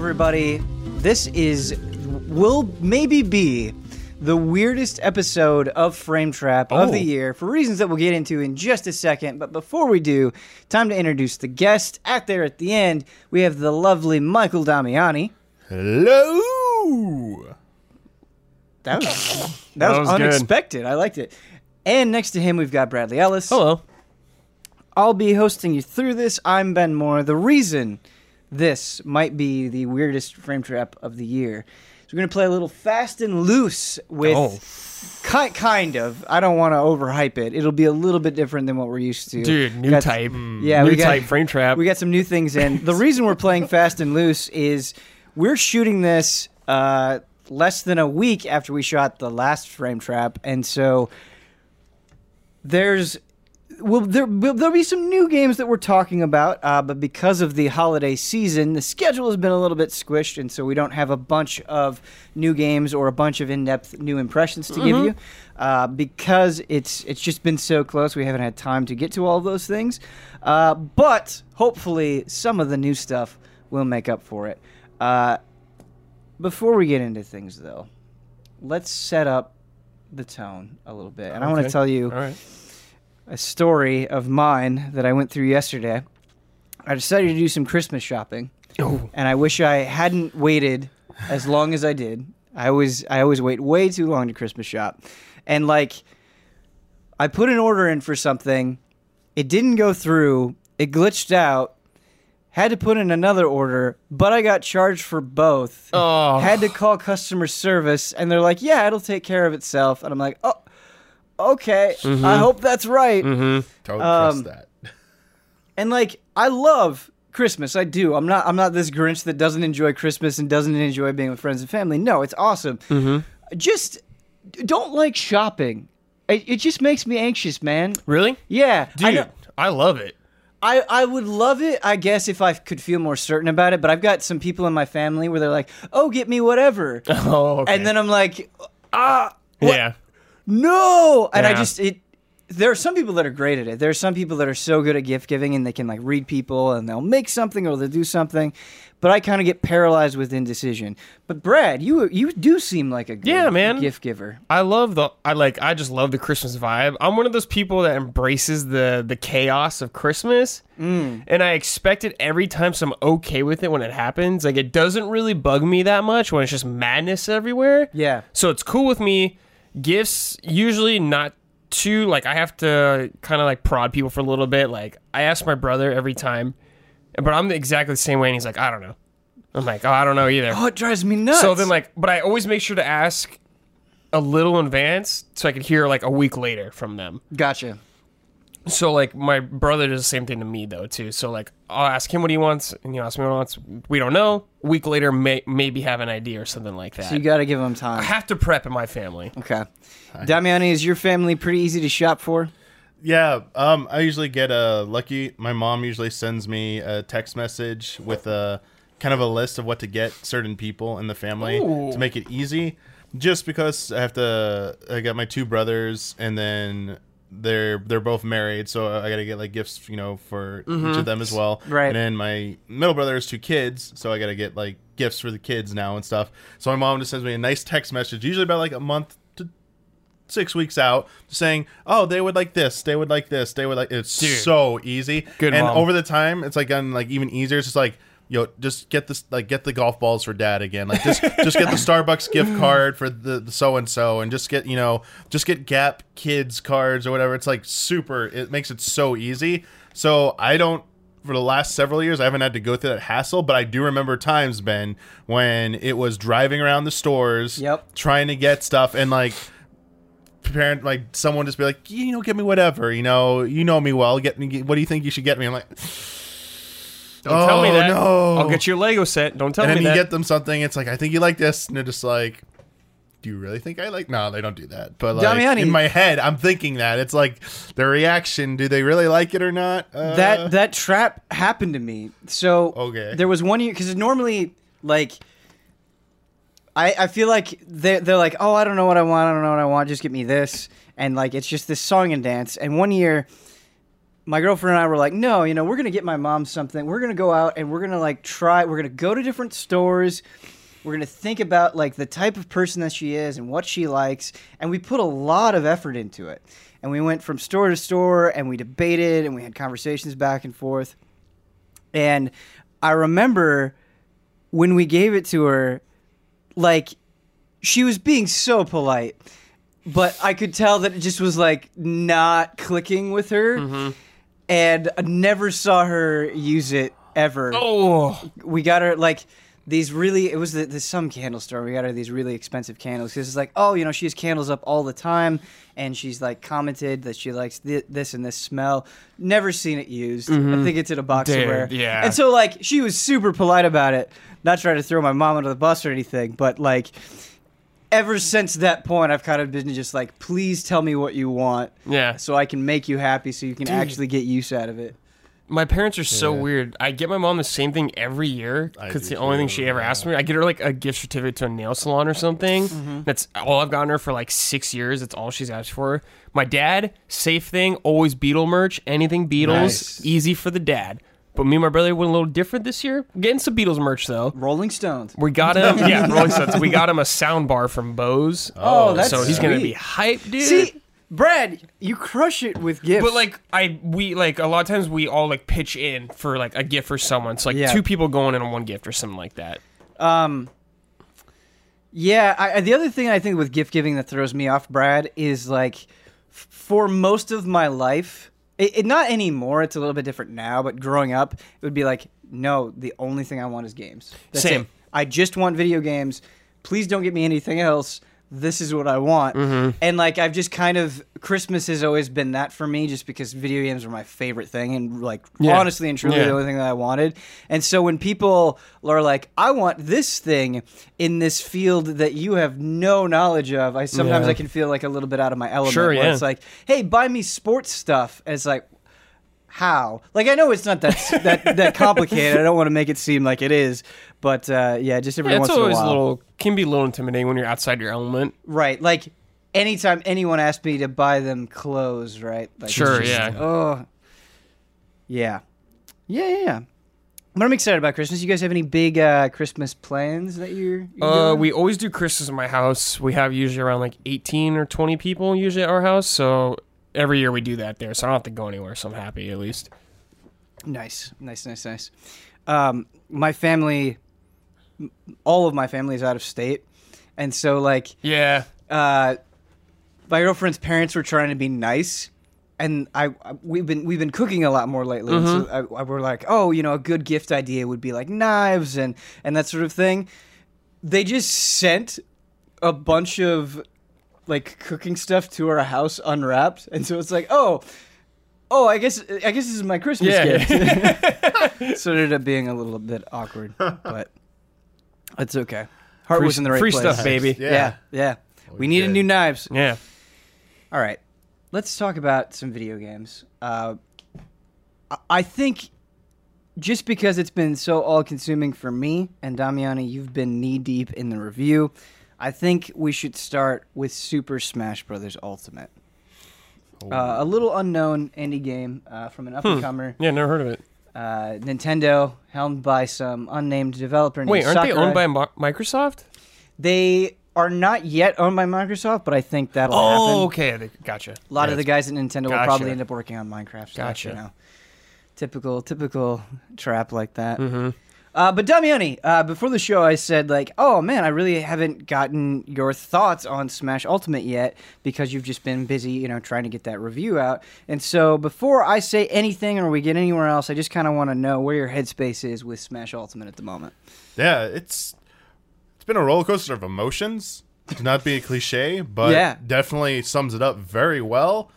everybody. This is will maybe be the weirdest episode of Frame Trap of Oh. the year for reasons that we'll get into in just a second. But before we do, time to introduce the guest. Out there at the end, we have the lovely Michael Damiani. Hello. That was that, was, was good. unexpected. I liked it. And next to him, we've got Bradley Ellis. Hello. I'll be hosting you through this. I'm Ben Moore. The reason this might be the weirdest frame trap of the year So we're going to play a little fast and loose with Oh. ki- kind of. I don't want to overhype it. It'll be a little bit different than what we're used to. Dude, new Got- type. Yeah, new we got- type frame trap. We got some new things in. The reason we're playing fast and loose is we're shooting this uh, less than a week after we shot the last frame trap, and so there's well there will there'll be some new games that we're talking about, uh, but because of the holiday season, the schedule has been a little bit squished, and so we don't have a bunch of new games or a bunch of in-depth new impressions to give you. Uh, because it's it's just been so close, we haven't had time to get to all of those things. Uh, but hopefully, some of the new stuff will make up for it. Uh, before we get into things, though, let's set up the tone a little bit, and I want to tell you All right. A story of mine that I went through yesterday. I decided to do some Christmas shopping, Oh. and I wish I hadn't waited as long as I did. I always I always wait way too long to Christmas shop. And like I put an order in for something, it didn't go through, it glitched out. Had to put in another order, but I got charged for both. Oh. Had to call customer service, and they're like, "Yeah, it'll take care of itself." And I'm like, "Oh, okay. I hope that's right." Mm-hmm. Don't Um, trust that. And like I love Christmas. I do. I'm not I'm not this Grinch that doesn't enjoy Christmas and doesn't enjoy being with friends and family. No, it's awesome. Just don't like shopping. It, it just makes me anxious, man. Really? Yeah, Dude, I, know, I love it. I I would love it. I guess if I could feel more certain about it. But I've got some people in my family where they're like, "Oh, get me whatever," Oh, okay. and then I'm like, "Ah, what? yeah. No and i just it there are some people that are great at it there are some people that are so good at gift giving and they can like read people and they'll make something or they'll do something but i kind of get paralyzed with indecision but brad you you do seem like a good Yeah, man. gift giver I love the I like I just love the Christmas vibe. I'm one of those people that embraces the the chaos of Christmas. Mm. And I expect it every time so I'm okay with it when it happens. Like it doesn't really bug me that much when it's just madness everywhere. yeah So it's cool with me. Gifts usually not too like I have to kind of like prod people for a little bit. Like I ask my brother every time, but I'm exactly the same way, and he's like, I don't know. I'm like, oh, I don't know either. oh it drives me nuts So then, like, but I always make sure to ask a little in advance so I could hear like a week later from them. gotcha So like, my brother does the same thing to me though too. So like, I'll ask him what he wants, and he'll ask me what he wants. We don't know. A week later, may maybe have an idea or something like that. so you gotta give them time. I time have to prep in my family. okay damiani is your family pretty easy to shop for Yeah, um, I usually get a lucky. My mom usually sends me a text message with a kind of a list of what to get certain people in the family Ooh. to make it easy. Just because I have to, I got my two brothers, and then they're they're both married, so I got to get like gifts, you know, for each of mm-hmm. them as well. Right. And then my middle brother has two kids, so I got to get like gifts for the kids now and stuff. So my mom just sends me a nice text message, usually about like a month to six weeks out saying, "Oh, they would like this, they would like this, they would like." It's Dude. so easy. Good and mom. over the time, it's like gotten like even easier. It's just like, yo, just get this, like get the golf balls for dad again. Like just just get the Starbucks gift card for the so and so, and just get you know just get Gap kids cards or whatever. It's like super. It makes it so easy. So I don't. For the last several years, I haven't had to go through that hassle, but I do remember times, Ben, when it was driving around the stores, Yep. trying to get stuff, and like parent like someone just be like you know get me whatever you know you know me well get me what do you think you should get me i'm like Don't tell me Oh, that. no. I'll get you a Lego set. Don't tell and me that. And then you get them something it's like i think you like this and they're just like do you really think i like no they don't do that but like Damiani- in my head i'm thinking that it's like their reaction do they really like it or not uh, that that trap happened to me. So Okay. there was one year because normally like I I feel like they they're like oh I don't know what I want I don't know what I want just get me this and like it's just this song and dance and one year my girlfriend and I were like, no, you know, we're gonna get my mom something. We're gonna go out and we're gonna like try. We're gonna go to different stores. We're gonna think about like the type of person that she is and what she likes, and we put a lot of effort into it. And we went from store to store and we debated and we had conversations back and forth. And I remember when we gave it to her, like she was being so polite, but I could tell that it just was like not clicking with her. Mm-hmm. And I never saw her use it ever. Oh, We got her like these really it was the, the some candle store we got her these really expensive candles because it's like oh you know she has candles up all the time and she's like commented that she likes thi- this and this smell. Never seen it used. I mm-hmm. think it's in a box Dude, somewhere. yeah. and so like she was super polite about it. Not trying to throw my mom under the bus or anything but like ever since that point i've kind of been just like please tell me what you want yeah. so i can make you happy so you can actually get use out of it My parents are so Yeah. weird. I get my mom the same thing every year because it's the only thing she ever yeah. asks me. I get her like a gift certificate to a nail salon or something. Mm-hmm. That's all I've gotten her for like six years. That's all she's asked for. My dad, safe thing, always Beatle merch. Anything Beatles, Nice. easy for the dad. But me and my brother went a little different this year. We're getting some Beatles merch though. rolling stones We got him, yeah, Rolling Stones. We got him a sound bar from Bose. Oh, that's so he's gonna be hyped, dude. see brad you crush it with gifts But like I we like a lot of times we all like pitch in for like a gift for someone. So like Yeah. two people going in on one gift or something like that. Um, yeah, I, I- the other thing I think with gift giving that throws me off, Brad, is like f- for most of my life, it, it not anymore. It's a little bit different now, but growing up, it would be like, no, the only thing I want is games. That's Same. It. I just want video games. Please don't get me anything else. This is what I want. Mm-hmm. And like I've just kind of Christmas has always been that for me, just because video games are my favorite thing, and like Yeah. honestly and truly Yeah. the only thing that I wanted. And so when people are like, I want this thing in this field that you have no knowledge of, I sometimes Yeah. I can feel like a little bit out of my element. Sure, yeah. It's like, hey, buy me sports stuff. And it's like, how? Like I know it's not that that that complicated. I don't want to make it seem like it is, but uh, yeah, just every Yeah, once in a while. It's always a little can be a little intimidating when you're outside your element. Right. Like anytime anyone asks me to buy them clothes, right? Like, Sure, just- yeah. Oh. Yeah. Yeah, yeah, yeah. But I'm excited about Christmas. You guys have any big uh, Christmas plans that you're, you're Uh, we always do Christmas in my house. We have usually around like 18 or 20 people usually at our house. So every year we do that there. So I don't have to go anywhere. So I'm happy at least. Nice, nice, nice, nice. Um, my family, all of my family is out of state, and so like Yeah. uh, my girlfriend's parents were trying to be nice, and I we've been we've been cooking a lot more lately. And so I, I we're like, oh, you know, a good gift idea would be like knives and and that sort of thing. They just sent a bunch of like cooking stuff to our house unwrapped, and so it's like, oh. Oh, I guess I guess this is my Christmas Yeah. gift. so it ended up being a little bit awkward, but it's okay. Heart Free- was in the right free place. stuff, baby. Yeah. Yeah, yeah. We needed good. new knives. Yeah. All right, let's talk about some video games. Uh, I- I think just because it's been so all-consuming for me and Damiani, you've been knee-deep in the review. I think we should start with Super Smash Brothers Ultimate, uh, a little unknown indie game uh, from an up-and-comer. Yeah, never heard of it. Uh, Nintendo, helmed by some unnamed developer. Named Wait, aren't they owned by Mi- Microsoft? They are not yet owned by Microsoft, but I think that'll happen. Oh, okay. They- Gotcha. A lot Yeah, of the guys at Nintendo will probably end up working on Minecraft stuff. Gotcha. You know, typical, typical trap like that. Mm-hmm. Uh, but Damiani, uh, before the show, I said like, "Oh man, I really haven't gotten your thoughts on Smash Ultimate yet because you've just been busy, you know, trying to get that review out." And so, before I say anything or we get anywhere else, I just kind of want to know where your headspace is with Smash Ultimate at the moment. Yeah, it's it's been a roller coaster of emotions. To not be a cliche, but Yeah. definitely sums it up very well.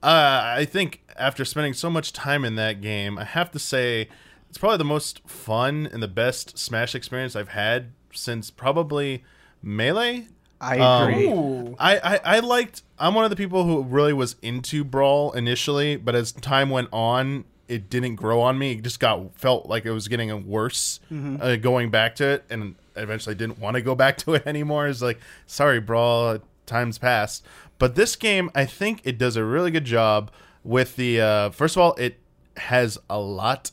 Uh, I think after spending so much time in that game, I have to say it's probably the most fun and the best Smash experience I've had since probably Melee. I Um, agree. Ooh. I, I, I liked. I'm one of the people who really was into Brawl initially, but as time went on, it didn't grow on me. It just got felt like it was getting worse uh, going back to it, and eventually didn't want to go back to it anymore. It's like, sorry, Brawl, times passed. But this game, I think it does a really good job with the uh, first of all, it has a lot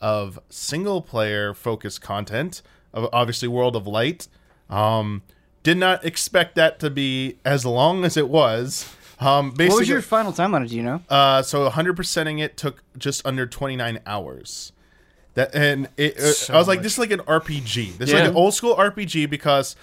of single player focused content. Obviously, World of Light. Um, did not expect that to be as long as it was. Um, basically, What was your final time on it? Do you know? uh, so 100%ing it took just under 29 hours. That and it, uh, So I was like, much. this is like an RPG. This is like an old school RPG because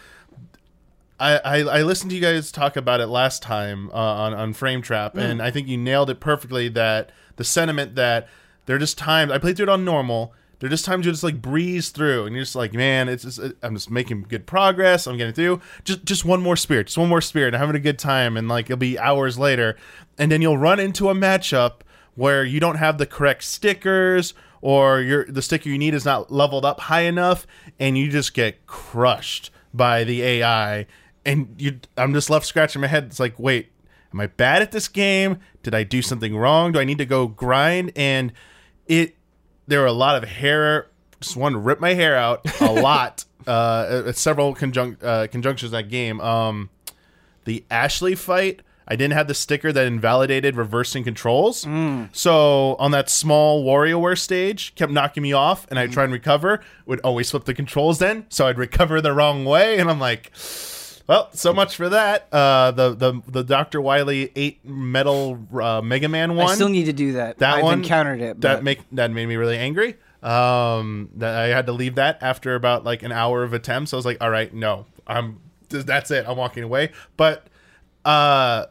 I, I I listened to you guys talk about it last time uh, on on Frame Trap, and I think you nailed it perfectly. That the sentiment that there are just times I played through it on normal. They're just times you just like breeze through, and you're just like, man, it's just, I'm just making good progress. I'm getting through. Just just one more spirit, just one more spirit. I'm having a good time, and like it'll be hours later, and then you'll run into a matchup where you don't have the correct stickers or your the sticker you need is not leveled up high enough, and you just get crushed by the AI. And you, I'm just left scratching my head. It's like, wait, am I bad at this game? Did I do something wrong? Do I need to go grind? And it, there were a lot of hair. Just wanted to rip my hair out a lot. Uh, at several conjunct uh, conjunctions that game. Um, the Ashley fight, I didn't have the sticker that invalidated reversing controls. So on that small WarioWare stage, kept knocking me off, and I try and recover. Would always flip the controls then, so I'd recover the wrong way, and I'm like. Well, so much for that. Uh, the the the Doctor Wily eight metal uh, Mega Man one. I still need to do that. That I've one encountered it. That but- make that made me really angry. Um, that I had to leave that after about like an hour of attempts. I was like, all right, no, I'm that's it. I'm walking away. But uh,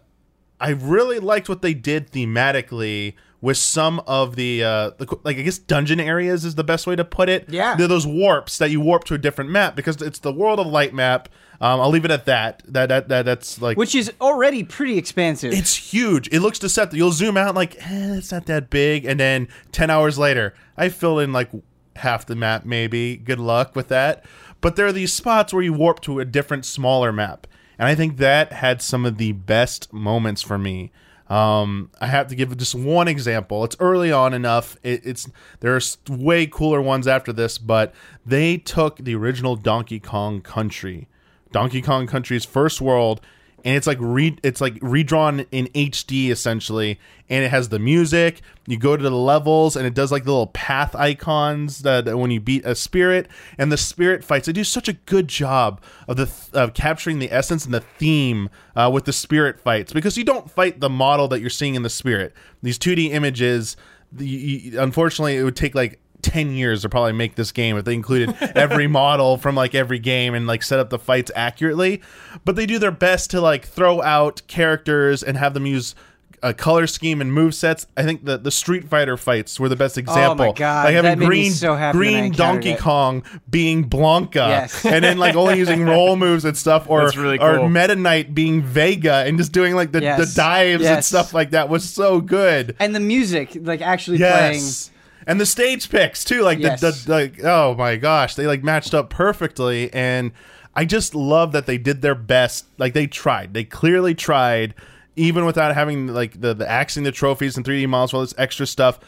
I really liked what they did thematically with some of the, uh, the like I guess dungeon areas is the best way to put it. Yeah. they're those warps that you warp to a different map because it's the World of Light map. Um, I'll leave it at that. That that, that that's like which is already pretty expansive. it's huge. It looks deceptive. You'll zoom out like, eh, it's not that big, and then ten hours later, I fill in like half the map. Maybe good luck with that. But there are these spots where you warp to a different, smaller map, and I think that had some of the best moments for me. Um, I have to give just one example. It's early on enough. It, it's there's way cooler ones after this, but they took the original Donkey Kong Country, Donkey Kong Country's first world, and it's like re it's like redrawn in HD essentially, and it has the music. You go to the levels, and it does like the little path icons that, that when you beat a spirit, and the spirit fights. They do such a good job of the th- of capturing the essence and the theme uh, with the spirit fights because you don't fight the model that you're seeing in the spirit. These 2D images, the, you, unfortunately, it would take like 10 years to probably make this game if they included every model from like every game and like set up the fights accurately but they do their best to like throw out characters and have them use a color scheme and move sets. I think the the Street Fighter fights were the best example. Oh my God, like having that made me green so happy green Donkey it. Kong being Blanka, Yes. and then like only using roll moves and stuff, or That's really or. Meta Knight being Vega and just doing like the, Yes. the dives and stuff like that was so good. and the music, like actually Yes. And the stage picks too, like Yes. the, the like oh my gosh, they like matched up perfectly, and I just love that they did their best. Like they tried, they clearly tried, even without having like the the axing the trophies and 3D models, all this extra stuff.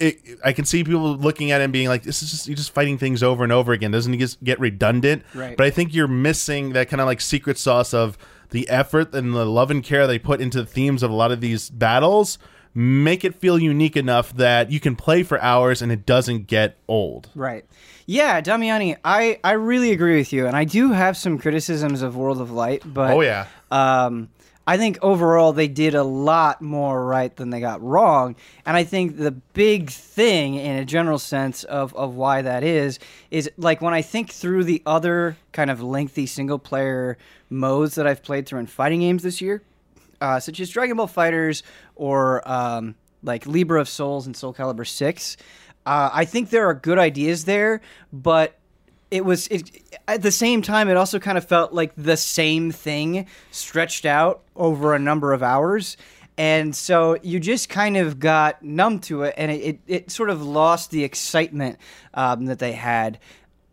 It, I can see people looking at it and being like, "This is just you're just fighting things over and over again. Doesn't it just get redundant?" Right. But I think you're missing that kind of like secret sauce of the effort and the love and care they put into the themes of a lot of these battles. Make it feel unique enough that you can play for hours and it doesn't get old. Right. Yeah, Damiani, I, I really agree with you, and I do have some criticisms of World of Light, but Oh yeah, um, I think overall they did a lot more right than they got wrong. And I think the big thing, in a general sense, of, of why that is, is like when I think through the other kind of lengthy single player modes that I've played through in fighting games this year, uh, such as Dragon Ball FighterZ or um, like Libra of Souls and Soul Calibur 6. Uh, I think there are good ideas there, but it was it, at the same time it also kind of felt like the same thing stretched out over a number of hours and so you just kind of got numb to it and it, it, it sort of lost the excitement um, that they had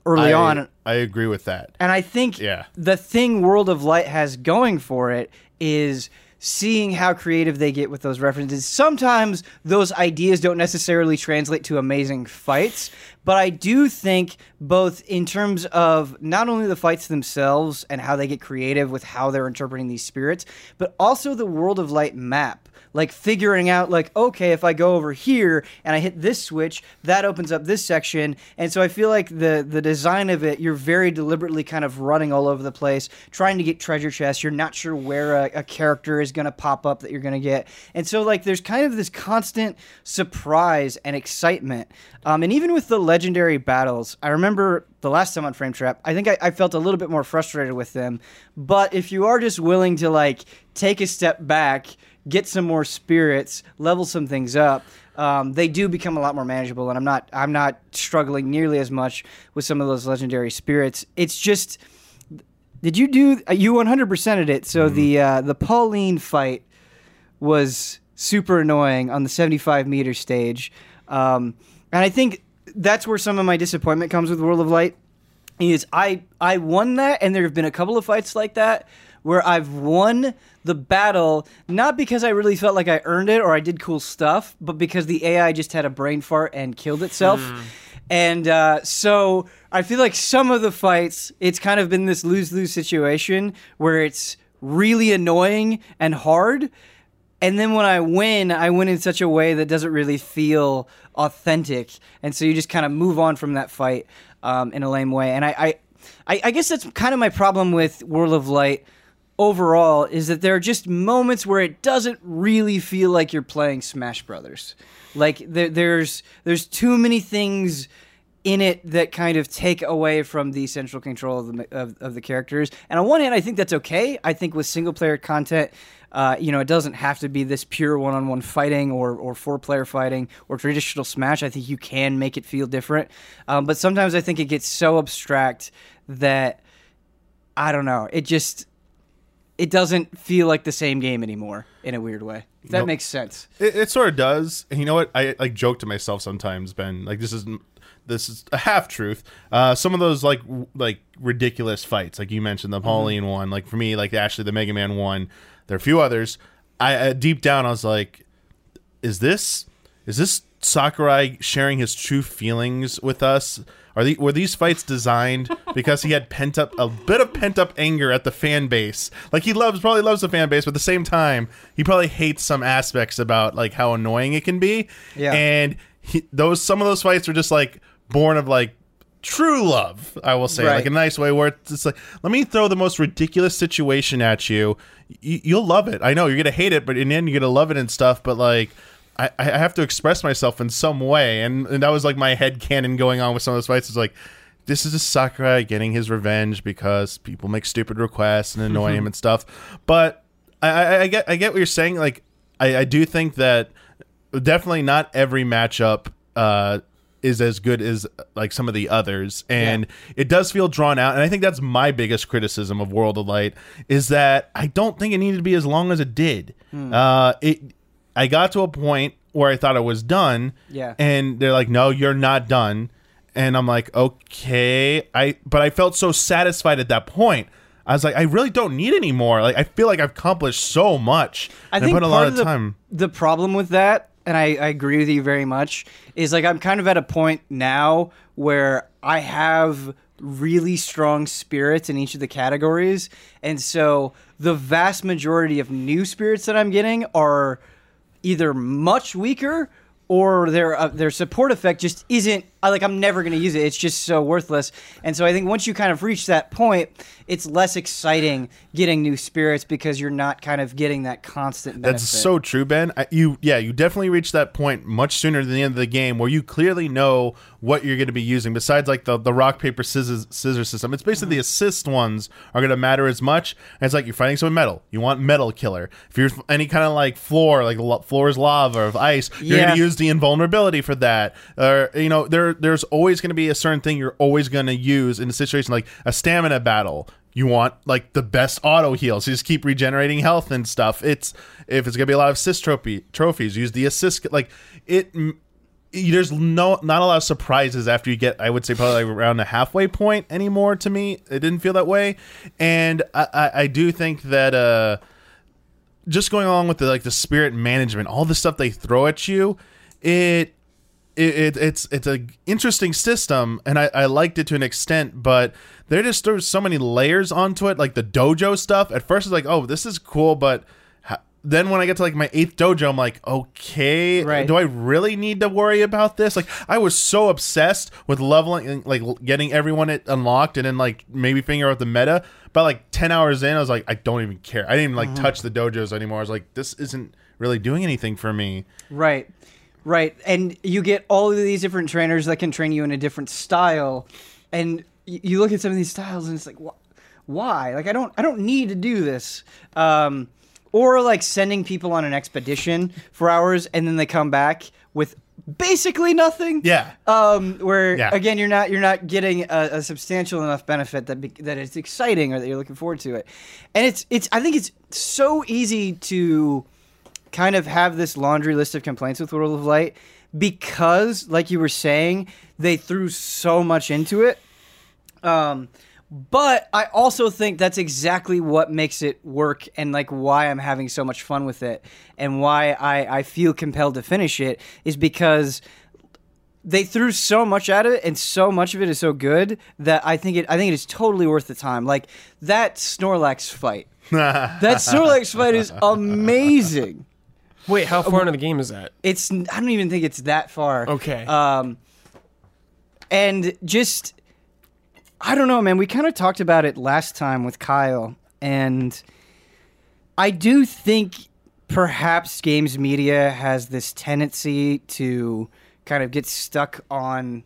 early I, on I agree with that. and I think Yeah. the thing World of Light has going for it is seeing how creative they get with those references. Sometimes those ideas don't necessarily translate to amazing fights, but I do think both in terms of not only the fights themselves and how they get creative with how they're interpreting these spirits, but also the World of Light map. Like figuring out like okay if i go over here and i hit this switch that opens up this section. And so i feel like the the design of it you're very deliberately kind of running all over the place trying to get treasure chests. You're not sure where a, a character is going to pop up that you're going to get. And so like there's kind of this constant surprise and excitement. Um, and even with the legendary battles i remember the last time on frame trap i think I, I felt a little bit more frustrated with them. But if you are just willing to like take a step back get some more spirits, level some things up, um, they do become a lot more manageable. And I'm not I'm not struggling nearly as much with some of those legendary spirits. It's just did you do you 100%ed it? So the uh, the Pauline fight was super annoying on the 75 meter stage, um, and I think that's where some of my disappointment comes with World of Light. Is I I won that, and there have been a couple of fights like that where I've won the battle not because I really felt like I earned it or I did cool stuff, but because the AI just had a brain fart and killed itself. And uh, so I feel like some of the fights, it's kind of been this lose lose situation where it's really annoying and hard. And then when I win, I win in such a way that doesn't really feel authentic. And so you just kind of move on from that fight um, in a lame way. And I, I, I, I guess that's kind of my problem with World of Light overall is that there are just moments where it doesn't really feel like you're playing Smash Brothers. Like there, there's there's too many things in it that kind of take away from the central control of the of, of the characters. And on one hand, I think that's okay. I think with single player content. Uh, you know, it doesn't have to be this pure one-on-one fighting or, or four-player fighting or traditional Smash. I think you can make it feel different, um, but sometimes I think it gets so abstract that I don't know. It just it doesn't feel like the same game anymore in a weird way. If that Nope. makes sense. It, it sort of does. And you know what? I like joke to myself sometimes, Ben. Like this is this is a half truth. Uh, some of those like w- like ridiculous fights, like you mentioned, the Pauline one. Like for me, like actually the Mega Man one. There are a few others. I uh, deep down, I was like, is this is this Sakurai sharing his true feelings with us? Are the, were these fights designed because he had pent up a bit of pent up anger at the fan base? Like he loves probably loves the fan base, but at the same time, he probably hates some aspects about like how annoying it can be. Yeah. And he, those some of those fights are just like born of like true love, I will say, Right. like a nice way where it's just like, let me throw the most ridiculous situation at you. Y- you'll love it. I know you're gonna hate it, but in the end, you're gonna love it and stuff. But like, I, I have to express myself in some way, and, and that was like my head canon going on with some of those fights. It's like. This is a Sakurai getting his revenge because people make stupid requests and annoy him and stuff. But I, I, I get I get what you're saying. Like I, I do think that definitely not every matchup uh, is as good as like some of the others, and it does feel drawn out. And I think that's my biggest criticism of World of Light is that I don't think it needed to be as long as it did. Uh, it I got to a point where I thought I was done, Yeah. and they're like, "No, you're not done." And I'm like, "Okay." I but I felt so satisfied at that point. I was like, I really don't need any more. Like, I feel like I've accomplished so much. I and think put a lot of of the, time. the problem with that, and I, I agree with you very much, is like I'm kind of at a point now where I have really strong spirits in each of the categories, and so the vast majority of new spirits that I'm getting are either much weaker or their uh, their support effect just isn't I like I'm never going to use it. It's just so worthless. And so I think once you kind of reach that point, it's less exciting getting new spirits because you're not kind of getting that constant benefit. That's so true, Ben. I, you, yeah, you definitely reach that point much sooner than the end of the game where you clearly know what you're going to be using. Besides, like the, the rock paper scissors scissors system, it's basically the mm-hmm. assist ones are going to matter as much. And it's like you're fighting someone metal, you want metal killer. If you're any kind of like floor, like lo- floor is lava or of ice, you're Yeah. going to use the invulnerability for that. Or you know, there there's always going to be a certain thing you're always going to use in a situation like a stamina battle. You want like the best auto heals. You just keep regenerating health and stuff. It's if it's gonna be a lot of assist trophy trophies, use the assist. Like it, there's no not a lot of surprises after you get. I would say probably like around the halfway point anymore. To me, it didn't feel that way, and I, I, I do think that uh, just going along with the like the spirit management, all the stuff they throw at you, it it, it it's it's a interesting system and I, I liked it to an extent but there just there's so many layers onto it like the dojo stuff at first it's like oh this is cool but ha- then when I get to like my eighth dojo, I'm like, okay, Right. do I really need to worry about this? Like, I was so obsessed with leveling, like getting everyone it unlocked, and then like maybe figure out the meta. But like ten hours in, I was like, I don't even care. I didn't even like mm-hmm. touch the dojos anymore. I was like, this isn't really doing anything for me. Right. Right. And you get all of these different trainers that can train you in a different style. And you look at some of these styles and it's like, wh- why? Like, I don't, I don't need to do this. Um, or like sending people on an expedition for hours and then they come back with basically nothing. Yeah. Um, where Yeah. again, you're not you're not getting a, a substantial enough benefit that be, that it's exciting or that you're looking forward to it, and it's it's I think it's so easy to kind of have this laundry list of complaints with World of Light because, like you were saying, they threw so much into it. Um, but I also think that's exactly what makes it work and like why I'm having so much fun with it and why I, I feel compelled to finish it is because they threw so much at it and so much of it is so good that I think it I think it is totally worth the time. Like that Snorlax fight. that Snorlax fight is amazing. Wait, how far into the game is that? It's I don't even think it's that far. Okay. Um, and just I don't know, man. We kind of talked about it last time with Kyle, and I do think perhaps games media has this tendency to kind of get stuck on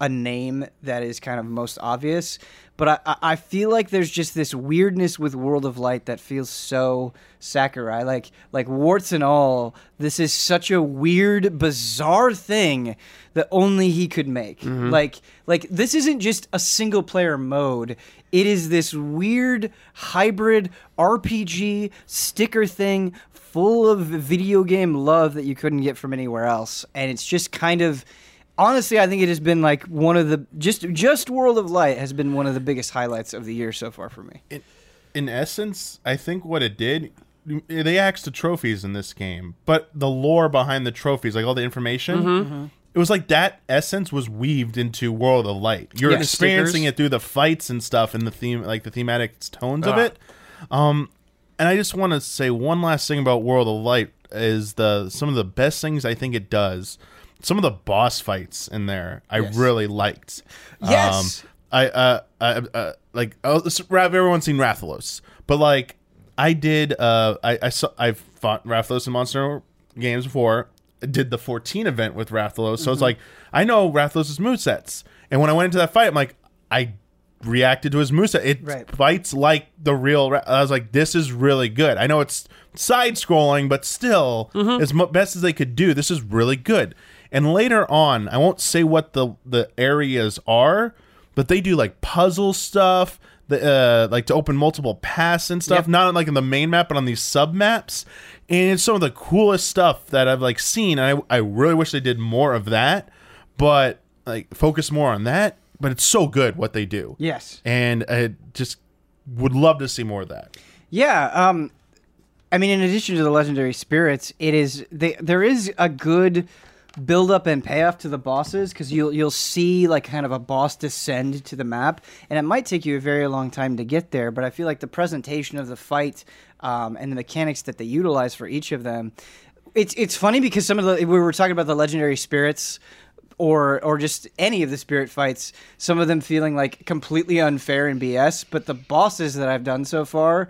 a name that is kind of most obvious. But I- I, I feel like there's just this weirdness with World of Light that feels so Sakurai. Like like warts and all, this is such a weird, bizarre thing that only he could make. Mm-hmm. Like like this isn't just a single player mode. It is this weird hybrid RPG sticker thing full of video game love that you couldn't get from anywhere else. And it's just kind of honestly, I think it has been like one of the just just World of Light has been one of the biggest highlights of the year so far for me. in, in essence, I think what it did, they axed the trophies in this game, but the lore behind the trophies, like all the information, Mm-hmm. it was like that essence was weaved into World of Light. You're Yeah. experiencing Stickers. it through the fights and stuff and the theme, like the thematic tones of Ah. it. Um, and I just want to say one last thing about World of Light is the some of the best things I think it does. Some of the boss fights in there, I Yes. really liked. Yes. Um, I uh, I, uh like oh, everyone's seen Rathalos, but like I did uh I I saw I've fought Rathalos in Monster games before. I did the 14 event with Rathalos, so it's like I know Rathalos' movesets, and when I went into that fight, I'm like I reacted to his moveset. It Right. fights like the real. Ra- I was like, this is really good. I know it's side scrolling, but still, as mu- best as they could do, this is really good. And later on, I won't say what the the areas are, but they do like puzzle stuff. The, uh, like to open multiple paths and stuff, Yep. not like in the main map, but on these sub maps. And it's some of the coolest stuff that I've like seen. And I, I really wish they did more of that, but like focus more on that. But it's so good what they do Yes. and I just would love to see more of that. Yeah. Um, I mean, in addition to the legendary spirits, it is they, there is a good build up and payoff to the bosses because you'll you'll see like kind of a boss descend to the map, and it might take you a very long time to get there. But I feel like the presentation of the fight um, and the mechanics that they utilize for each of them, it's it's funny because some of the we were talking about the legendary spirits or or just any of the spirit fights, some of them feeling like completely unfair and BS. But the bosses that I've done so far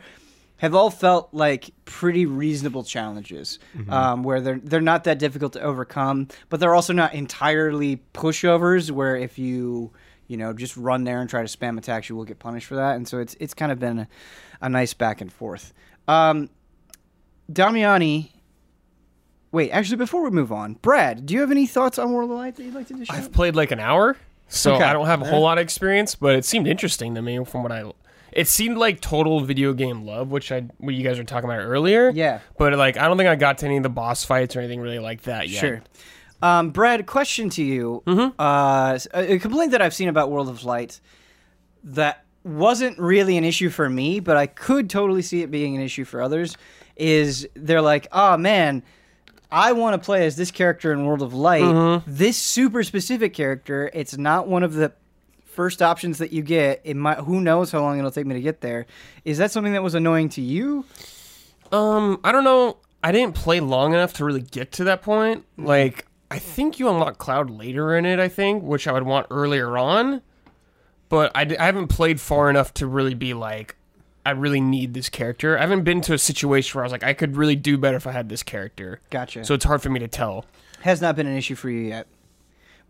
have all felt like pretty reasonable challenges, um, where they're they're not that difficult to overcome, but they're also not entirely pushovers. Where if you you know just run there and try to spam attacks, you will get punished for that. And so it's it's kind of been a, a nice back and forth. Um, Damiani. Wait, actually, before we move on, Brad, do you have any thoughts on World of Light that you'd like to dish I've played like an hour, so Okay. I don't have a whole lot of experience, but it seemed interesting to me from what I. It seemed like total video game love, which I what you guys were talking about earlier. Yeah. But like, I don't think I got to any of the boss fights or anything really like that yet. Sure. Um, Brad, question to you. Mm-hmm. Uh, a, complaint that I've seen about World of Light that wasn't really an issue for me, but I could totally see it being an issue for others, is they're like, oh man, I want to play as this character in World of Light. Mm-hmm. This super specific character, it's not one of the first options that you get. It might, who knows how long it'll take me to get there. Is that something that was annoying to you? Um, I don't know. I didn't play long enough to really get to that point. Like, I think you unlock Cloud later in it. I think, which I would want earlier on. But I, d- I haven't played far enough to really be like, I really need this character. I haven't been to a situation where I was like, I could really do better if I had this character. Gotcha. So it's hard for me to tell. Has not been an issue for you yet.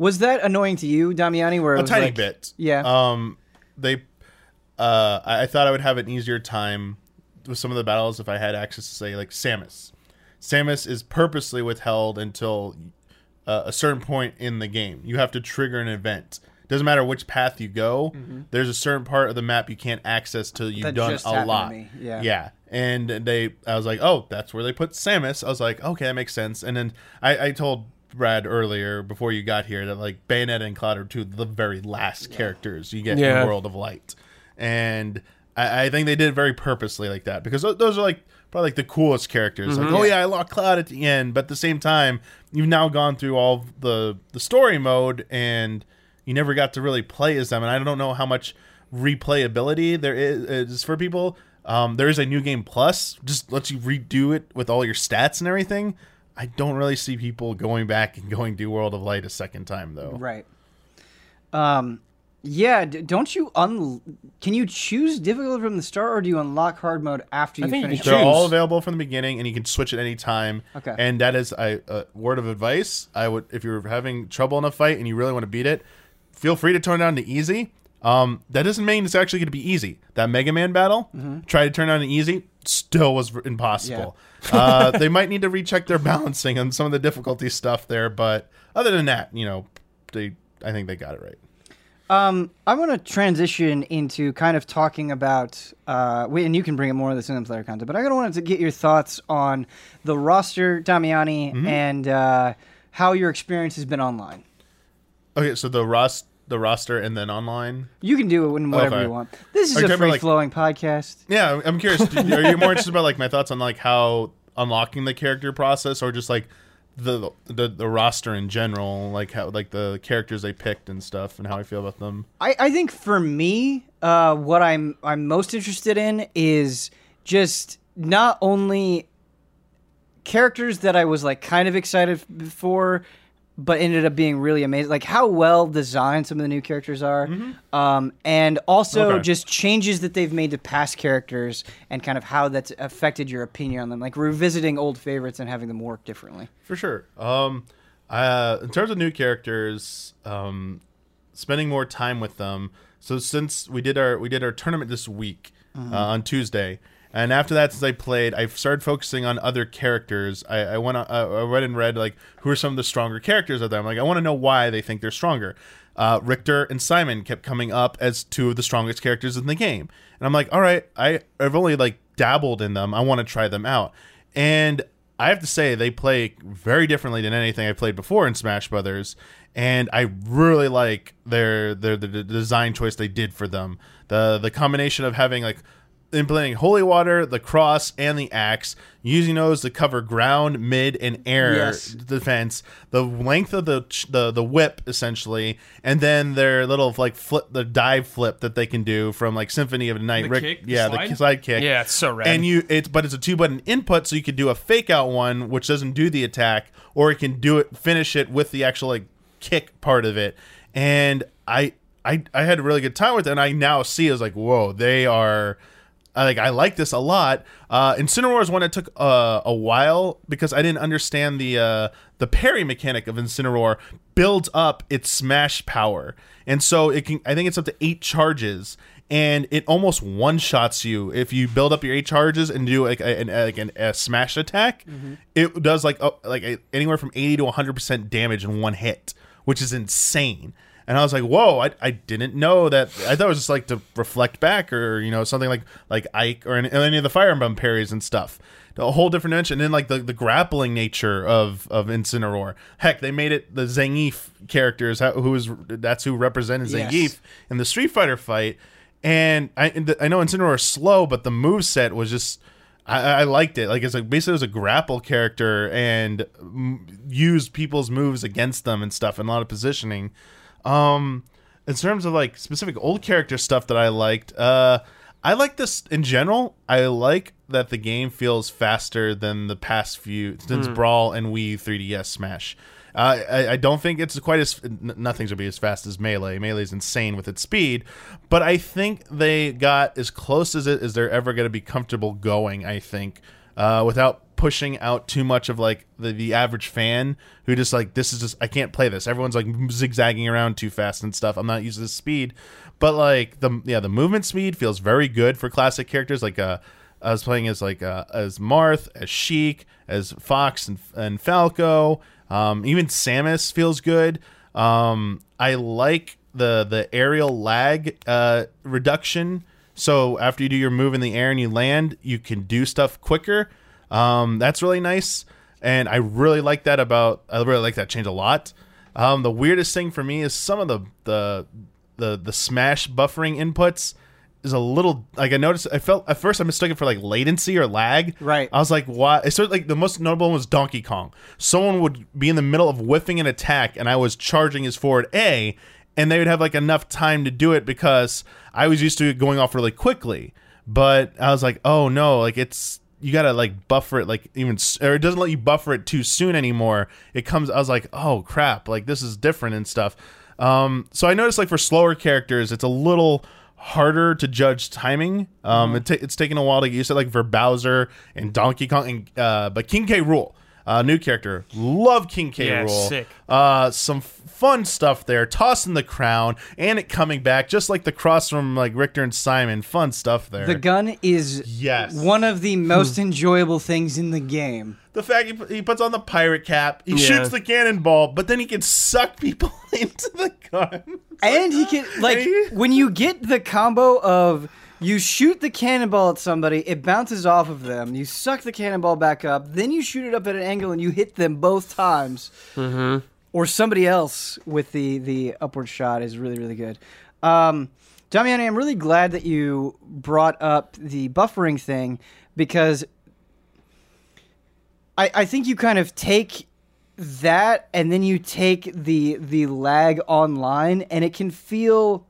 Was that annoying to you, Damiani? Where a tiny like- bit. Yeah. Um, they, uh, I, I thought I would have an easier time with some of the battles if I had access to say like Samus. Samus is purposely withheld until uh, a certain point in the game. You have to trigger an event. Doesn't matter which path you go. There's a certain part of the map you can't access till you've That done a lot. me, yeah. Yeah. And they, I was like, oh, that's where they put Samus. I was like, okay, that makes sense. And then I, I told Brad earlier before you got here that like Bayonetta and Cloud are two of the very last characters you get in Yeah. the World of Light, and I, I think they did it very purposely like that because those are like probably like the coolest characters. Like, oh yeah, I locked Cloud at the end, but at the same time, you've now gone through all the the story mode and you never got to really play as them. And I don't know how much replayability there is, is for people. Um, there is a new game plus, just lets you redo it with all your stats and everything. I don't really see people going back and going do World of Light a second time though. Right. Um, yeah. D- don't you un? Can you choose difficult from the start, or do you unlock hard mode after you I think finish? can They're all available from the beginning, and you can switch at any time. Okay. And that is a, a word of advice. I would, if you're having trouble in a fight and you really want to beat it, feel free to turn it down to easy. Um, that doesn't mean it's actually going to be easy. That Mega Man battle, try to turn it on to easy, still was impossible. uh, they might need to recheck their balancing on some of the difficulty stuff there, but other than that, you know, they, I think they got it right. Um, I want to transition into kind of talking about, uh, and you can bring up more of the single player content, but I kind of wanted to get your thoughts on the roster, Damiani, Mm-hmm. and uh, how your experience has been online. Okay, so the Ross, the roster, and then online. You can do it in whatever Okay. you want. This is Are a free like- flowing podcast. Yeah, I'm- curious. Are you more interested about like my thoughts on like how unlocking the character process, or just like the the, the roster in general, like how like the characters they picked and stuff, and how I feel about them? I, I think for me, uh, what I'm I'm most interested in is just not only characters that I was like kind of excited for, but ended up being really amazing. Like how well designed some of the new characters are, um, and also Mm-hmm. Okay. just changes that they've made to past characters and kind of how that's affected your opinion on them. Like revisiting old favorites and having them work differently. For sure. Um, uh, in terms of new characters, um, spending more time with them. So since we did our we did our tournament this week uh, on Tuesday, and after that, since I played, I started focusing on other characters. I, I went, uh, I read and read like who are some of the stronger characters of them. Like I want to know why they think they're stronger. Uh, Richter and Simon kept coming up as two of the strongest characters in the game, and I'm like, all right, I I've only like dabbled in them. I want to try them out, and I have to say they play very differently than anything I played before in Smash Brothers, and I really like their their the, the design choice they did for them. The the combination of having like implementing holy water, the cross, and the axe, using those to cover ground, mid, and air Yes. defense. The length of the ch- the the whip essentially, and then their little like flip, the dive flip that they can do from like Symphony of the Night. The Rick- kick? The yeah, slide? the slide kick. Yeah, it's so rad. And you it's but it's a two button input, so you could do a fake out one which doesn't do the attack, or it can do it finish it with the actual like kick part of it. And I I I had a really good time with it, and I now see as like whoa, they are. I like I like this a lot. Uh, Incineroar is one that took uh, a while because I didn't understand the uh, the parry mechanic of Incineroar builds up its smash power, and so it can. I think it's up to eight charges, and it almost one shots you if you build up your eight charges and do like a, an, like an, a smash attack. It does like uh, like a, anywhere from eighty to one hundred percent damage in one hit, which is insane. And I was like, "Whoa! I, I didn't know that. I thought it was just like to reflect back, or you know, something like like Ike or any, any of the Fire Emblem parries and stuff. A whole different dimension. And then like the, the grappling nature of of Incineroar. Heck, they made it the Zangief characters who is that's who represented Yes. Zangief in the Street Fighter fight. And I I know Incineroar is slow, but the move set was just I, I liked it. Like it's like basically it was a grapple character and mm, used people's moves against them and stuff and a lot of positioning. Um, in terms of like specific old character stuff that I liked, uh, I like this in general. I like that the game feels faster than the past few since Brawl and Wii 3DS Smash. Uh, I, I don't think it's quite as n- nothing's gonna be as fast as Melee. Melee is insane with its speed, but I think they got as close as it as they're ever gonna be comfortable going. I think uh, without pushing out too much of like the, the average fan who just like this is just I can't play this. Everyone's like zigzagging around too fast and stuff. I'm not used to this speed, but like the yeah the movement speed feels very good for classic characters. Like uh, I was playing as like uh, as Marth, as Sheik, as Fox and and Falco. Um, even Samus feels good. Um, I like the the aerial lag uh, reduction. So after you do your move in the air and you land, you can do stuff quicker. Um, that's really nice, and I really like that about. I really like that change a lot. Um, the weirdest thing for me is some of the the the the smash buffering inputs is a little like I noticed. I felt at first I mistook it for like latency or lag. Right. I was like, why? It started like the most notable one was Donkey Kong. Someone would be in the middle of whiffing an attack, and I was charging his forward A, and they would have like enough time to do it because I was used to it going off really quickly. But I was like, oh no, like it's you gotta like buffer it like even or it doesn't let you buffer it too soon anymore. It comes. I was like, oh crap, like this is different and stuff. Um, so I noticed like for slower characters, it's a little harder to judge timing. Um, it ta- it's taken a while to get used to like for Bowser and Donkey Kong, and, uh, but King K. Rool. Uh, new character, love King K. Yeah, Rool. sick. Uh, some f- fun stuff there, tossing the crown and it coming back, just like the cross from like Richter and Simon. Fun stuff there. The gun is Yes. one of the most enjoyable things in the game. the fact he, pu- he puts on the pirate cap, he Yeah. shoots the cannonball, but then he can suck people into the gun. And he can like Hey. when you get the combo of you shoot the cannonball at somebody, it bounces off of them. You suck the cannonball back up, then you shoot it up at an angle and you hit them both times. Mm-hmm. Or somebody else with the the upward shot is really really good. Um, Damiani, I'm really glad that you brought up the buffering thing because I, I think you kind of take that and then you take the the lag online and it can feel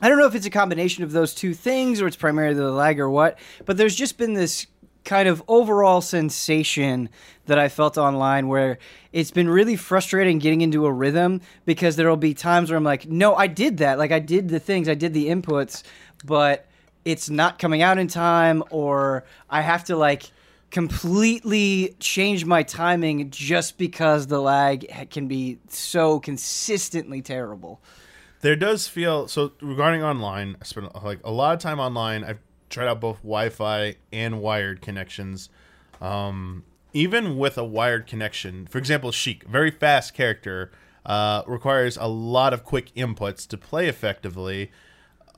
I don't know if it's a combination of those two things or it's primarily the lag or what, but there's just been this kind of overall sensation that I felt online where it's been really frustrating getting into a rhythm because there'll be times where I'm like, no, I did that. Like I did the things, I did the inputs, but it's not coming out in time or I have to like completely change my timing just because the lag can be so consistently terrible. There does feel so regarding online. I spent like a lot of time online. I've tried out both Wi-Fi and wired connections. Um, even with a wired connection, for example, Sheik, very fast character, uh, requires a lot of quick inputs to play effectively.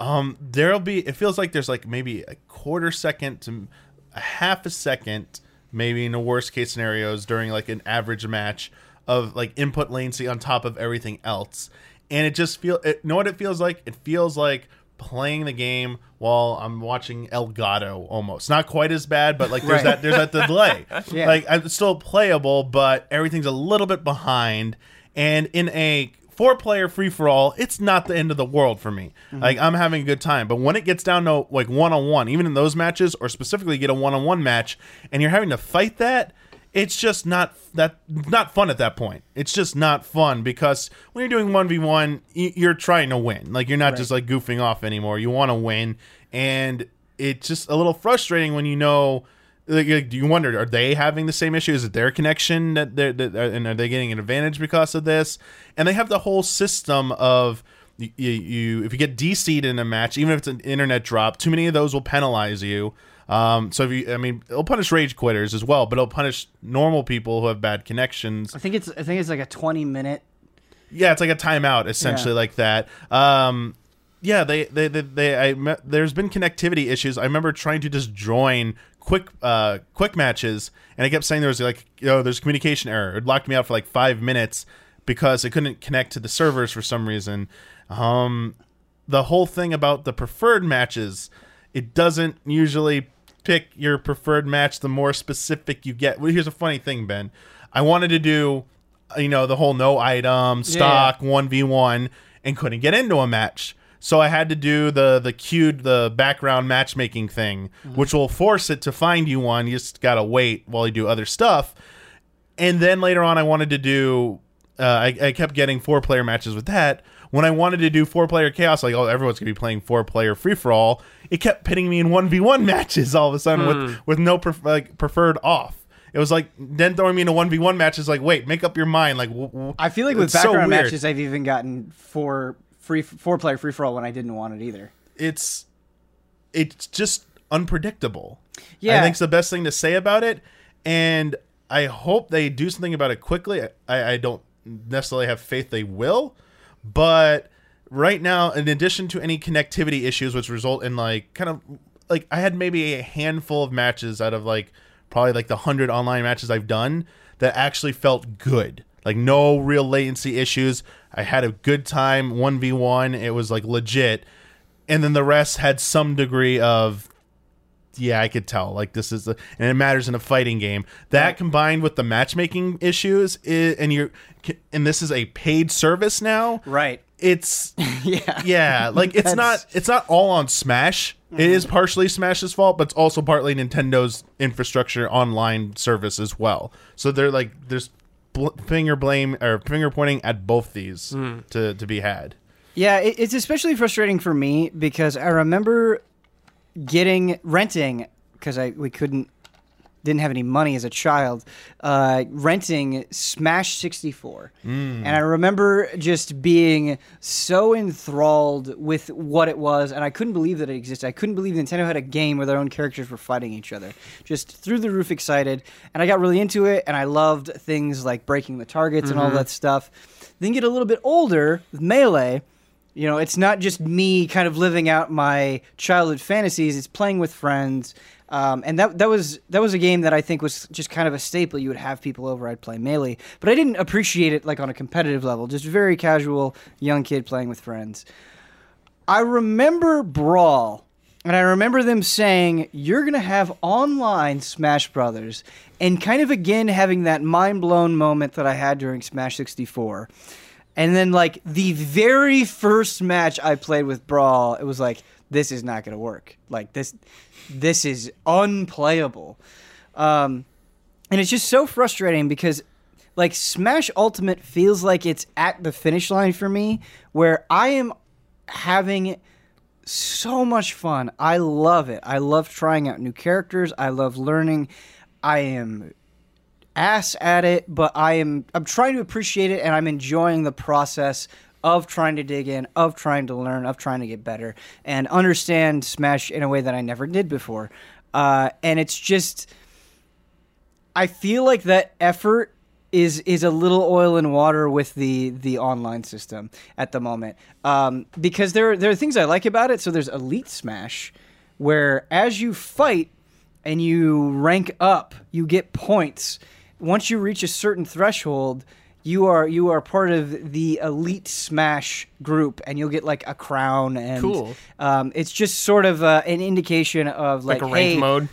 Um, there'll be. It feels like there's like maybe a quarter second to a half a second, maybe in the worst case scenarios during like an average match of like input latency on top of everything else, and it just feel. It, know what it feels like? It feels like playing the game while I'm watching Elgato almost. Not quite as bad, but like there's Right. that there's that delay. Yeah. Like it's still playable, but everything's a little bit behind. And in a four player free for all, it's not the end of the world for me. Mm-hmm. Like I'm having a good time. But when it gets down to like one on one, even in those matches, or specifically get a one on one match, and you're having to fight that, it's just not that not fun at that point. It's just not fun because when you're doing one v one, you're trying to win. Like you're not just like goofing off anymore. You want to win, and it's just a little frustrating when you know. Like, you wonder are they having the same issue? Is it their connection that they're that, and are they getting an advantage because of this? And they have the whole system of you, you if you get DC'd in a match, even if it's an internet drop, too many of those will penalize you. Um, so if you, I mean, it'll punish rage quitters as well, but it'll punish normal people who have bad connections. I think it's I think it's like a 20 minute Yeah, it's like a timeout essentially Yeah. like that. Um, yeah, they they they, they I me- there's been connectivity issues. I remember trying to just join quick uh quick matches, and I kept saying there was like you know there's communication error. It locked me out for like five minutes because it couldn't connect to the servers for some reason. Um, the whole thing about the preferred matches, it doesn't usually pick your preferred match the more specific you get. Well, here's a funny thing, Ben. I wanted to do, you know, the whole no item stock one v one, and couldn't get into a match. So I had to do the the queued the background matchmaking thing, which will force it to find you one. You just gotta wait while you do other stuff. And then later on, I wanted to do. Uh, I, I kept getting four player matches with that. When I wanted to do four player chaos, like oh everyone's gonna be playing four player free for all, it kept pitting me in one v one matches all of a sudden with hmm. with no pref- like preferred off. It was like then throwing me in a one v one match is like wait make up your mind like w- w- I feel like with it's so background matches, I've even gotten four free four player free for all when I didn't want it either. it's it's just unpredictable. Yeah. I think's the best thing to say about it, and I hope they do something about it quickly. I, I don't necessarily have faith they will, but right now, in addition to any connectivity issues, which result in like kind of like I had maybe a handful of matches out of like probably like the hundred online matches I've done that actually felt good. Like no real latency issues. I had a good time, one v one. It was like legit, and then the rest had some degree of yeah, I could tell. Like this is, a, and it matters in a fighting game. That combined with the matchmaking issues, is, and you're, and this is a paid service now. Right. It's Yeah. yeah, like it's not, it's not all on Smash. It is mm-hmm. partially Smash's fault, but it's also partly Nintendo's infrastructure online service as well. So they're like, there's bl- finger blame or finger pointing at both these mm. to to be had. Yeah, it's especially frustrating for me because I remember getting renting because I we couldn't didn't have any money as a child uh, renting Smash 64 and I remember just being so enthralled with what it was and I couldn't believe that it existed. I couldn't believe Nintendo had a game where their own characters were fighting each other. Just through the roof excited and I got really into it and I loved things like breaking the targets and all that stuff. Then get a little bit older with Melee you know, it's not just me kind of living out my childhood fantasies. It's playing with friends, um, and that that was that was a game that I think was just kind of a staple. You would have people over, I'd play melee, but I didn't appreciate it like on a competitive level. Just very casual, young kid playing with friends. I remember Brawl, and I remember them saying, You're to have online Smash Brothers, and kind of again having that mind blown moment that I had during Smash 64. And then, like, the very first match I played with Brawl, it was like, This is not going to work. Like, this, this is unplayable. Um, and it's just so frustrating because like Smash Ultimate feels like it's at the finish line for me where I am having so much fun. I love it. I love trying out new characters. I love learning. I am ass at it, but I am I'm trying to appreciate it and I'm enjoying the process of trying to dig in, of trying to learn, of trying to get better and understand Smash in a way that I never did before. Uh, and it's just I feel like that effort is is a little oil and water with the the online system at the moment um, because there there are things I like about it. So there's Elite Smash, where as you fight and you rank up, you get points. Once you reach a certain threshold, you are you are part of the Elite Smash group, and you'll get like a crown and Cool. Um, it's just sort of uh, an indication of like, Like a ranked hey, mode.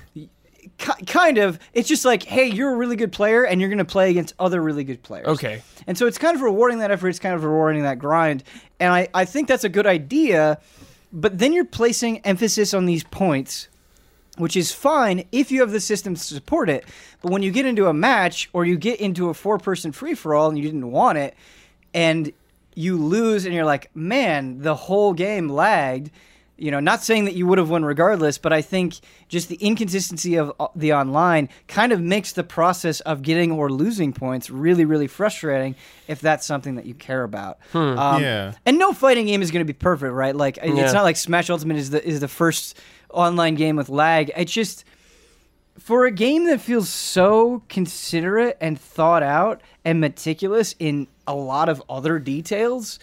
ki- kind of it's just like hey you're a really good player and you're going to play against other really good players Okay. and so it's kind of rewarding that effort it's kind of rewarding that grind and i, I think that's a good idea but then you're placing emphasis on these points which is fine if you have the systems to support it but when you get into a match or you get into a four person free for all and you didn't want it and you lose and you're like man the whole game lagged you know not saying that you would have won regardless but i think just the inconsistency of uh, the online kind of makes the process of getting or losing points really really frustrating if that's something that you care about um, Yeah. and no fighting game is going to be perfect right like Yeah. it's not like smash ultimate is the is the first online game with lag it's just for a game that feels so considerate and thought out and meticulous in a lot of other details,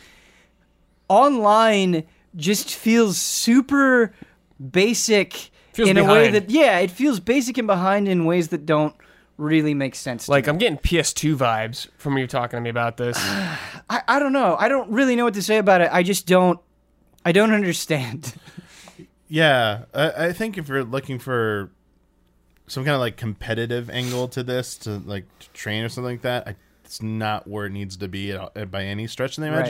online just feels super basic Feels in a way that yeah, it feels basic and behind in ways that don't really make sense. Like to I'm me. getting PS2 vibes from you talking to me about this. I, I don't know. I don't really know what to say about it. I just don't. I don't understand. Yeah, I, I think if you're looking for some kind of like competitive angle to this, to like to train or something like that, I, it's not where it needs to be at, all- by any stretch of the Right.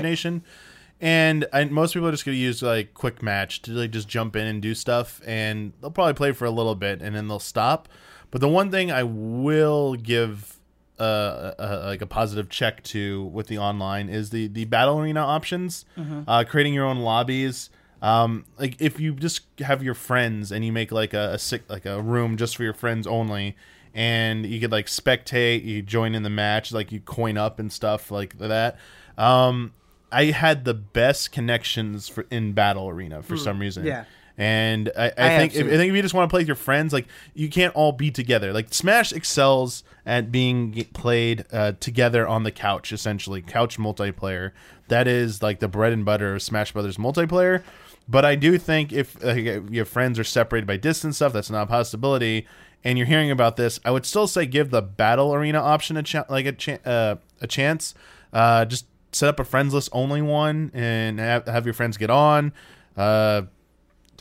And I, most people are just going to use like quick match to like just jump in and do stuff, and they'll probably play for a little bit and then they'll stop. But the one thing I will give uh, a, like a positive check to with the online is the the battle arena options, uh, creating your own lobbies. Um, like if you just have your friends and you make like a, a sick like a room just for your friends only, and you could like spectate, you join in the match, like you coin up and stuff like that. Um, I had the best connections for in battle arena for some reason. Yeah. And I, I, I think if. I think if you just want to play with your friends, like you can't all be together. Like Smash excels at being played uh, together on the couch, essentially couch multiplayer. That is like the bread and butter of Smash Brothers multiplayer. But I do think if uh, your friends are separated by distance stuff, that's not a possibility. And you're hearing about this, I would still say give the battle arena option a like a uh, a chance. Uh, just set up a friends list only one and have, have your friends get on. Uh,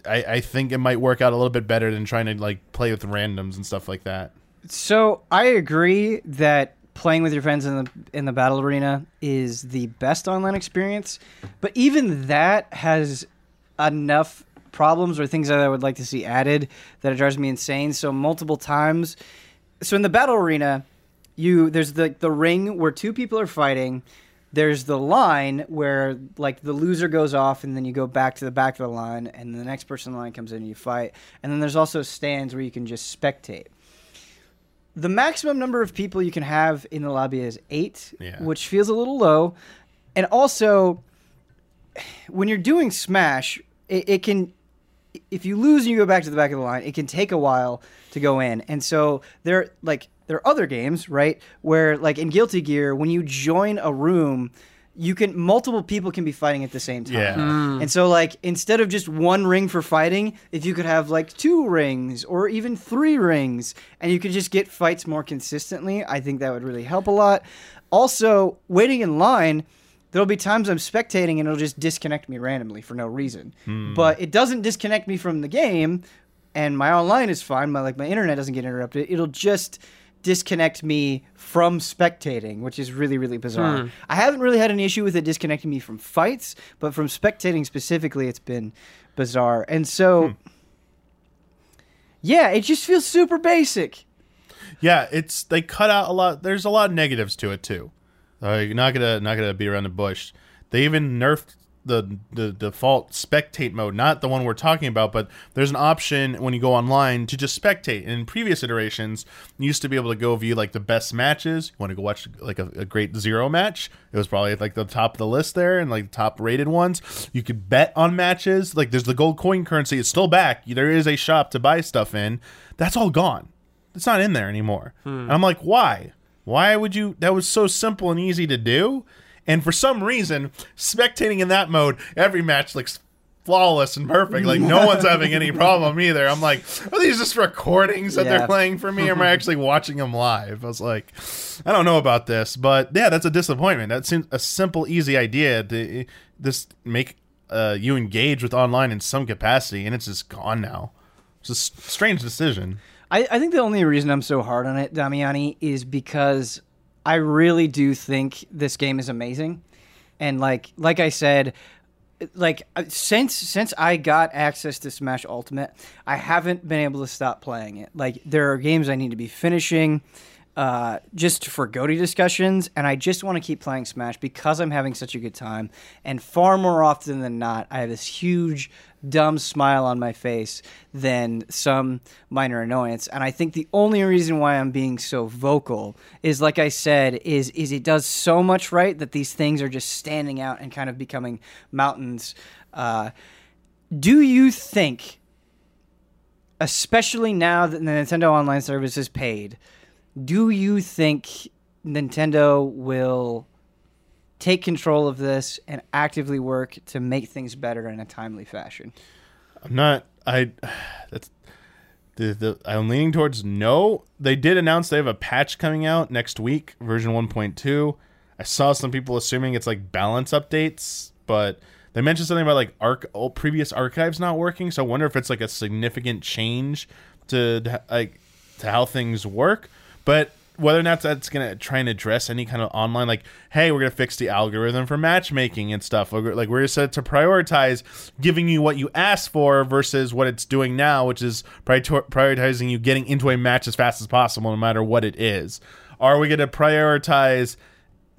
I, I think it might work out a little bit better than trying to like play with randoms and stuff like that. So I agree that playing with your friends in the in the battle arena is the best online experience, but even that has enough problems or things that I would like to see added that it drives me insane. So multiple times, so in the battle arena, you there's the the ring where two people are fighting. There's the line where like the loser goes off and then you go back to the back of the line and the next person in line comes in and you fight. And then there's also stands where you can just spectate the maximum number of people you can have in the lobby is eight, Yeah. which feels a little low. And also, when you're doing Smash, it, it can, if you lose and you go back to the back of the line, it can take a while to go in. And so there, like, there are other games, right, where like in Guilty Gear, when you join a room. You can multiple people can be fighting at the same time. Yeah. Hmm. And so, like, instead of just one ring for fighting, if you could have like two rings or even three rings, and you could just get fights more consistently, I think that would really help a lot. Also, waiting in line, there'll be times I'm spectating and it'll just disconnect me randomly for no reason. Hmm. But it doesn't disconnect me from the game, and my online is fine. My like my internet doesn't get interrupted. It'll just disconnect me from spectating, which is really really bizarre. I haven't really had an issue with it disconnecting me from fights, but from spectating specifically, it's been bizarre. And so, yeah, it just feels super basic. Yeah, it's they cut out a lot. There's a lot of negatives to it too. Uh, you're not gonna not gonna be around the bush. They even nerfed the the default spectate mode, not the one we're talking about, but there's an option when you go online to just spectate. And in previous iterations, you used to be able to go view like the best matches. You want to go watch like a, a great zero match? It was probably like the top of the list there and like the top rated ones. You could bet on matches. Like there's the gold coin currency. It's still back. There is a shop to buy stuff in. That's all gone. It's not in there anymore. Hmm. And I'm like, why? Why would you? That was so simple and easy to do. And for some reason, spectating in that mode, every match looks flawless and perfect. Like no one's having any problem either. I'm like, are these just recordings that Yeah. they're playing for me? Or am I actually watching them live? I was like, I don't know about this, but yeah, that's a disappointment. That seems a simple, easy idea to just make uh, you engage with online in some capacity, and it's just gone now. It's a strange decision. I, I think the only reason I'm so hard on it, Damiani, is because I really do think this game is amazing, and like like I said, like uh, since since I got access to Smash Ultimate, I haven't been able to stop playing it. Like there are games I need to be finishing. Uh, just for GOTY discussions, and I just want to keep playing Smash because I'm having such a good time. And far more often than not, I have this huge, dumb smile on my face than some minor annoyance. And I think the only reason why I'm being so vocal is, like I said, is is it does so much right that these things are just standing out and kind of becoming mountains. Uh, do you think especially now that the Nintendo Online service is paid, do you think Nintendo will take control of this and actively work to make things better in a timely fashion? I'm not. I. That's. The, the, I'm leaning towards no. They did announce they have a patch coming out next week, version 1.2. I saw some people assuming it's like balance updates, but they mentioned something about like arc old oh, previous archives not working. So I wonder if it's like a significant change to like to how things work. But whether or not that's going to try and address any kind of online, like, hey, we're going to fix the algorithm for matchmaking and stuff. Like, we're set to prioritize giving you what you asked for versus what it's doing now, which is prioritizing you getting into a match as fast as possible, no matter what it is. Are we going to prioritize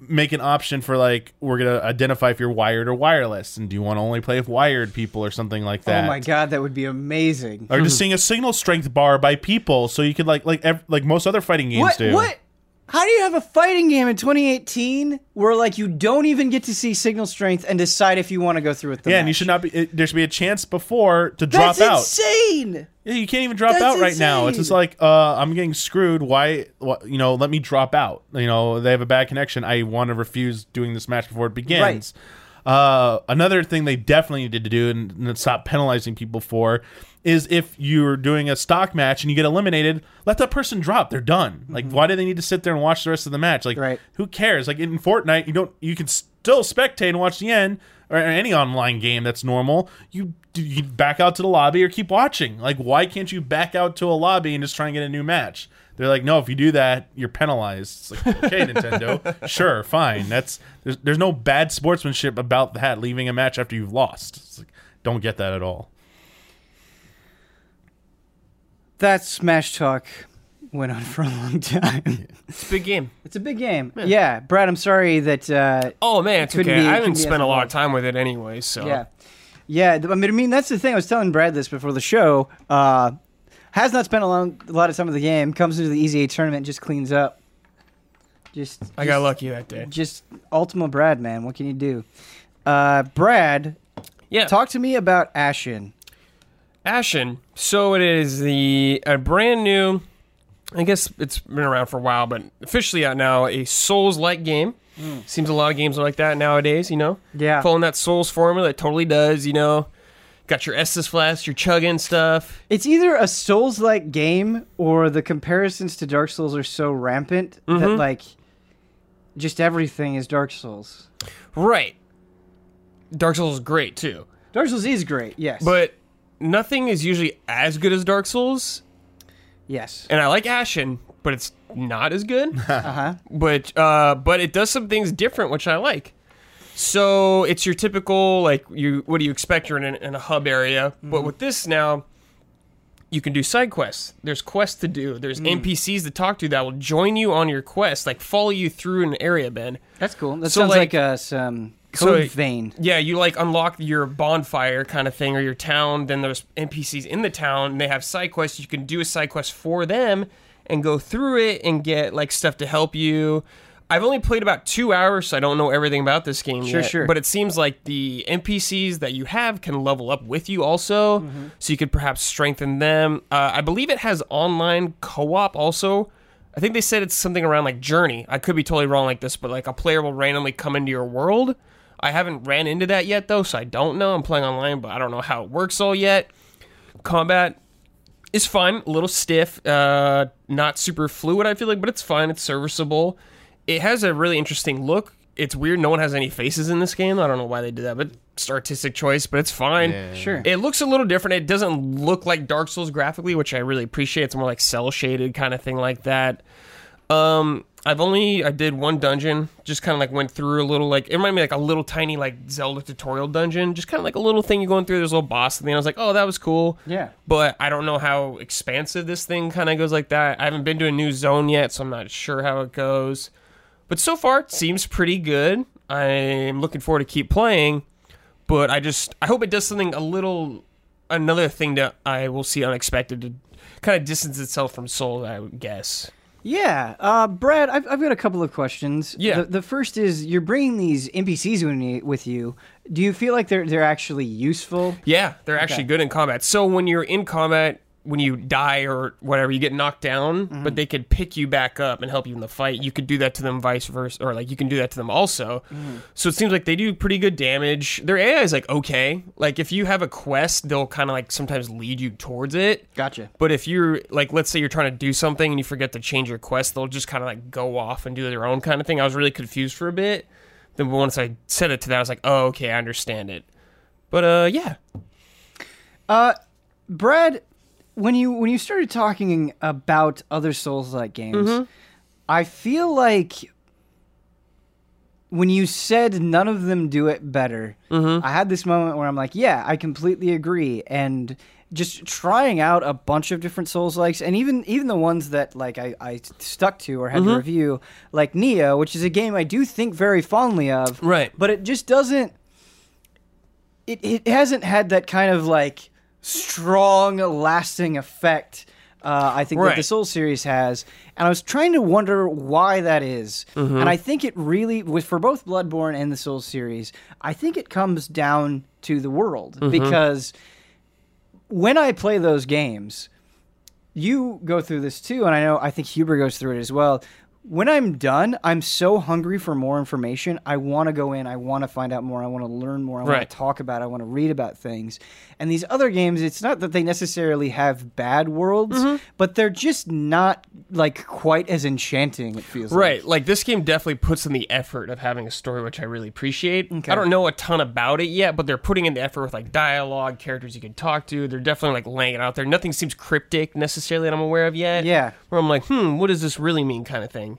make an option for like we're gonna identify if you're wired or wireless, and do you want to only play with wired people or something like that? Oh my god, that would be amazing. Or just hmm. seeing a signal strength bar by people, so you could like like ev- like most other fighting games What? do. What? How do you have a fighting game in 2018 where like you don't even get to see signal strength and decide if you want to go through with the Yeah, and you should not be. It, there should be a chance before to drop That's out. insane. Yeah, you can't even drop That's out right now. It's just like, uh, I'm getting screwed. Why? What, you know, let me drop out. You know, they have a bad connection. I want to refuse doing this match before it begins. Uh, another thing they definitely needed to do and, and stop penalizing people for is if you're doing a stock match and you get eliminated, let that person drop. They're done. Like, mm-hmm. why do they need to sit there and watch the rest of the match? Like, Right. who cares? Like in Fortnite, you don't. You can still spectate and watch the end, or any online game that's normal. You you back out to the lobby or keep watching. Like, why can't you back out to a lobby and just try and get a new match? They're like, no, if you do that, you're penalized. It's like, okay, Nintendo, sure, fine. That's there's there's no bad sportsmanship about that. Leaving a match after you've lost. It's like, don't get that at all. That Smash Talk went on for a long time. It's a big game. it's a big game. Yeah. Brad, I'm sorry that. Uh, Oh man, it's Couldn't okay. be- I haven't spent a lot of time with it anyway, so Yeah. Yeah, I mean, I mean that's the thing. I was telling Brad this before the show. Uh, has not spent a, long, a lot of time with the game. Comes into the Easy A tournament, just cleans up. Just, I got lucky that day. just Ultima Brad, man. What can you do? Uh, Brad, Yeah, talk to me about Ashen. Ashen. So it is the a brand new. I guess it's been around for a while, but officially out now. A Souls-like game. Seems a lot of games are like that nowadays. You know, Yeah. following that Souls formula. It totally does. You know, got your Estus flask, your chugging stuff. It's either a Souls-like game or the comparisons to Dark Souls are so rampant that Mhm. like just everything is Dark Souls. Right. Dark Souls is great too, Dark Souls is great, yes. but nothing is usually as good as Dark Souls. yes. And I like Ashen, but it's not as good. Uh-huh. but uh, but it does some things different, which I like. So it's your typical like you. What do you expect? You're in, an, in a hub area, but with this now, you can do side quests. There's quests to do. There's NPCs to talk to that will join you on your quest, like follow you through an area, Ben. That's cool. That So, sounds like- like, uh, some So, code like- vein. Yeah, you like unlock your bonfire kind of thing or your town. Then there's NPCs in the town, and they have side quests. You can do a side quest for them and go through it and get like stuff to help you. I've only played about two hours, so I don't know everything about this game Sure, yet. sure. But it seems like the NPCs that you have can level up with you also, Mm-hmm. so you could perhaps strengthen them. Uh, I believe it has online co-op also. I think they said it's something around like Journey. I could be totally wrong like this, but like a player will randomly come into your world. I haven't ran into that yet though, so I don't know. I'm playing online, but I don't know how it works all yet. Combat is fun, a little stiff, uh, not super fluid. I feel like, but it's fine. It's serviceable. It has a really interesting look. It's weird. No one has any faces in this game. I don't know why they did that, but it's artistic choice. But it's fine. Sure. It looks a little different. It doesn't look like Dark Souls graphically, which I really appreciate. It's more like cell shaded kind of thing like that. Um, I've only I did one dungeon, just kind of like went through a little like it reminded me like a little tiny like Zelda tutorial dungeon, just kind of like a little thing you're going through. There's a little boss, and then I was like, oh, that was cool. Yeah. But I don't know how expansive this thing kind of goes like that. I haven't been to a new zone yet, so I'm not sure how it goes. But so far, it seems pretty good. I'm looking forward to keep playing, but I just I hope it does something a little another thing that I will see unexpected to kind of distance itself from Soul. I would guess. Yeah, uh, Brad, I've, I've got a couple of questions. Yeah. The, the first is you're bringing these NPCs with you- with you. Do you feel like they're they're actually useful? Yeah, they're actually good in combat. So when you're in combat, when you die or whatever, you get knocked down, but they could pick you back up and help you in the fight. You could do that to them, vice versa, or like you can do that to them also. So it seems like they do pretty good damage. Their AI is like okay. Like if you have a quest, they'll kind of like sometimes lead you towards it. Gotcha. But if you're like, let's say you're trying to do something and you forget to change your quest, they'll just kind of like go off and do their own kind of thing. I was really confused for a bit. Then once I said it to that, I was like, oh, okay, I understand it. But uh, yeah, Uh, Brad, when you when you started talking about other Souls-like games, mm-hmm. I feel like when you said none of them do it better, mm-hmm. I had this moment where I'm like, yeah, I completely agree. And just trying out a bunch of different Souls likes, and even even the ones that like I, I stuck to or had to mm-hmm. review, like Nioh, which is a game I do think very fondly of. Right. But it just doesn't it, it hasn't had that kind of like strong lasting effect uh, I think that the Right. Soul series has, and I was trying to wonder why that is. Mm-hmm. And I think it really, was for both Bloodborne and the Soul series, I think it comes down to the world Mm-hmm. because when I play those games, you go through this too, and I know I think Huber goes through it as well. When I'm done, I'm so hungry for more information. I want to go in. I want to find out more. I want to learn more. I want Right. to talk about. it. I want to read about things. And these other games, it's not that they necessarily have bad worlds, Mm-hmm. but they're just not like quite as enchanting. It feels Right. Like. Like this game definitely puts in the effort of having a story, which I really appreciate. Okay. I don't know a ton about it yet, but they're putting in the effort with like dialogue, characters you can talk to. They're definitely like laying it out there. Nothing seems cryptic necessarily that I'm aware of yet. Yeah. Where I'm like, hmm, what does this really mean, kind of thing.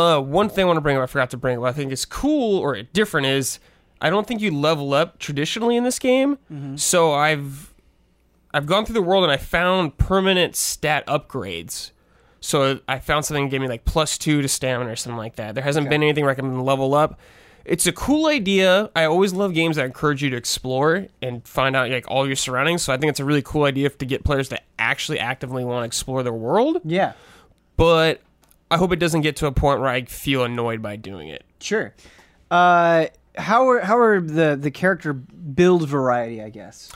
Uh, one thing I want to bring up, I forgot to bring up. I think is cool or different is I don't think you level up traditionally in this game. So I've I've gone through the world and I found permanent stat upgrades. So I found something that gave me like plus two to stamina or something like that. There hasn't been anything where I can level up. It's a cool idea. I always love games that encourage you to explore and find out like all your surroundings. So I think it's a really cool idea to get players to actually actively want to explore their world. Yeah. But I hope it doesn't get to a point where I feel annoyed by doing it. Sure. Uh, how are how are the the character build variety? I guess.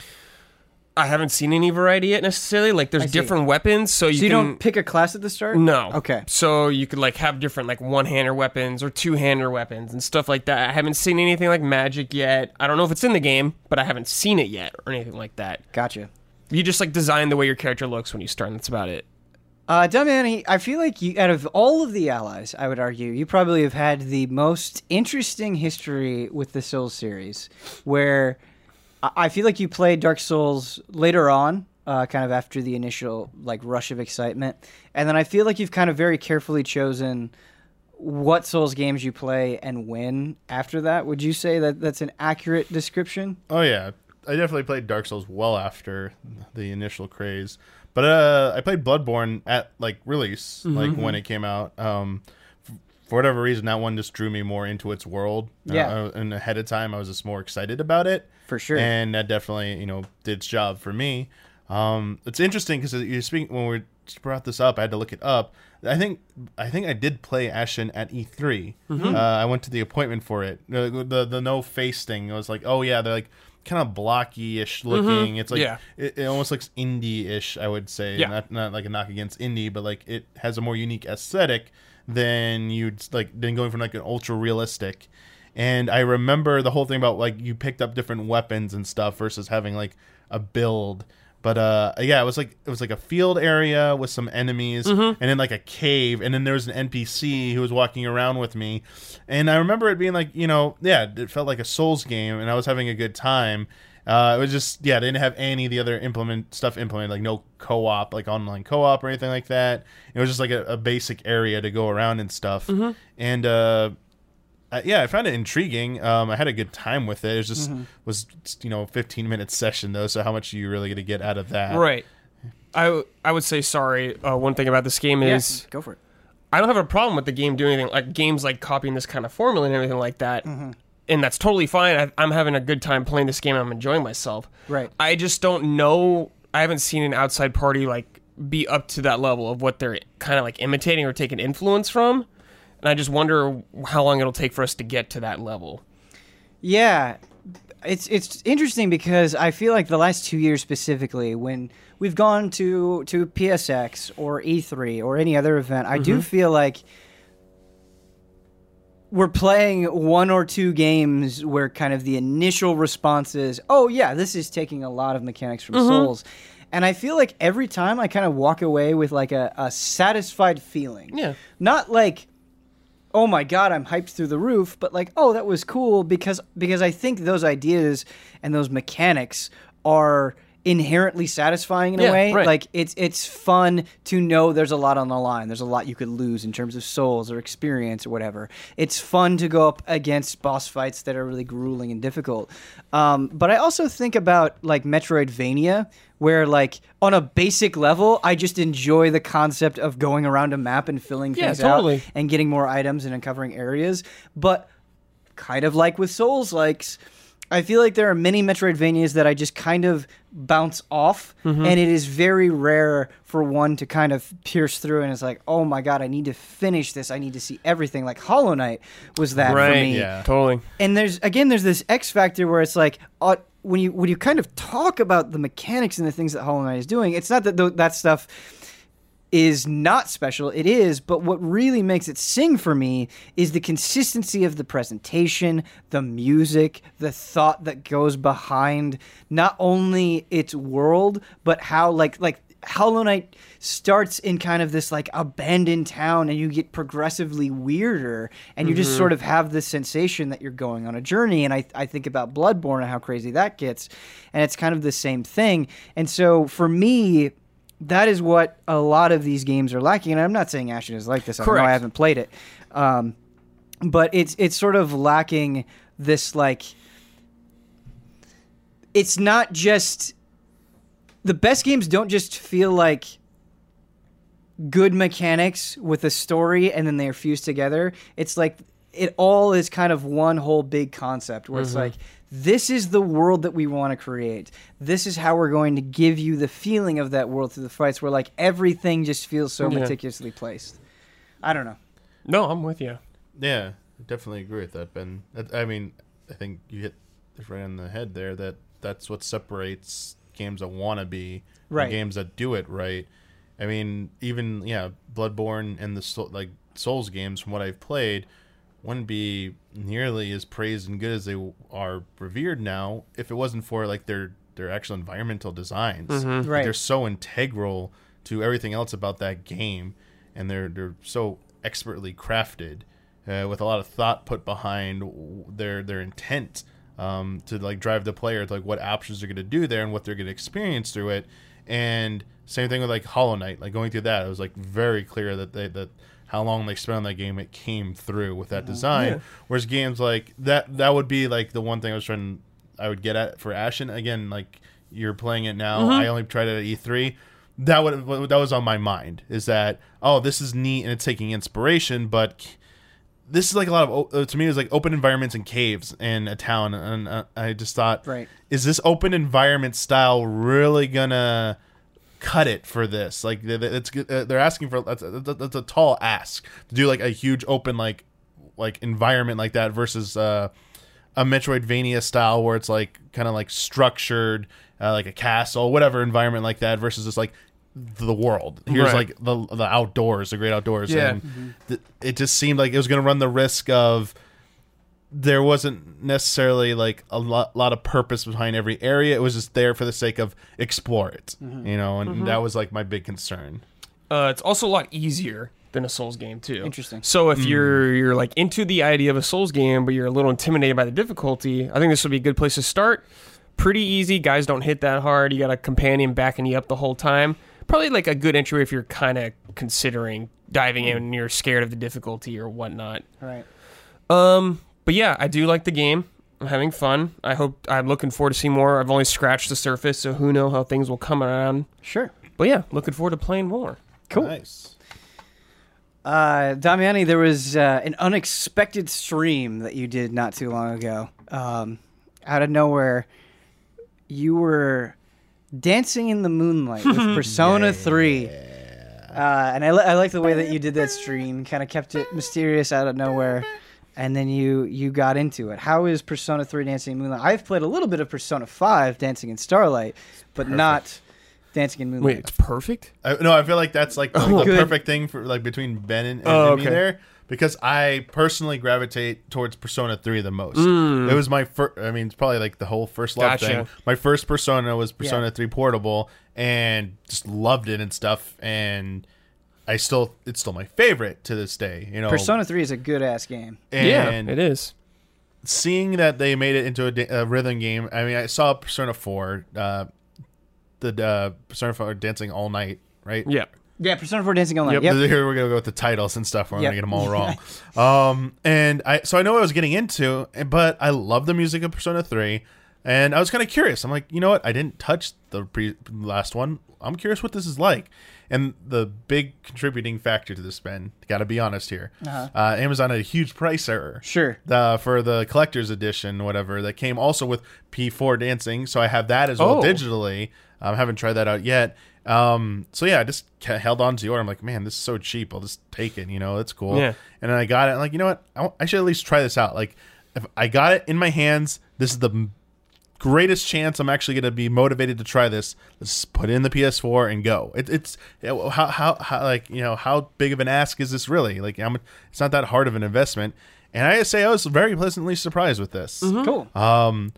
I haven't seen any variety yet necessarily. Like there's different weapons, so you, So you can, don't pick a class at the start. No. Okay. So you could like have different like one-hander weapons or two-hander weapons and stuff like that. I haven't seen anything like magic yet. I don't know if it's in the game, but I haven't seen it yet or anything like that. Gotcha. You just like design the way your character looks when you start, and that's about it. Uh, Dumb I feel like you, out of all of the allies, I would argue, you probably have had the most interesting history with the Souls series, where I feel like you played Dark Souls later on, uh, kind of after the initial like rush of excitement, and then I feel like you've kind of very carefully chosen what Souls games you play and when after that. Would you say that that's an accurate description? Oh yeah, I definitely played Dark Souls well after the initial craze. But uh, I played Bloodborne at like release, Mm-hmm. like when it came out. Um, f- for whatever reason, that one just drew me more into its world. Yeah. Uh, and ahead of time, I was just more excited about it. For sure. And that definitely, you know, did its job for me. Um, it's interesting because you speak when we brought this up, I had to look it up. I think I think I did play Ashen at E3. Mm-hmm. Uh, I went to the appointment for it. The, the the no face thing. I was like, oh yeah, they're like kind of blocky-ish mm-hmm. looking. It's like Yeah. it, it almost looks indie-ish, I would say. Yeah. Not not like a knock against indie, but like it has a more unique aesthetic than you'd like than going from like an ultra realistic. And I remember the whole thing about like you picked up different weapons and stuff versus having like a build. But uh yeah, it was like it was like a field area with some enemies and then like a cave and then there was an NPC who was walking around with me. And I remember it being like, you know, yeah, it felt like a Souls game and I was having a good time. Uh, it was just yeah, they didn't have any of the other implement stuff implemented, like no co-op, like online co-op or anything like that. It was just like a, a basic area to go around and stuff. And uh, uh, yeah, I found it intriguing. Um, I had a good time with it. It was just was you know 15 minute session though, so how much are you really going to get out of that? Right. I I would say sorry. Uh, one thing about this game is Yeah, go for it. I don't have a problem with the game doing anything like games like copying this kind of formula and everything like that. And that's totally fine. I, I'm having a good time playing this game. I'm enjoying myself. Right. I just don't know. I haven't seen an outside party like be up to that level of what they're kind of like imitating or taking influence from. And I just wonder how long it'll take for us to get to that level. Yeah, it's it's interesting because I feel like the last two years specifically, when we've gone to to PSX or E3 or any other event, I do mm-hmm. feel like we're playing one or two games where kind of the initial response is, "Oh yeah, this is taking a lot of mechanics from mm-hmm. Souls." And I feel like every time I kind of walk away with like a, a satisfied feeling. Yeah. Not like oh my god i'm hyped through the roof but like oh that was cool because because i think those ideas and those mechanics are inherently satisfying in a way. right. Like it's it's fun to know there's a lot on the line. There's a lot you could lose in terms of souls or experience or whatever. It's fun to go up against boss fights that are really grueling and difficult. Um, but I also think about like Metroidvania, where like on a basic level, I just enjoy the concept of going around a map and filling Yeah, things totally. out and getting more items and uncovering areas. But kind of like with Souls likes, I feel like there are many Metroidvanias that I just kind of bounce off, Mm-hmm. and it is very rare for one to kind of pierce through and it's like, oh my god, I need to finish this. I need to see everything. Like Hollow Knight was that for right. me. Yeah. Totally. And there's again, there's this X factor where it's like. Uh, when you when you kind of talk about the mechanics and the things that Hollow Knight is doing, it's not that th- that stuff is not special. It is, but what really makes it sing for me is the consistency of the presentation, the music, the thought that goes behind not only its world, but how like like Hollow Knight starts in kind of this like abandoned town and you get progressively weirder and you just mm-hmm. sort of have this sensation that you're going on a journey. And I, I think about Bloodborne and how crazy that gets. And it's kind of the same thing. And so for me that is what a lot of these games are lacking. And I'm not saying Ashen is like this. I know. I haven't played it, um, but it's it's sort of lacking this like. It's not just the best games don't just feel like good mechanics with a story and then they're fused together. It's like it all is kind of one whole big concept where it's like this is the world that we want to create. This is how we're going to give you the feeling of that world through the fights where like everything just feels so Yeah. meticulously placed. I don't know. No, I'm with you. Yeah, I definitely agree with that, Ben. I mean, I think you hit right on the head there. That that's what separates games that want to be from Right. games that do it right. I mean, even yeah, Bloodborne and the like Souls games from what I've played wouldn't be nearly as praised and good as they are revered now if it wasn't for like their their actual environmental designs. Like, Right. they're so integral to everything else about that game, and they're they're so expertly crafted uh, with a lot of thought put behind their their intent um, to like drive the player to like what options they're going to do there and what they're going to experience through it. And same thing with like Hollow Knight, like going through that, it was like very clear that they that how long they spent on that game, it came through with that design. Yeah. Whereas games like that, that would be like the one thing I was trying, I would get at for Ashen again. Like you're playing it now, I only tried it at E3. That would that was on my mind is that oh this is neat and it's taking inspiration, but this is like a lot of uh, to me it was like open environments and caves in a town, and uh, I just thought, Right. is this open environment style really gonna cut it for this? Like it's uh, they're asking for that's, that's that's a tall ask to do like a huge open like like environment like that versus uh, a Metroidvania style where it's like kind of like structured uh, like a castle, whatever environment like that versus just like the world. Here's Right. like the the outdoors, the great outdoors. Yeah. And th- it just seemed like it was going to run the risk of there wasn't necessarily like a lot, lot of purpose behind every area. It was just there for the sake of explore it, you know, and that was like my big concern. Uh, it's also a lot easier than a Souls game too. Interesting. So if you're you're like into the idea of a Souls game, but you're a little intimidated by the difficulty, I think this would be a good place to start. Pretty easy. Guys don't hit that hard. You got a companion backing you up the whole time. Probably like a good entry if you're kind of considering diving in and you're scared of the difficulty or whatnot. Right. Um, but yeah, I do like the game. I'm having fun. I hope I'm looking forward to see more. I've only scratched the surface, so who know how things will come around. Sure. But yeah, looking forward to playing more. Cool. Nice. Uh, Damiani, there was uh, an unexpected stream that you did not too long ago. Um, out of nowhere, you were dancing in the moonlight with Persona 3. Uh, and I, li- I like the way that you did that stream, kind of kept it mysterious out of nowhere. And then you you got into it. How is Persona 3 Dancing in Moonlight? I've played a little bit of Persona 5 Dancing in Starlight, but not Dancing in Moonlight. Wait, it's perfect. I, no, I feel like that's like the, Oh, the good. perfect thing for like between Ben and, and, Oh, and me there because I personally gravitate towards Persona 3 the most. Mm. It was my first, I mean, it's probably like the whole first love Gotcha. thing. My first Persona was Persona Yeah. 3 Portable and just loved it and stuff. And I still, it's still my favorite to this day, you know. Persona 3 is a good ass game. and yeah, it is. seeing that they made it into a, a rhythm game. I mean, I saw Persona 4. Uh, the uh, Persona 4 Dancing All Night, right? Yeah. Yeah, Persona 4 Dancing Online. Yep. Yep. Here we're gonna go with the titles and stuff. We're Yep. gonna get them all wrong. um, and I so I know what I was getting into, but I love the music of Persona Three, and I was kind of curious. I'm like, you know what? I didn't touch the pre- last one. I'm curious what this is like. And the big contributing factor to this, Ben, got to be honest here. Uh-huh. Uh, Amazon had a huge price error Sure. the for the collector's edition, whatever that came also with P4 dancing. So I have that as well Oh. digitally. Um, I haven't tried that out yet. Um, so yeah, I just held on to the order. I'm like, man, this is so cheap. I'll just take it. You know, it's cool. Yeah. And then I got it. I'm like, you know what? I, I should at least try this out. Like, if I got it in my hands, this is the greatest chance I'm actually going to be motivated to try this. Let's put in the PS4 and go. It, it's how, how how like you know how big of an ask is this really? Like, I'm, it's not that hard of an investment. And I say I was very pleasantly surprised with this. Cool. Um,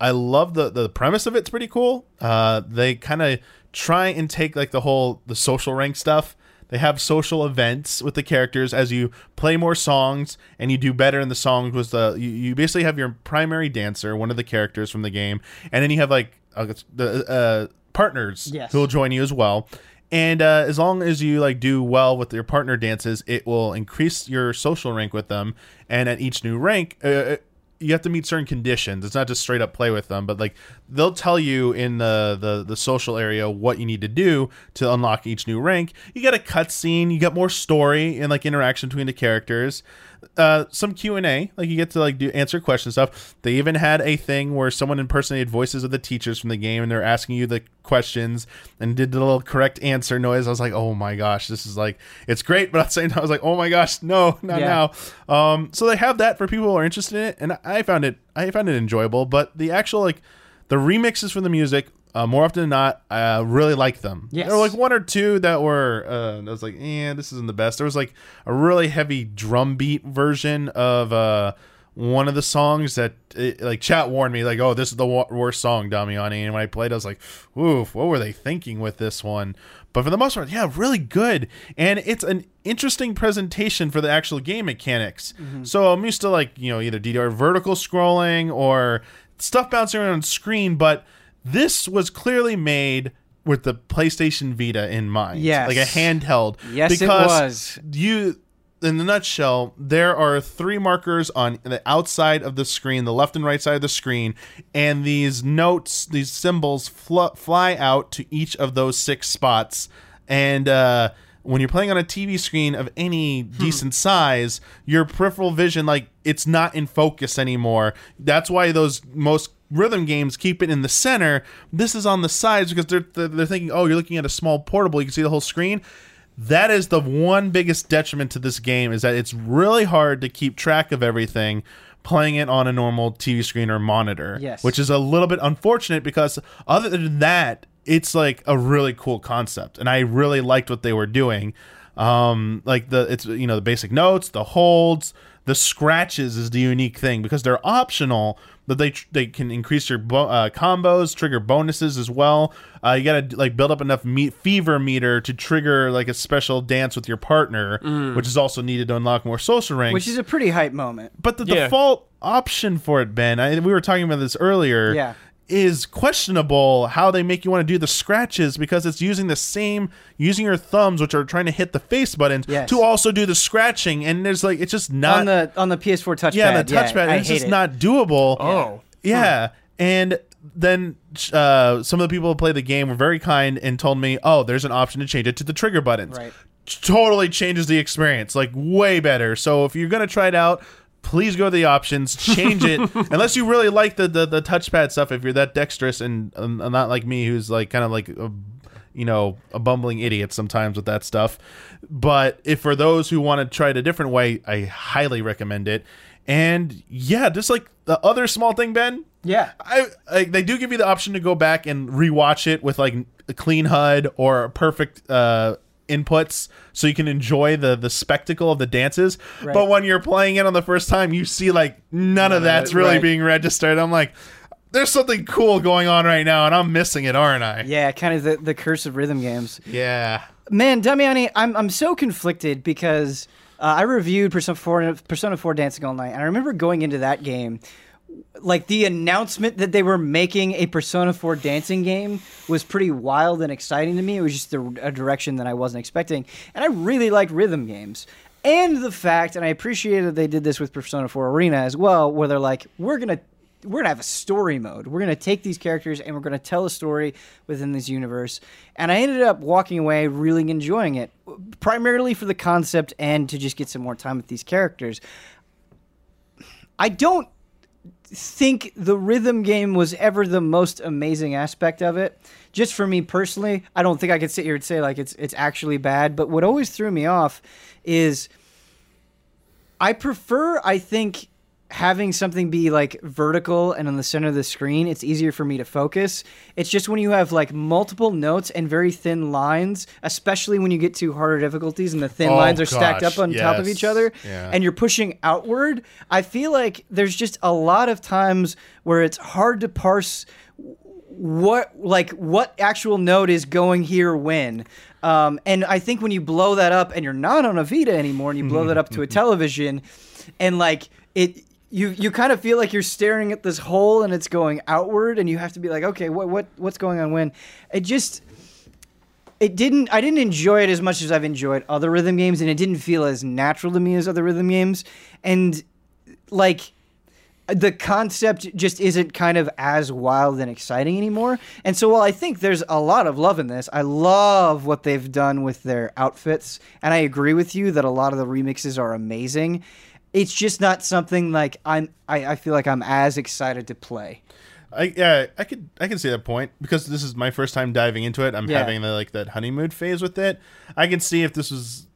I love the the premise of it's pretty cool. Uh, they kind of try and take like the whole the social rank stuff. They have social events with the characters as you play more songs and you do better in the songs. Was the you, you basically have your primary dancer, one of the characters from the game, and then you have like uh, the uh, partners Yes. who will join you as well. And uh, as long as you like do well with your partner dances, it will increase your social rank with them. And at each new rank, uh, you have to meet certain conditions. It's not just straight up play with them, but like they'll tell you in the the, the social area what you need to do to unlock each new rank. You get a cutscene, you get more story and like interaction between the characters. Uh, some Q and A, like you get to like do answer questions stuff. They even had a thing where someone impersonated voices of the teachers from the game, and they're asking you the questions and did the little correct answer noise. I was like, oh my gosh, this is like it's great, but at the same time, I was like, oh my gosh, no, not Yeah. now. Um, so they have that for people who are interested in it, and I found it I found it enjoyable. But the actual like the remixes for the music, uh, more often than not, I really like them. Yes. There were like one or two that were uh, I was like, eh, this isn't the best. There was like a really heavy drum beat version of uh one of the songs that it, like chat warned me like oh this is the wo- worst song Damiani and when I played I was like oof what were they thinking with this one but for the most part yeah really good and it's an interesting presentation for the actual game mechanics so I'm used to like you know either DDR vertical scrolling or stuff bouncing around on screen but this was clearly made with the PlayStation Vita in mind Yes. like a handheld Yes, it because was. you in the nutshell there are three markers on the outside of the screen the left and right side of the screen and these notes these symbols fl- fly out to each of those six spots and uh when you're playing on a TV screen of any hmm. decent size, your peripheral vision like it's not in focus anymore. That's why those most rhythm games keep it in the center. This is on the sides because they're they're they're thinking, "Oh, you're looking at a small portable, you can see the whole screen." that is the one biggest detriment to this game is that it's really hard to keep track of everything playing it on a normal TV screen or monitor. Yes. Which is a little bit unfortunate because other than that, it's like a really cool concept and I really liked what they were doing. Um like the it's you know the basic notes, the holds, the scratches is the unique thing because they're optional, but they tr- they can increase your bo- uh, combos, trigger bonuses as well. Uh, you gotta like build up enough me- fever meter to trigger like a special dance with your partner, which is also needed to unlock more social ranks. Which is a pretty hype moment. but the Yeah. default option for it, Ben, I, we were talking about this earlier. Yeah. Is questionable how they make you want to do the scratches because it's using the same using your thumbs, which are trying to hit the face buttons, Yes. to also do the scratching, and there's like it's just not on the on the PS4 touchpad. yeah, the touchpad. I it's just it. not doable. Oh. Yeah. And then uh, some of the people who play the game were very kind and told me, oh, there's an option to change it to the trigger buttons. Right. Totally changes the experience, like way better. So if you're going to try it out, please go to the options, change it. Unless you really like the, the, the touchpad stuff, if you're that dexterous and um, not like me, who's like kind of like. A, you know, a bumbling idiot sometimes with that stuff. But if for those who want to try it a different way, I highly recommend it. And yeah, just like the other small thing, Ben, Yeah. I, I they do give you the option to go back and rewatch it with like a clean HUD or a perfect uh, inputs, so you can enjoy the the spectacle of the dances. Right. But when you're playing it on the first time, you see like none of that's really right. being registered. I'm like, there's something cool going on right now, and I'm missing it, aren't I? Yeah, kind of the, the curse of rhythm games. Yeah. Man, Damiani, I'm I'm so conflicted because uh, I reviewed Persona 4, Persona 4 Dancing All Night, and I remember going into that game like the announcement that they were making a Persona 4 dancing game was pretty wild and exciting to me. It was just a, a direction that I wasn't expecting, and I really like rhythm games. And the fact, and I appreciated that they did this with Persona 4 Arena as well, where they're like, we're gonna we're gonna have a story mode. We're gonna take these characters and we're gonna tell a story within this universe. And I ended up walking away really enjoying it, primarily for the concept and to just get some more time with these characters. I don't think the rhythm game was ever the most amazing aspect of it. Just for me personally, I don't think I could sit here and say like it's it's actually bad. But what always threw me off is I prefer, I think, having something be like vertical and on the center of the screen, it's easier for me to focus. It's just when you have like multiple notes and very thin lines, especially when you get to harder difficulties and the thin Oh, lines are stacked up on top of each other Yeah. and you're pushing outward, I feel like there's just a lot of times where it's hard to parse what like what actual note is going here when um, and i think when you blow that up and you're not on a vita anymore and you blow that up to a television and like it you you kind of feel like you're staring at this hole and it's going outward and you have to be like okay what what what's going on when it just it didn't i didn't enjoy it as much as i've enjoyed other rhythm games and it didn't feel as natural to me as other rhythm games and like the concept just isn't kind of as wild and exciting anymore. And so while I think there's a lot of love in this, I love what they've done with their outfits. And I agree with you that a lot of the remixes are amazing. It's just not something like I'm I, I feel like I'm as excited to play. I yeah, I could I can see that point because this is my first time diving into it. I'm Yeah. having the, like that honeymoon phase with it. I can see if this was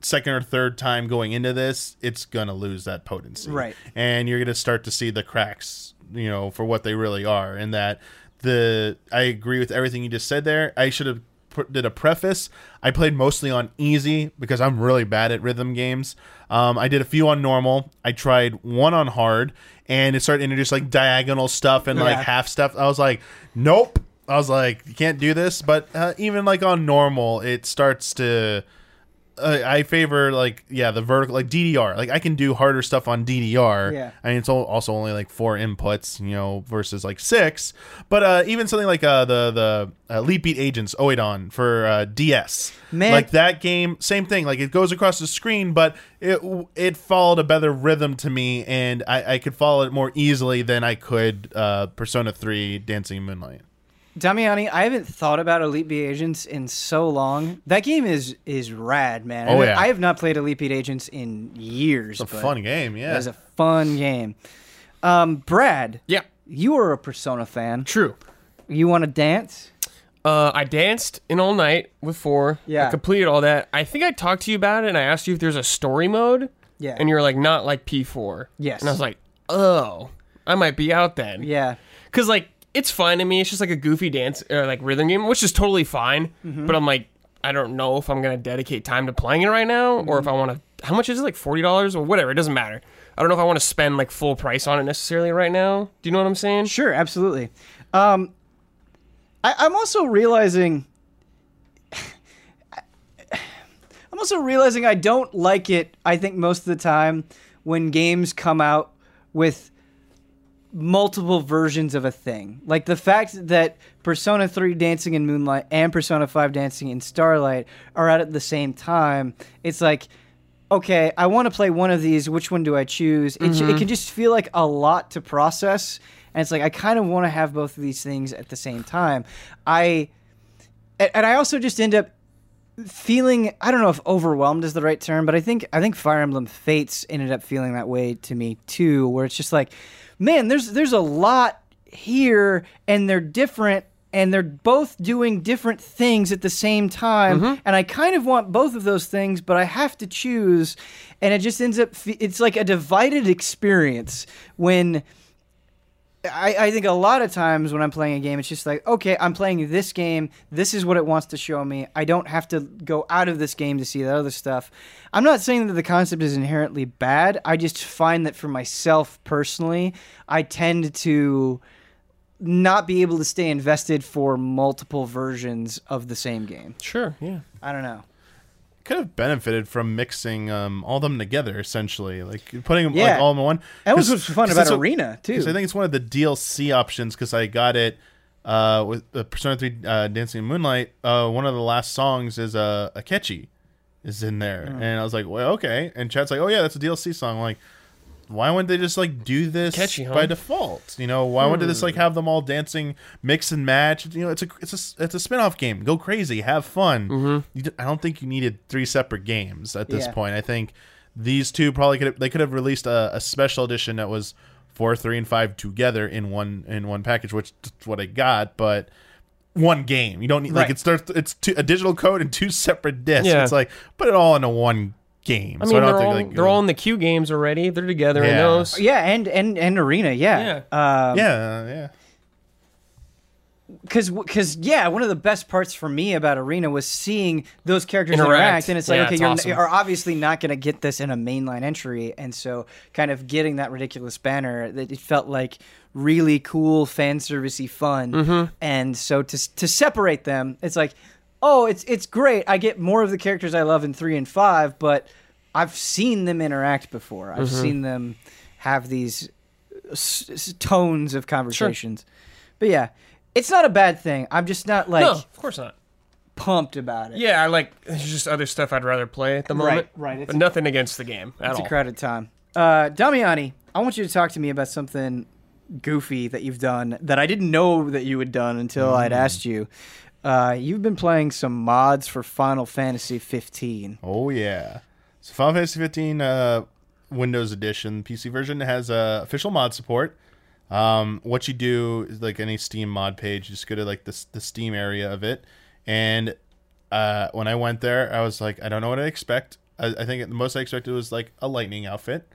second or third time going into this, it's gonna lose that potency, Right. And you're gonna start to see the cracks, you know, for what they really are. And that the I agree with everything you just said there. I should have did a preface. I played mostly on easy because I'm really bad at rhythm games. Um, I did a few on normal. I tried one on hard, and it started to introduce like diagonal stuff and like Yeah. half stuff. I was like, nope. I was like, you can't do this. But uh, even like on normal, it starts to. Uh, I favor like yeah the vertical like DDR like I can do harder stuff on DDR. Yeah. I mean it's al- also only like four inputs you know versus like six. But uh, even something like uh, the the uh, Elite Beat Agents Oidon for uh, DS. Man. like that game same thing like it goes across the screen but it it followed a better rhythm to me and I, I could follow it more easily than I could uh, Persona Three Dancing Moonlight. Damiani, I haven't thought about Elite Beat Agents in so long. That game is is rad, man. Oh, I- yeah. I have not played Elite Beat Agents in years. It's a fun game, yeah. It was a fun game. Um, Brad, Yeah, you are a Persona fan. true. You want to dance? Uh, I danced in all night with four. Yeah. I completed all that. I think I talked to you about it, and I asked you if there's a story mode. Yeah. And you're like, not like P4. Yes. And I was like, oh, I might be out then. Yeah. Because like it's fine to me. It's just like a goofy dance or like rhythm game, which is totally fine. Mm-hmm. But I'm like, I don't know if I'm gonna dedicate time to playing it right now, or if Mm-hmm. I want to. How much is it? Like forty dollars or whatever. It doesn't matter. I don't know if I want to spend like full price on it necessarily right now. Do you know what I'm saying? Sure, absolutely. Um, I, I'm also realizing. I'm also realizing I don't like it. I think most of the time when games come out with multiple versions of a thing, like the fact that Persona 3 Dancing in Moonlight and Persona 5 Dancing in Starlight are out at the same time. It's like okay, I want to play one of these. Which one do I choose? It, Mm-hmm. it can just feel like a lot to process, and it's like I kind of want to have both of these things at the same time. I and and I also just end up feeling I don't know if overwhelmed is the right term, but I think I think Fire Emblem Fates ended up feeling that way to me too, where it's just like, man, there's there's a lot here, and they're different. And they're both doing different things at the same time, mm-hmm. and I kind of want both of those things, but I have to choose, and it just ends up. It's like a divided experience when I, I think a lot of times when I'm playing a game, it's just like, okay, I'm playing this game. This is what it wants to show me. I don't have to go out of this game to see that other stuff. I'm not saying that the concept is inherently bad. I just find that for myself personally, I tend to not be able to stay invested for multiple versions of the same game. Sure. Yeah. I don't know. Could have benefited from mixing um, all of them together, essentially, like putting them like all in one. That was what's fun about Arena too. I think it's one of the DLC options because I got it uh, with the Persona Three uh, Dancing in Moonlight. Uh, one of the last songs is uh, a catchy is in there, Hmm. and I was like, well, okay. And Chad's like, oh yeah, that's a DLC song. I'm like, why wouldn't they just like do this Catchy, huh? by default? You know, why wouldn't they just like Hmm. have them all dancing, mix and match? You know, it's a it's a it's a spin-off game. Go crazy, have fun. Mm-hmm. You d- I don't think you needed three separate games at this Yeah. point. I think these two probably could have, they could have released a, a special edition that was four, three, and five together in one in one package, which is what I got, but. One game. You don't need like it's it's two, a digital code and two separate discs. Yeah. It's like put it all into one game. I So mean, don't they're think, all like, they're all in the Q games already. They're together in Yeah. those. yeah, and and and Arena, yeah, um, yeah, yeah. because because yeah, one of the best parts for me about Arena was seeing those characters interact, Interact. and it's like Yeah, okay, it's you're, awesome. you're obviously not going to get this in a mainline entry, and so kind of getting that ridiculous banner that it felt like really cool fan servicey fun, Mm-hmm. and so to to separate them, it's like oh, it's it's great. I get more of the characters I love in three and five, but I've seen them interact before. I've Mm-hmm. seen them have these s- s- tones of conversations. But yeah, it's not a bad thing. I'm just not like no, of course not. pumped about it. Yeah, I like. There's just other stuff I'd rather play at the moment. right, it's But a- nothing against the game at it's all. a crowded time. Uh, Damiani, I want you to talk to me about something goofy that you've done that I didn't know that you had done until I'd asked you. Uh, you've been playing some mods for Final Fantasy 15. Oh yeah. So Final Fantasy 15 uh, Windows Edition PC version has uh, official mod support. Um, what you do is like any Steam mod page, you just go to like the the Steam area of it, and uh, when I went there, I was like, I don't know what I expect. I, I think the most I expected was like a lightning outfit,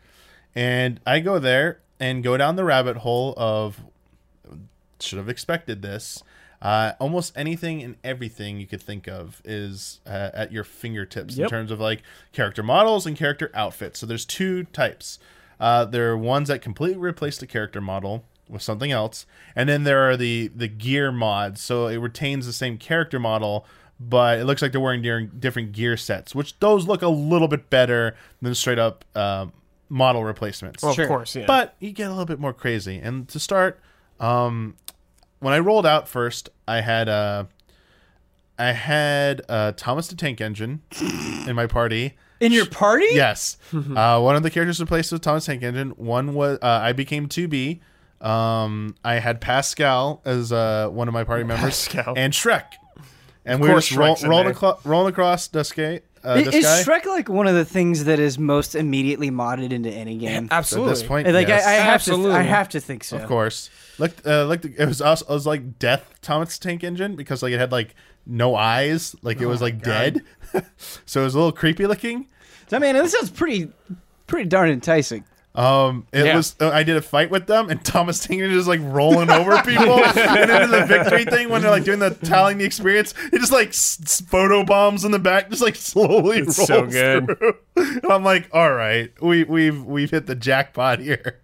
and I go there and go down the rabbit hole of should have expected this. Uh, almost anything and everything you could think of is uh, at your fingertips in terms of like character models and character outfits. So there's two types. Uh, there are ones that completely replace the character model with something else, and then there are the the gear mods. So it retains the same character model, but it looks like they're wearing different gear sets, which those look a little bit better than straight up uh, model replacements. Well, Sure. of course, yeah. But you get a little bit more crazy. And to start, um, when I rolled out first, I had uh, I had uh, Thomas the Tank Engine in my party. In your party? Yes, uh, one of the characters replaced with Thomas Tank Engine. One was uh, I became 2B. Um, I had Pascal as uh, one of my party members, Pascal. and Shrek, and we were course just roll, Shrek's in rolling, there. aclo- rolling across Duscae. Uh, I- this Is. Shrek like one of the things that is most immediately modded into any game? At Absolutely. this point, Like yes. I, I have Absolutely. to, I have to think so. Of course. Looked uh, looked it was also it was like Death Thomas Tank Engine because like it had like no eyes, like it was like dead. so it was a little creepy looking. So, I mean, this sounds pretty, pretty darn enticing. Um, it Yeah. was. Uh, I did a fight with them, and Thomas Tank Engine is like rolling over people, and then the victory thing when they're like doing the tallying the experience, it just like s- s- photo bombs in the back, just like slowly It's rolls so good. through. And I'm like, all right, we we've we've hit the jackpot here.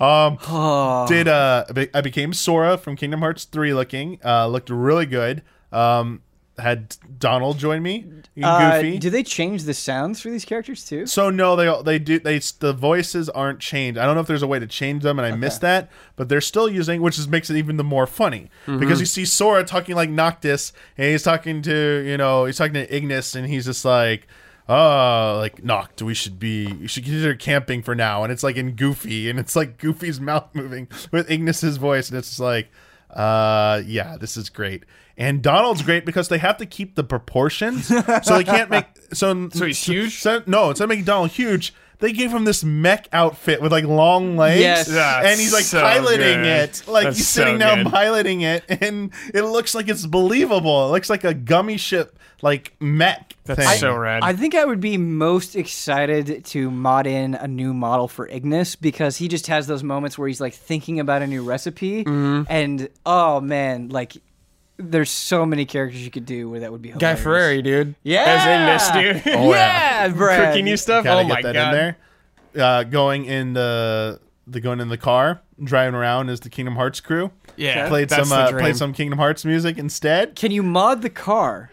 Um, Oh, did uh I I became Sora from Kingdom Hearts 3 looking uh looked really good um had Donald join me uh, Goofy. do they change the sounds for these characters too? so no they they do they the voices aren't changed. I don't know if there's a way to change them and I missed that but they're still using which is makes it even the more funny. Because you see Sora talking like Noctis and he's talking to you know he's talking to Ignis and he's just like oh like Noct we should be you should consider camping for now. And it's like in Goofy and it's like Goofy's mouth moving with Ignis's voice and it's just like uh yeah this is great and Donald's great because they have to keep the proportions so they can't make so So he's huge? so, no instead of making Donald huge they gave him this mech outfit with like long legs Yes. That's and he's like so piloting good. it like That's he's so sitting down good. piloting it and it looks like it's believable it looks like a gummy ship like mech That's thing. so rad. I think I would be most excited to mod in a new model for Ignis because he just has those moments where he's like thinking about a new recipe, Mm-hmm. and oh man, like there's so many characters you could do where that would be Guy. Fieri, dude. Yeah. As in this dude. Oh, yeah, Brad. Cooking you stuff. Gotta Oh get my that god. in there. Uh, going in the the going in the car, driving around as the Kingdom Hearts crew. Yeah. played that's some the uh, dream. played some Kingdom Hearts music instead. Can you mod the car?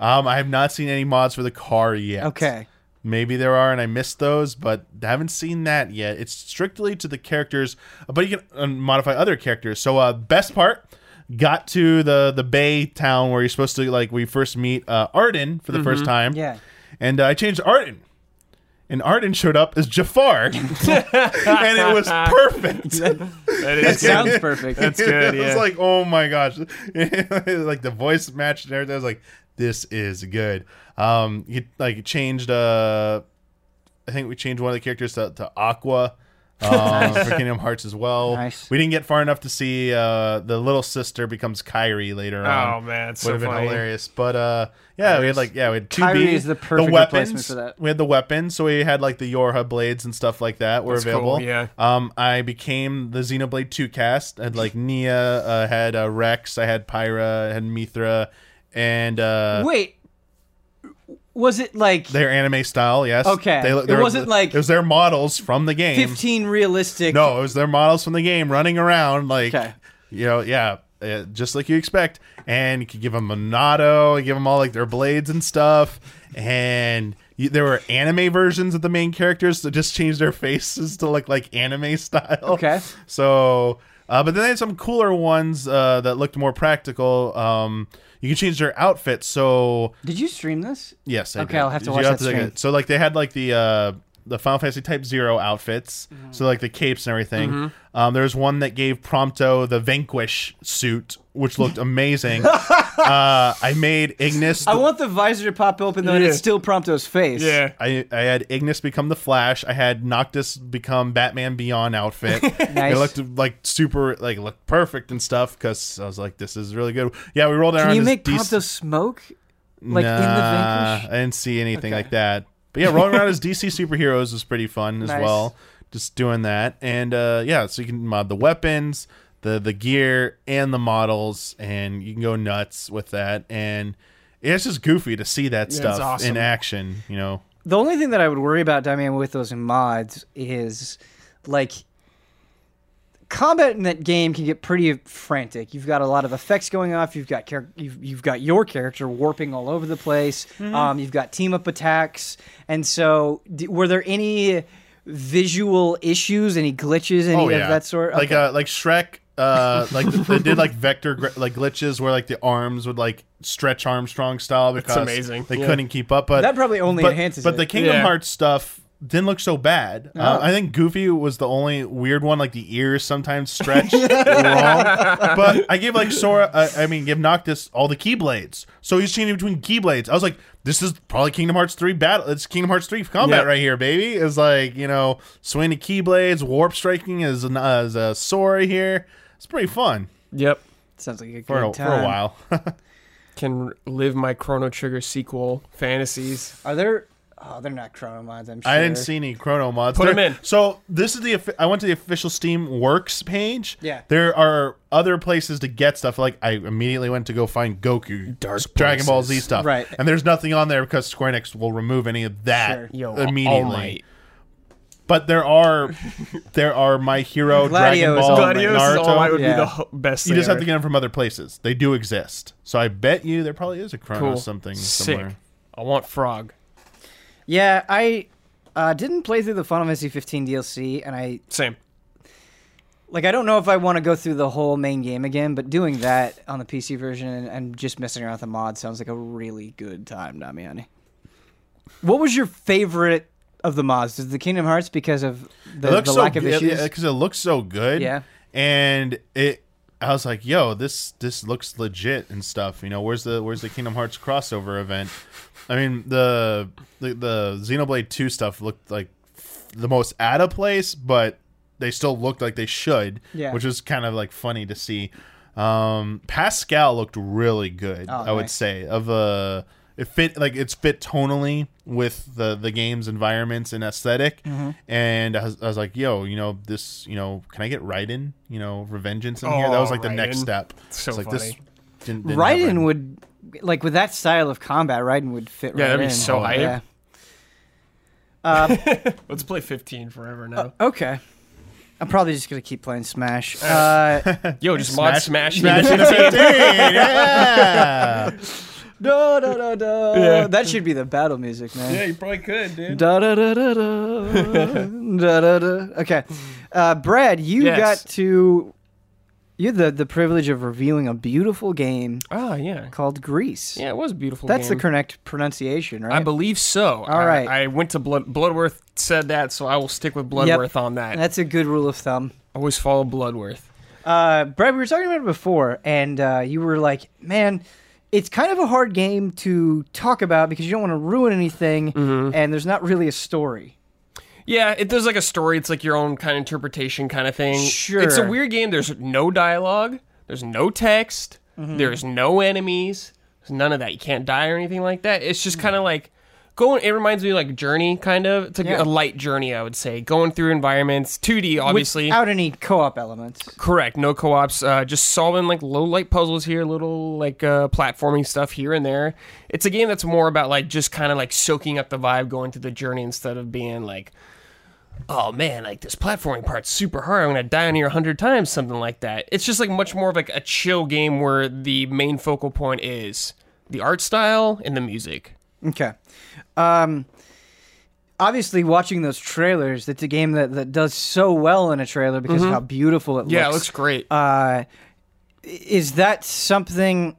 Um, I have not seen any mods for the car yet. Okay. Maybe there are, and I missed those, but haven't seen that yet. It's strictly to the characters, but you can uh, modify other characters. So, uh, best part got to the the Bay town where you're supposed to like we first meet uh, Ardyn for the first time. Mm-hmm. Yeah. and uh, I changed Ardyn, and Ardyn showed up as Jafar, and it was perfect. That is That sounds perfect. That's good. it was like, oh my gosh, like the voice matched and everything. I was like, this is good. Um, he like changed. Uh, I think we changed one of the characters to, to Aqua. Um, for Kingdom Hearts as well. Nice. We didn't get far enough to see uh, the little sister becomes Kairi later on. Oh man, it's Would so have been funny. hilarious, but uh, yeah, we had like yeah, we had two Kyrie B. is the perfect replacement for that. We had the weapons, so we had like the Yorha blades and stuff like that were That's cool, available. yeah. Um, I became the Xenoblade Two cast. I had like Nia, uh, had uh, Rex, I had Pyra, I had Mythra, and uh, Wait. Was it like their anime style. Yes. Okay. They, It wasn't like- it was their models from the game. 15 realistic? No, it was their models from the game running around like Okay. you know, yeah, uh, just like you expect. And you could give them a Monado, give them all like their blades and stuff. And there were anime versions of the main characters that just changed their faces to look like anime style. Okay. So, uh, but then they had some cooler ones uh, that looked more practical. Um, you can change their outfits. So Did you stream this? Yes, I Okay, did. I'll have to You watch that take stream. So like they had like the uh the Final Fantasy Type Zero outfits, Mm-hmm. so like the capes and everything. Um, there was one that gave Prompto the Vanquish suit, which looked amazing. uh, I made Ignis. I want the visor to pop open though, and it's still Prompto's face. Yeah. I, I had Ignis become the Flash. I had Noctis become Batman Beyond outfit. Nice. It looked like super, like looked perfect and stuff. Because I was like, this is really good. Yeah, we rolled around. Can you make dec- Prompto smoke? Like in the Nah, Vanquish? I didn't see anything Okay. like that. But yeah, rolling around as DC superheroes is pretty fun as Nice. well. Just doing that, and uh, yeah, so you can mod the weapons, the the gear, and the models, and you can go nuts with that. And it's just goofy to see that it's stuff awesome. in action. You know, The only thing that I would worry about, Damian, with those mods is like combat in that game can get pretty frantic. You've got a lot of effects going off. You've got char- you've, you've got your character warping all over the place. Mm-hmm. Um, you've got team up attacks, and so d- were there any visual issues, any glitches, any of that sort? Like uh, like Shrek. Uh, like they did like vector like glitches where like the arms would like stretch Armstrong style because amazing. they Yeah. couldn't keep up. But That probably only but, enhances But it. the Kingdom Yeah. Hearts stuff didn't look so bad. Uh. I think Goofy was the only weird one. Like the ears sometimes stretch wrong. But I gave like Sora. Uh, I mean, give Noctis all the Keyblades. So he's changing between Keyblades. I was like, this is probably Kingdom Hearts three battle. It's Kingdom Hearts three combat Yeah. right here, baby. It's like you know, swinging the Keyblades, warp striking as an, as a Sora here. It's pretty fun Yep. Sounds like a good for a, time. for a while. Can live my Chrono Trigger sequel fantasies. Are there? Oh, they're not chrono mods. I'm sure. I didn't see any Chrono mods. Put 'em There- in. So this is the I went to the official Steam Works page. Yeah. There are other places to get stuff. Like I immediately went to go find Goku, Dark Dragon Ball Z stuff. Right. And there's nothing on there because Square Enix will remove any of that Sure. Yo, immediately. All Might. But there are there are My Hero, Gladio Dragon Ball, All Might. Gladius Naruto. All Might would Yeah. be the ho- best. you thing just have to get them from other places. They do exist. So I bet you there probably is a Chrono cool. something Sick. somewhere. I want Frog. Yeah, I uh, didn't play through the Final Fantasy 15 DLC, and I Same. like I don't know if I want to go through the whole main game again, but doing that on the PC version and, just messing around with the mod sounds like a really good time, Damiani. What was your favorite of the mods? Is the Kingdom Hearts because of the, the so lack of good issues? because it looks so good. Yeah. and it. I was like, "Yo, this this looks legit and stuff." You know, where's the where's the Kingdom Hearts crossover event? I mean, the the, the Xenoblade Two stuff looked like the most out of place, but they still looked like they should, Yeah. which was kind of like funny to see. Um, Pascal looked really good. Oh, I would say of a it fit like it's fit tonally with the the game's environments and esthetic Mm-hmm. and I was, I was like yo you know this you know can I get Raiden you know Revengeance in here that Oh, was like the next step So It's like funny. didn't, didn't have Raiden would like with that style of combat. Raiden would fit. Yeah, right that'd be in. so hype. Yeah. Uh, Let's play 15 forever now. okay. I'm probably just gonna keep playing Smash. Uh, Yo, just mod Smash. Smash into into 15. 15 yeah Da, da, da, da. Yeah. That should be the battle music, man. Yeah, you probably could, dude. Da da da da da da da da. Okay, uh, Brad, you Yes. got to you had the the privilege of reviewing a beautiful game Ah, yeah. called Gris. Yeah, it was a beautiful. That's game. the correct pronunciation, right? I believe so. All right. I, I went to Blood, Bloodworth said that, so I will stick with Bloodworth on that. That's a good rule of thumb. Always follow Bloodworth. Uh, Brad, we were talking about it before, and uh, you were like, "Man, it's kind of a hard game to talk about because you don't want to ruin anything, Mm-hmm. and there's not really a story." Yeah, it there's like a story. It's like your own kind of interpretation kind of thing. Sure. It's a weird game. There's no dialogue. There's no text. Mm-hmm. There's no enemies. There's none of that. You can't die or anything like that. It's just kind of like going. It reminds me of like Journey, kind of. It's like Yeah. a light journey, I would say. Going through environments, 2D, obviously. without any co-op elements. Correct. No co-ops. Uh, just solving like low light puzzles here, little like uh, platforming stuff here and there. It's a game that's more about like just kind of like soaking up the vibe, going through the journey instead of being like, oh man, like this platforming part's super hard. I'm gonna die on here a hundred times, something like that. It's just like much more of like a chill game where the main focal point is the art style and the music. Okay. Um, obviously, watching those trailers, it's a game that, that does so well in a trailer because of how beautiful it looks. Mm-hmm. Yeah, it looks great. Uh, is that something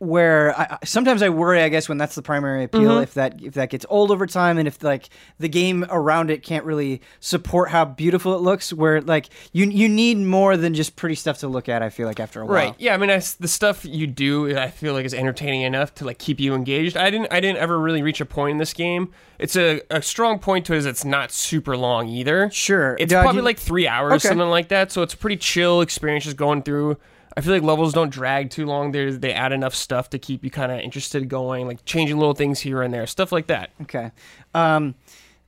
where I, sometimes I worry? I guess when that's the primary appeal, Mm-hmm. if that if that gets old over time, and if like the game around it can't really support how beautiful it looks, where like you you need more than just pretty stuff to look at. I feel like after a while, Right. Yeah. I mean, I the stuff you do, I feel like is entertaining enough to like keep you engaged. I didn't. I didn't ever really reach a point in this game. It's a, a strong point to it is it's not super long either. Sure. It's probably you- like three hours, Okay. something like that. So it's a pretty chill experience just going through. I feel like levels don't drag too long. They they add enough stuff to keep you kind of interested going, like changing little things here and there, stuff like that. Okay. Um,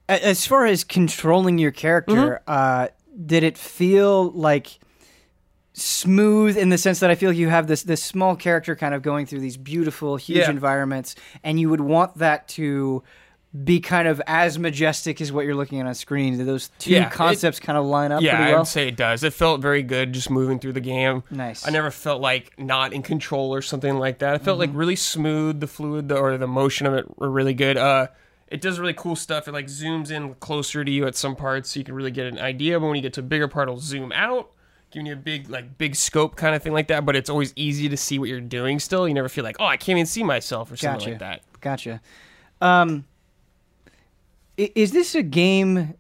as far as controlling your character, Mm-hmm. uh, did it feel like smooth in the sense that I feel like you have this this small character kind of going through these beautiful, huge Yeah. environments, and you would want that to be kind of as majestic as what you're looking at on screen. Do those two Yeah, it- concepts kind of line up yeah, pretty I'd say it does. It felt very good just moving through the game. Nice. I never felt like not in control or something like that. I felt Mm-hmm. like really smooth. The fluid the, or the motion of it were really good. Uh, it does really cool stuff. It like zooms in closer to you at some parts, so you can really get an idea. But when you get to a bigger part, it'll zoom out, giving you a big like big scope kind of thing like that. But it's always easy to see what you're doing. Still, you never feel like oh I can't even see myself or something Gotcha. like that. Gotcha. Um, is this a game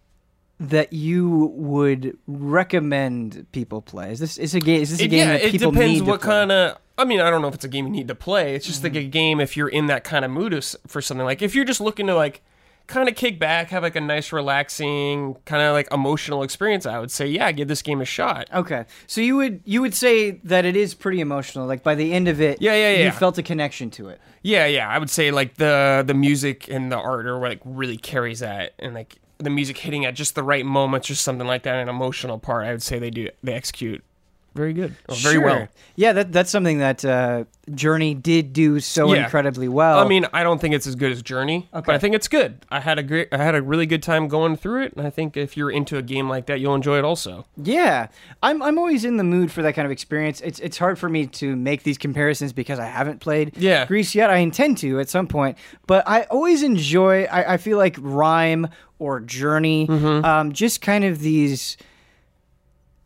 that you would recommend people play? Is this is a game? Is this a It- game yeah, that it people depends need what to play? kind of. I mean, I don't know if it's a game you need to play. It's just Mm-hmm. like a game if you're in that kind of mood for something. Like if you're just looking to like kind of kick back, have like a nice, relaxing, kind of like emotional experience. I would say, yeah, give this game a shot. Okay, so you would you would say that it is pretty emotional. Like by the end of it, Yeah, yeah, yeah. you felt a connection to it. Yeah, yeah, I would say like the the music and the art or like really carries that, and like the music hitting at just the right moments or something like that. An emotional part, I would say they do they execute very good, or very Sure. well. Yeah, that that's something that uh, Journey did do so Yeah. incredibly well. I mean, I don't think it's as good as Journey, Okay. but I think it's good. I had a great, I had a really good time going through it, and I think if you're into a game like that, you'll enjoy it also. Yeah, I'm I'm always in the mood for that kind of experience. It's it's hard for me to make these comparisons because I haven't played Yeah. Gris yet. I intend to at some point, but I always enjoy. I, I feel like Rime or Journey, Mm-hmm. um, just kind of these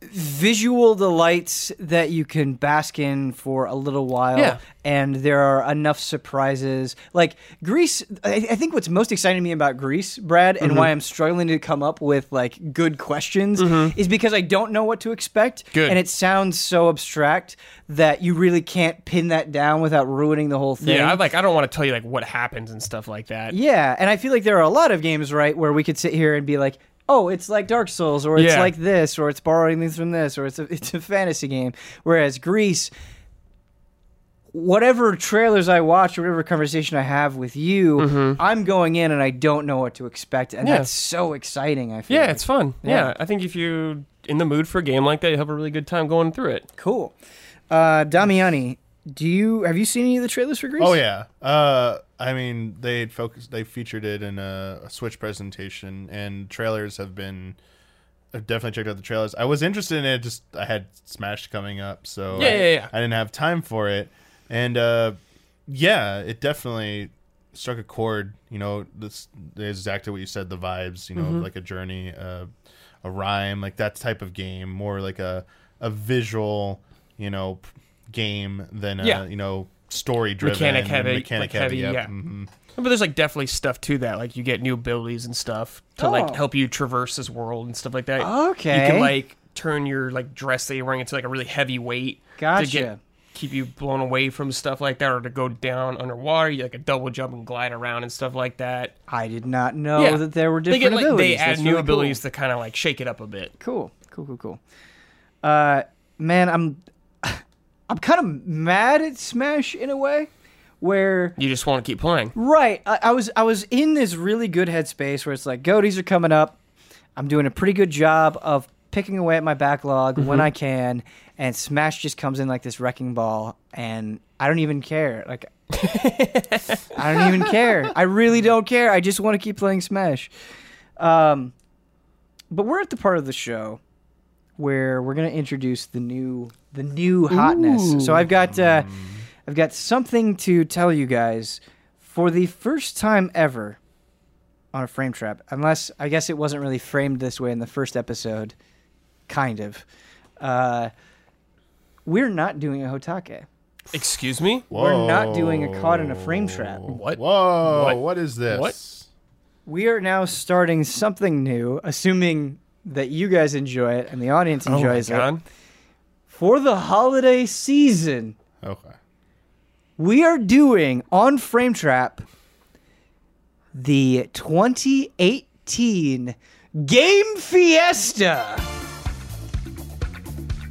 visual delights that you can bask in for a little while Yeah. and there are enough surprises like Gris I, I think what's most exciting to me about Gris brad and Mm-hmm. why i'm struggling to come up with like good questions is because i don't know what to expect Good. and it sounds so abstract that you really can't pin that down without ruining the whole thing Yeah, I like. I don't want to tell you like what happens and stuff like that. yeah, and I feel like there are a lot of games, right, where we could sit here and be like, "Oh, it's like Dark Souls, or it's Yeah. like this, or it's borrowing things from this, or it's a it's a fantasy game." Whereas Gris, whatever trailers I watch, or whatever conversation I have with you, I'm going in and I don't know what to expect, and Mm-hmm. Yeah. that's so exciting. I feel Yeah, like. it's fun. Yeah. Yeah. I think if you're in the mood for a game like that, you have a really good time going through it. cool. Uh, Damiani, do you have you seen any of the trailers for Gris? Oh yeah. Uh, I mean, they focused. They featured it in a, a Switch presentation, and trailers have been. I've definitely checked out the trailers. I was interested in it. Just I had Smash coming up, so Yeah, I, yeah, yeah. I didn't have time for it. And uh, yeah, it definitely struck a chord. You know, this is exactly what you said. The vibes, you know, Mm-hmm. like a journey, uh, a Rime, like that type of game. More like a a visual, you know, game than a Yeah. you know story driven, Mechanic heavy, mechanic like heavy, heavy. yeah. hmm But there's like definitely stuff to that. Like you get new abilities and stuff to Oh. like help you traverse this world and stuff like that. Okay. You can like turn your like dress that you're wearing into like a really heavy weight to get keep you blown away from stuff like that, or to go down underwater. You like a double jump and glide around and stuff like that. I did not know Yeah. that there were They different get like abilities. they add That's new really abilities to kind of like shake it up a bit. Cool. Cool. Cool. Cool. Cool. Uh, man, I'm I'm kind of mad at Smash in a way, where You just want to keep playing. Right. I, I was I was in this really good headspace where it's like goatees are coming up. I'm doing a pretty good job of picking away at my backlog when I can, and Smash just comes in like this wrecking ball, and I don't even care. Like I don't even care. I really don't care. I just want to keep playing Smash. Um, but we're at the part of the show where we're gonna introduce the new the new hotness. So I've got uh, I've got something to tell you guys for the first time ever on a frame trap. Unless I guess it wasn't really framed this way in the first episode, kind of. Uh, we're not doing a hotake. Excuse me. We're not doing a caught in a frame trap. What? Whoa! What? what is this? What? We are now starting something new, assuming that you guys enjoy it and the audience Oh enjoys it. For the holiday season, Okay. we are doing on Frame Trap the 2018 Game Fiesta.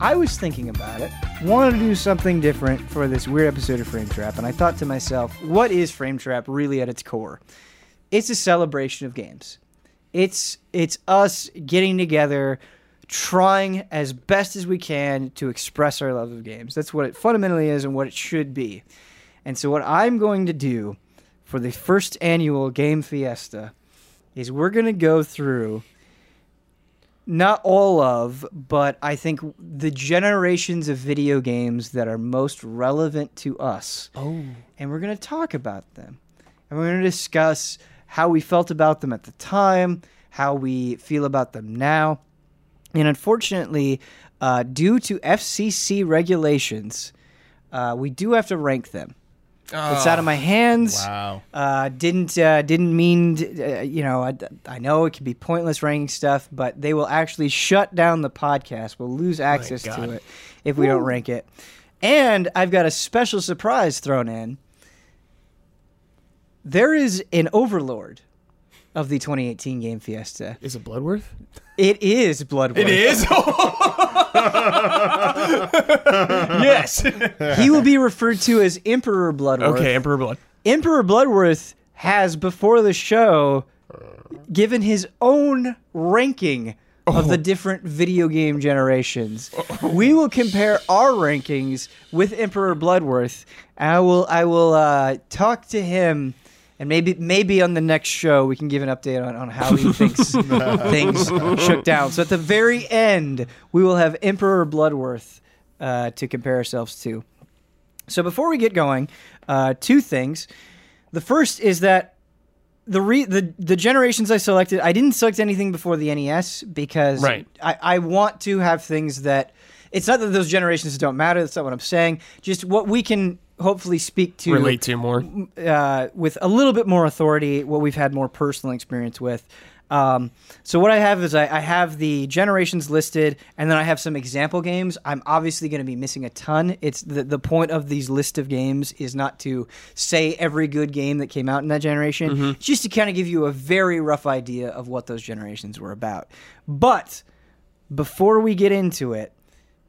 I was thinking about it, wanted to do something different for this weird episode of Frame Trap, and I thought to myself, what is Frame Trap really at its core? It's a celebration of games. It's it's us getting together, trying as best as we can to express our love of games. That's what it fundamentally is and what it should be. And so what I'm going to do for the first annual Game Fiesta is we're going to go through not all of, but I think the generations of video games that are most relevant to us. Oh. And we're going to talk about them. And we're going to discuss how we felt about them at the time, how we feel about them now. And unfortunately, uh, due to FCC regulations, uh, we do have to rank them. It's out of my hands. Wow. Uh, didn't uh, didn't mean uh, you know I, I know it can be pointless ranking stuff, but they will actually shut down the podcast. We'll lose access to it if we don't rank it. And I've got a special surprise thrown in. There is an overlord of the 2018 Game Fiesta. Is it Bloodworth? It is Bloodworth. It is. yes. He will be referred to as Emperor Bloodworth. okay, Emperor Blood. Emperor Bloodworth has before the show given his own ranking of the different video game generations. We will compare our rankings with Emperor Bloodworth. And I will I will uh, talk to him and maybe maybe on the next show we can give an update on, on how he thinks things shook down. So at the very end, we will have Emperor Bloodworth uh, to compare ourselves to. So before we get going, uh, two things. The first is that the re- the the generations I selected, I didn't select anything before the NES because Right. I, I want to have things that it's not that those generations don't matter. That's not what I'm saying. Just what we can hopefully speak to Relate to more. uh, with a little bit more authority, what we've had more personal experience with. Um, so what I have is I, I have the generations listed, and then I have some example games. I'm obviously going to be missing a ton. It's the the point of these list of games is not to say every good game that came out in that generation, It's just to kind of give you a very rough idea of what those generations were about. But before we get into it,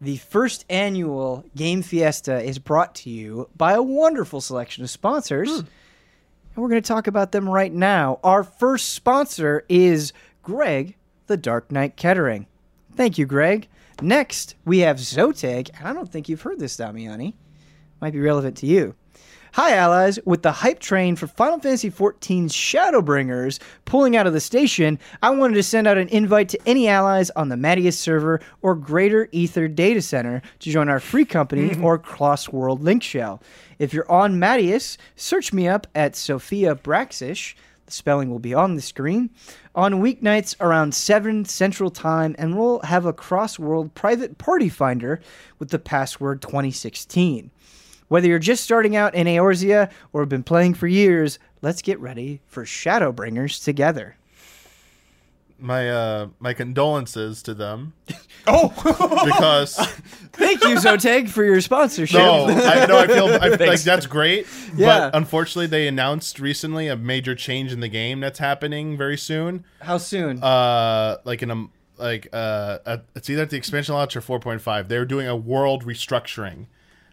the first annual Game Fiesta is brought to you by a wonderful selection of sponsors. Hmm. And we're going to talk about them right now. Our first sponsor is Greg, the Dark Knight Kettering. Thank you, Greg. Next, we have Zoteg, and I don't think you've heard this, Damiani. Might be relevant to you. Hi, allies. With the hype train for Final Fantasy XIV's Shadowbringers pulling out of the station, I wanted to send out an invite to any allies on the Mateus server or Greater Ether data center to join our free company or cross world link shell. If you're on Mateus, search me up at Sophia Braxish. The spelling will be on the screen. On weeknights around 7 Central Time, and we'll have a cross world private party finder with the password 2016. Whether you're just starting out in Eorzea or have been playing for years, let's get ready for Shadowbringers together. My uh my condolences to them Oh, because Thank you, Zoteg, for your sponsorship. no, I know I feel I, like that's great. Yeah. But unfortunately, they announced recently a major change in the game that's happening very soon. How soon? Uh, like in a like uh, a, it's either at the expansion launch or 4.5. They're doing a world restructuring.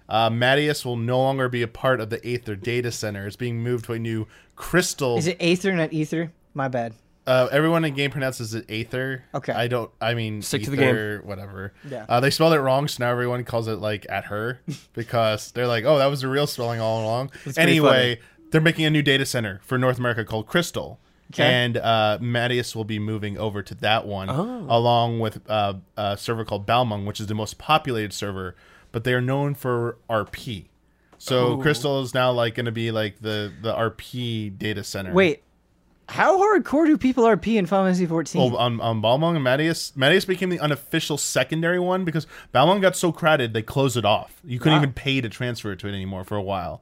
Uh, Mateus will no longer be a part of the Aether data center. It's being moved to a new crystal. Is it Aether, not Ether? My bad. Uh, everyone in game pronounces it Aether. Okay. I don't. I mean, Stick to the Ether, Whatever. Yeah. Uh, they spelled it wrong, so now everyone calls it like at her because they're like, oh, that was the real spelling all along. pretty Anyway, they're making a new data center for North America called Crystal. Okay. And uh, Mateus will be moving over to that one, Oh. along with uh, a server called Balmung, which is the most populated server. But they are known for RP, so oh. Crystal is now like going to be like the the RP data center. Wait, how hardcore do people RP in Final Fantasy 14? Well, um, um, on, on Balmung and Mateus, Mateus became the unofficial secondary one because Balmung got so crowded they closed it off. You couldn't Wow. even pay to transfer to it anymore for a while.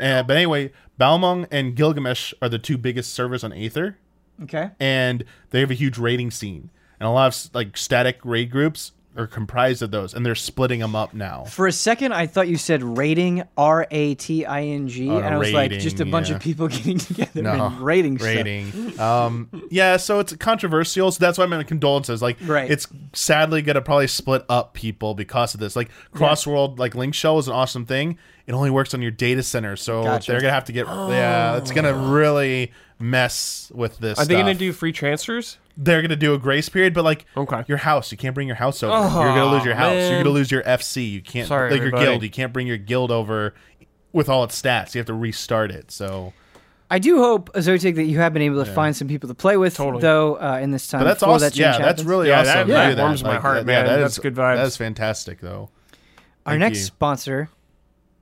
Uh, but anyway, Balmung and Gilgamesh are the two biggest servers on Aether, okay. and they have a huge raiding scene. And a lot of like static raid groups are comprised of those, and they're splitting them up now. For a second, I thought you said rating, R A T I N G, Oh, and I was like, just a bunch yeah. of people getting together No, and rating stuff. rating. Um, yeah, so it's controversial. So that's why I'm in condolences. Like, Right. it's sadly gonna probably split up people because of this. Like, cross world, like Linkshell is an awesome thing. It only works on your data center, so Gotcha. they're gonna have to get. Yeah, it's gonna really mess with this. are they gonna do free transfers? They're gonna do a grace period, but like Okay. your house, you can't bring your house over. Oh, You're gonna lose your house. You're gonna lose your FC. You can't Sorry, like your guild. You can't bring your guild over with all its stats. You have to restart it. So I do hope, Zotic, that you have been able to find some people to play with, Totally. though, uh, in this time. But that's awesome. that change yeah, that's really Yeah, awesome. that- to that do that. warms my heart, that- man. that That's is- good vibes. That's fantastic, though. Our Thank next you. sponsor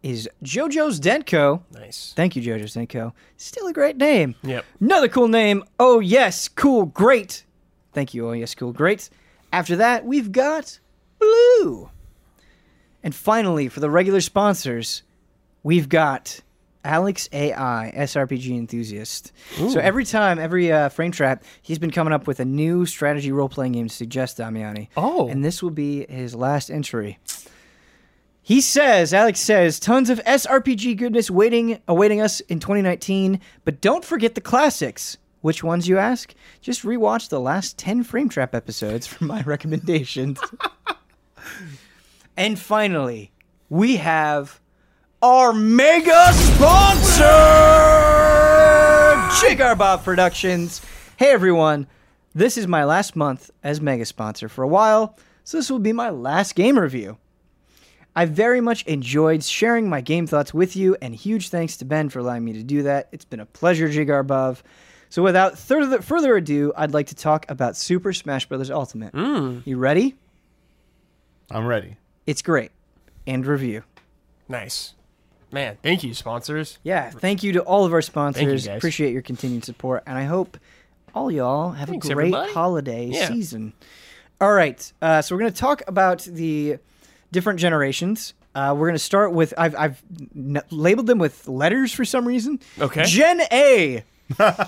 is JoJo's Denko. Nice. Thank you, JoJo's Denko. Still a great name. Yep. Another cool name. Oh, yes, cool, great. Thank you. Oh, yes, cool, great. After that, we've got Blue. And finally, for the regular sponsors, we've got Alex AI, SRPG enthusiast. So every time, every uh, frame trap, he's been coming up with a new strategy role playing game to suggest Damiani. Oh. And this will be his last entry. He says, Alex says, tons of SRPG goodness waiting awaiting us in 2019, but don't forget the classics. Which ones, you ask? Just rewatch the last 10 Frame Trap episodes for my recommendations. and finally, we have our mega sponsor, Jigarbov Productions. Hey everyone, this is my last month as mega sponsor for a while, so this will be my last game review. I very much enjoyed sharing my game thoughts with you, and huge thanks to Ben for allowing me to do that. It's been a pleasure, Jigarbov. So, without further, further ado, I'd like to talk about Super Smash Bros. Ultimate. You ready? I'm ready. It's great. And review. Nice. Man, thank you, sponsors. Yeah, thank you to all of our sponsors. guys. Appreciate your continued support, and I hope all y'all have Thanks, a great everybody. holiday Yeah. season. All right, uh, so we're going to talk about the different generations. Uh, we're going to start with I've I've n- labeled them with letters for some reason. Okay. Gen A. uh,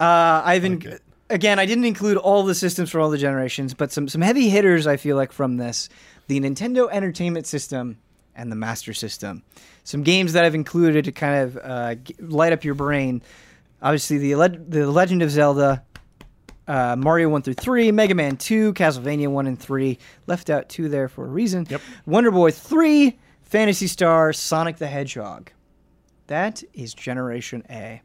I've in- it. again I didn't include all the systems for all the generations, but some some heavy hitters I feel like from this: the Nintendo Entertainment System and the Master System. Some games that I've included to kind of uh, light up your brain. Obviously, the Le- the Legend of Zelda, uh, Mario 1 through 3, Mega Man 2, Castlevania 1 and 3. Left out 2 there for a reason. Yep. Wonder Boy 3, Phantasy Star, Sonic the Hedgehog. That is Generation A.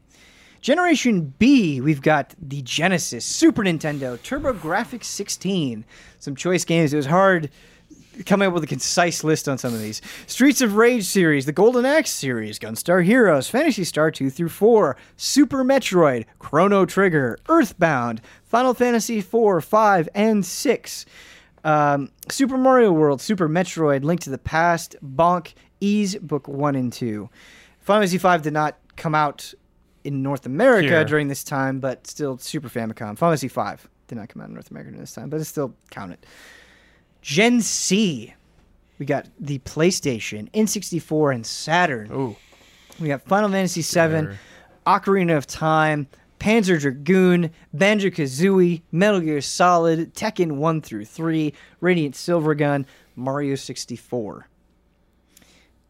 Generation B, we've got the Genesis, Super Nintendo, TurboGrafx 16. Some choice games. It was hard coming up with a concise list on some of these. Streets of Rage series, the Golden Axe series, Gunstar Heroes, Phantasy Star 2 through 4, Super Metroid, Chrono Trigger, Earthbound, Final Fantasy 4, 5, and 6. Um, Super Mario World, Super Metroid, Link to the Past, Bonk, Ys, Book 1 and 2. Final Fantasy 5 did not come out in North America Here. during this time, but still Super Famicom. Final Fantasy 5 did not come out in North America during this time, but it's still counted. Gen C. We got the PlayStation, N64, and Saturn. Ooh. We got Final Fantasy VII. Ocarina of Time, Panzer Dragoon, Banjo Kazooie, Metal Gear Solid, Tekken 1 through 3, Radiant Silvergun, Mario 64.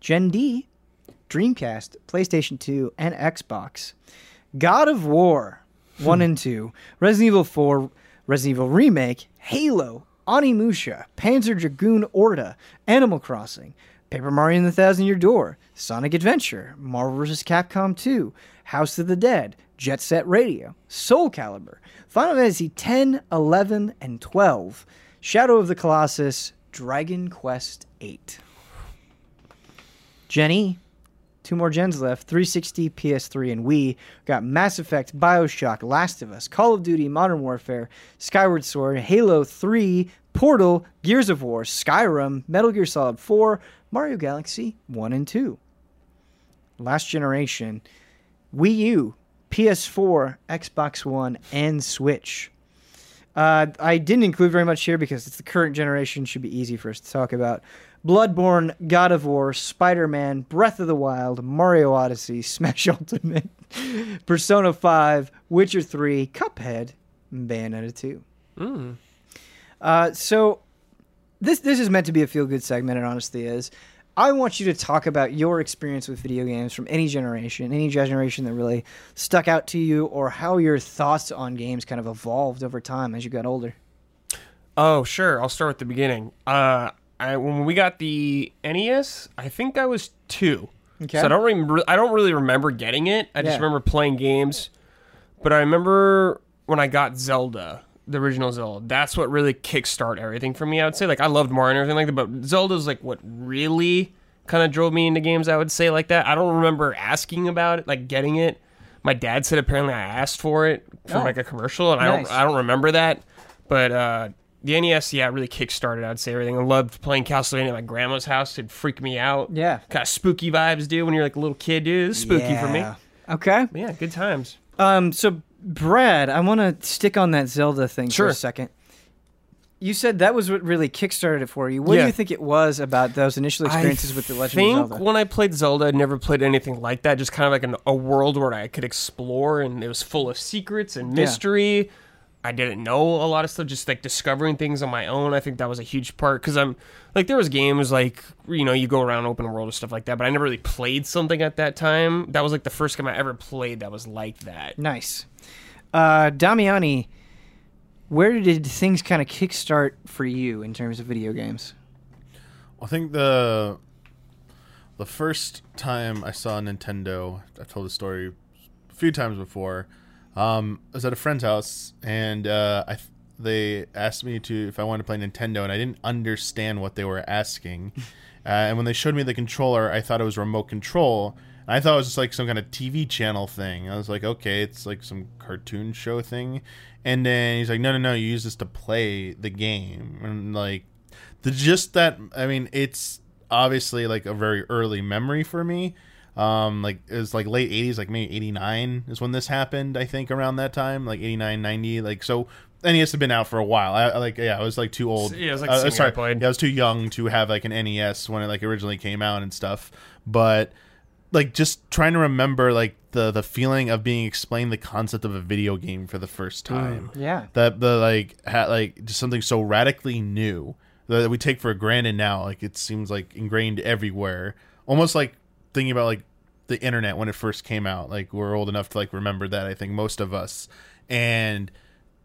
Gen D, Dreamcast, PlayStation 2, and Xbox. God of War 1 hmm. and 2, Resident Evil 4, Resident Evil Remake, Halo, Onimusha, Panzer Dragoon Orta, Animal Crossing, Paper Mario and the Thousand Year Door, Sonic Adventure, Marvel vs. Capcom 2, House of the Dead, Jet Set Radio, Soul Calibur, Final Fantasy 10, 11, and 12, Shadow of the Colossus, Dragon Quest 8. Jenny, two more gens left 360 ps3 and wii got mass effect bioshock last of us call of duty modern warfare skyward sword halo 3 portal gears of war skyrim metal gear solid 4 mario galaxy 1 and 2 last generation wii u ps4 xbox one and switch uh, I didn't include very much here because it's the current generation. Should be easy for us to talk about. Bloodborne, God of War, Spider Man, Breath of the Wild, Mario Odyssey, Smash Ultimate, Persona 5, Witcher 3, Cuphead, and Bayonetta 2. Mm. Uh, so this this is meant to be a feel good segment. It honestly is. I want you to talk about your experience with video games from any generation, any generation that really stuck out to you, or how your thoughts on games kind of evolved over time as you got older. Oh, sure. I'll start with the beginning. Uh, I, when we got the NES, I think I was two. Okay. So I don't remember. I don't really remember getting it. I just Yeah. remember playing games. But I remember when I got Zelda, the original Zelda. That's what really kickstarted everything for me. I would say like I loved Mario and everything like that, but Zelda's like what really kind of drove me into games. I would say like that. I don't remember asking about it, like getting it. My dad said apparently I asked for it for Oh. like a commercial, and I don't. I don't remember that. But uh, the NES, yeah, really kickstarted. I'd say everything. I loved playing Castlevania at my grandma's house. It'd freak me out. Yeah. Kind of spooky vibes, dude. When you're like a little kid, dude. Spooky for me. Okay. But yeah, good times. Um. So, Brad, I want to stick on that Zelda thing for a second. You said that was what really kickstarted it for you. What do you think it was about those initial experiences with the Legend of Zelda? I think when I played Zelda, I'd never played anything like that. Just kind of like an, a world where I could explore, and it was full of secrets and Yeah. Mystery. I didn't know a lot of stuff. Just like discovering things on my own. I think that was a huge part because I'm like there was games like you know you go around open world and stuff like that, but I never really played something at that time. That was like the first game I ever played that was like that. Nice. Uh, Damiani, where did things kind of kickstart for you in terms of video games? I think the the first time I saw Nintendo, I've told the story a few times before. Um, I was at a friend's house, and uh, I th- they asked me to if I wanted to play Nintendo, and I didn't understand what they were asking. uh, and when they showed me the controller, I thought it was remote control. And I thought it was just like some kind of TV channel thing. I was like, okay, it's like some cartoon show thing. And then he's like, no, no, no, you use this to play the game. And like, the just that I mean, it's obviously like a very early memory for me. Um, like it was like late '80s, like maybe '89 is when this happened. I think around that time, like '89, '90, like so. NES had been out for a while. I, I like yeah, I was like too old. Yeah, it was like uh, the sorry, I yeah, I was too young to have like an NES when it like originally came out and stuff. But like just trying to remember like the the feeling of being explained the concept of a video game for the first time Yeah. that the like ha, like just something so radically new that we take for granted now like it seems like ingrained everywhere almost like thinking about like the internet when it first came out like we're old enough to like remember that i think most of us. And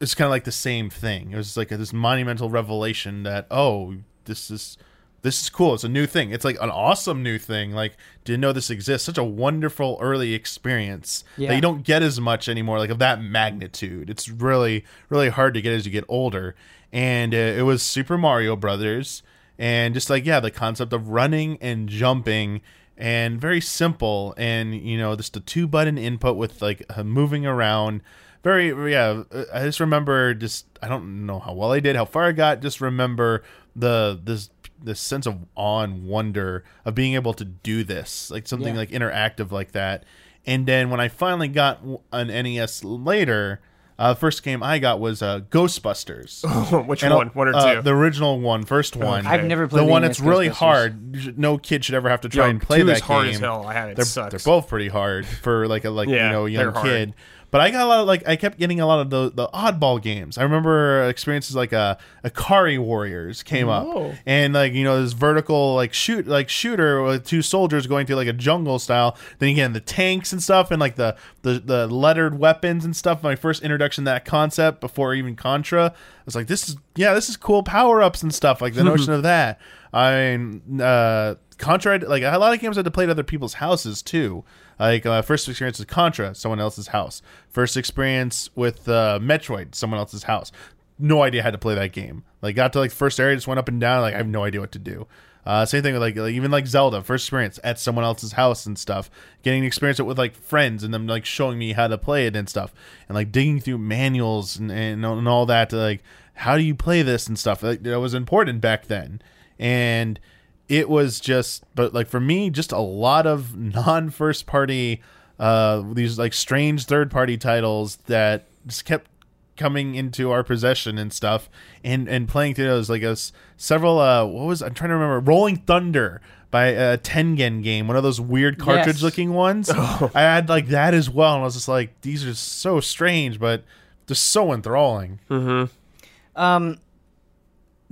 it's kind of like the same thing. It was like this monumental revelation that oh this is this is cool. It's a new thing. It's like an awesome new thing. Like didn't know this exists. Such a wonderful early experience Yeah. that you don't get as much anymore like of that magnitude. It's really really hard to get as you get older. And uh, it was super mario brothers. And just like yeah, the concept of running and jumping and very simple and you know just a two button input with like uh, moving around very yeah uh, i just remember just i don't know how well i did how far i got just remember the this this sense of awe and wonder of being able to do this like something Yeah. like interactive like that and then when i finally got an nes later uh, the first game i got was uh, ghostbusters Which and, one? One or uh, two? the original one, first one. I've never played the the one that's really hard. No kid should ever have to try Yo, and play two that is hard game. as hell. I had it. They're, sucks. they're both pretty hard for like a like Yeah, you know they're young hard. But I got a lot of like I kept getting a lot of the the oddball games. I remember experiences like a Ikari Warriors came Oh. up and like you know this vertical like shoot like shooter with two soldiers going through like a jungle style. Then again the tanks and stuff and like the the the lettered weapons and stuff. My first introduction to that concept before even Contra. I was like this is yeah this is cool power ups and stuff like the notion of that. I mean, uh, Contra, like a lot of games I had to play at other people's houses too. Like uh, first experience with Contra, someone else's house. First experience with uh, Metroid, someone else's house. No idea how to play that game. Like got to like first area, just went up and down. Like I have no idea what to do. Uh, same thing with like, like even like Zelda, first experience at someone else's house and stuff. Getting to experience it with like friends and them like showing me how to play it and stuff, and like digging through manuals and and, and all that to like how do you play this and stuff. Like, that was important back then, and it was just but like for me just a lot of non first party uh these like strange third party titles that just kept coming into our possession and stuff and and playing through those like us several uh what was i'm trying to remember rolling thunder by a tengen game one of those weird cartridge looking ones. I had like that as well and i was just like these are so strange but just so enthralling. Um,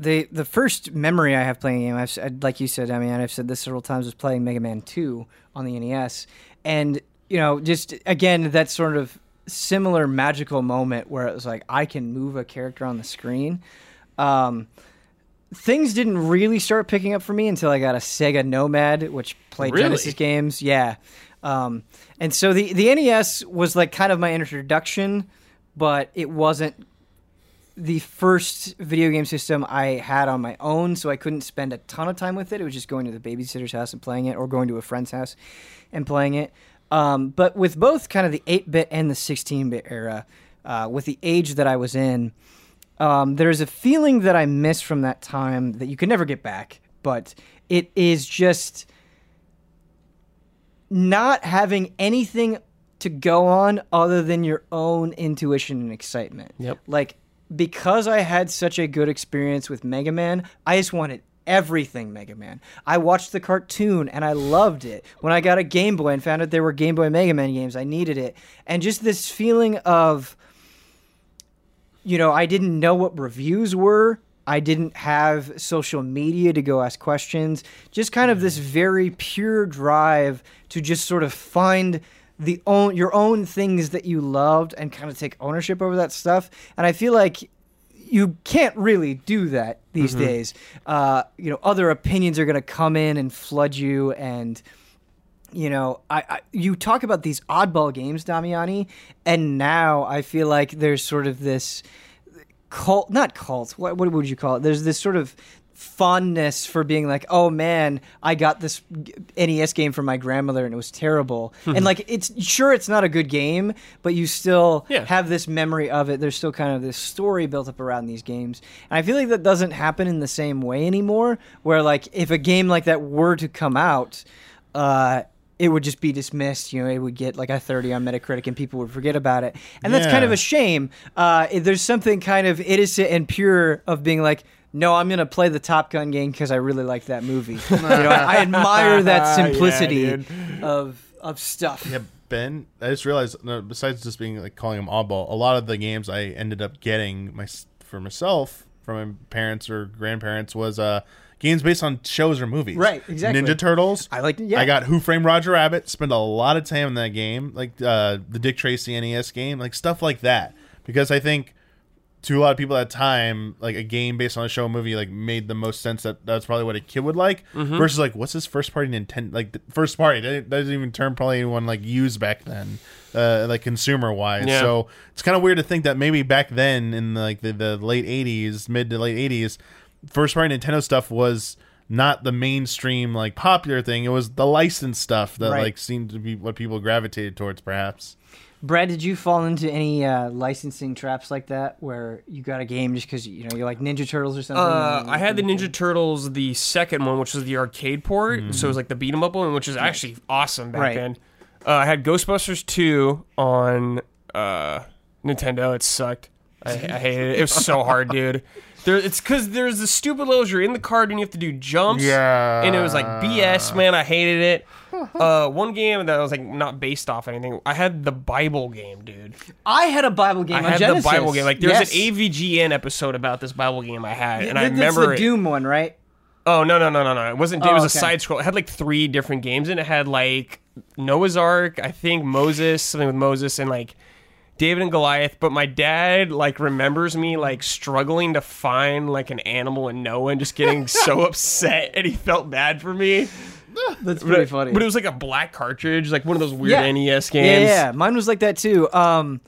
the the first memory I have playing a game, I've, like you said, I mean, I've said this several times, was playing Mega Man Two on the NES, and you know, just again that sort of similar magical moment where it was like I can move a character on the screen. Um, things didn't really start picking up for me until I got a Sega Nomad, which played Really? Genesis games. Yeah. Um, and so the, the NES was like kind of my introduction, but it wasn't the first video game system I had on my own, so I couldn't spend a ton of time with it. It was just going to the babysitter's house and playing it, or going to a friend's house and playing it. Um, but with both kind of the 8 bit and the 16 bit era, uh, with the age that I was in, um, there's a feeling that I miss from that time that you can never get back. But it is just not having anything to go on other than your own intuition and excitement. Yep. Like because I had such a good experience with Mega Man, I just wanted everything Mega Man. I watched the cartoon and I loved it. When I got a Game Boy and found out there were Game Boy Mega Man games, I needed it. And just this feeling of you know, I didn't know what reviews were. I didn't have social media to go ask questions. Just kind of this mm. very pure drive to just sort of find the own your own things that you loved and kind of take ownership over that stuff. And I feel like you can't really do that these days. Uh, you know, other opinions are going to come in and flood you and you know, I, I you talk about these oddball games, Damiani, and now I feel like there's sort of this cult, not cult. What what would you call it? There's this sort of fondness for being like, oh man, I got this NES game from my grandmother and it was terrible. and like, it's sure it's not a good game, but you still Yeah. have this memory of it. There's still kind of this story built up around these games, and I feel like that doesn't happen in the same way anymore. Where like, if a game like that were to come out, uh, it would just be dismissed. You know, it would get like a 30 on Metacritic and people would forget about it. And that's kind of a shame. Uh, there's something kind of innocent and pure of being like, no, I'm going to play the Top Gun game because I really like that movie. you know, I, I admire that simplicity dude. of of stuff. Yeah, Ben. I just realized, no, besides just being like calling them oddball, a lot of the games I ended up getting my for myself from my parents or grandparents was uh games based on shows or movies. Right, exactly. Ninja Turtles. I liked it, yeah. I got Who Framed Roger Rabbit. Spent a lot of time in that game, like uh, the Dick Tracy NES game, like stuff like that. Because I think to a lot of people at the time, like a game based on a show or movie, like made the most sense. That that's probably what a kid would like. Mm-hmm. Versus like, what's this first party Nintendo? Like the first party that doesn't even term probably anyone like used back then, uh, like consumer wise. Yeah. So it's kind of weird to think that maybe back then in like the, the late '80s, mid to late '80s. first party Nintendo stuff was not the mainstream like popular thing. It was the licensed stuff that Right. like seemed to be what people gravitated towards, perhaps. Brad, did you fall into any uh, licensing traps like that, where you got a game just because you know you like Ninja Turtles or something? Uh, I had the Ninja Turtles, the second one, which was the arcade port. So it was like the beat 'em up one, which is actually awesome back Right. then. Uh, I had Ghostbusters 2 on uh, Nintendo. It sucked. I, I hated it. It was so hard, dude. There, it's because there's the stupid levels. You're in the card and you have to do jumps. Yeah. And it was like BS, man. I hated it. Uh, one game that was like not based off anything. I had the Bible game, dude. I had a Bible game I had Genesis. the Bible game. Like there Yes. an AVGN episode about this Bible game I had, and I Th- that's remember the it. Doom one, right? Oh no no no no no! It wasn't. it Oh, was a side scroll. It had like three different games, and it had like Noah's Ark, I think Moses, something with Moses, and like David and Goliath. But my dad like remembers me like struggling to find like an animal in Noah and just getting so upset, and he felt bad for me. That's pretty But, funny. but it was like a black cartridge, like one of those weird Yeah. NES games. yeah, mine was like that too. Um,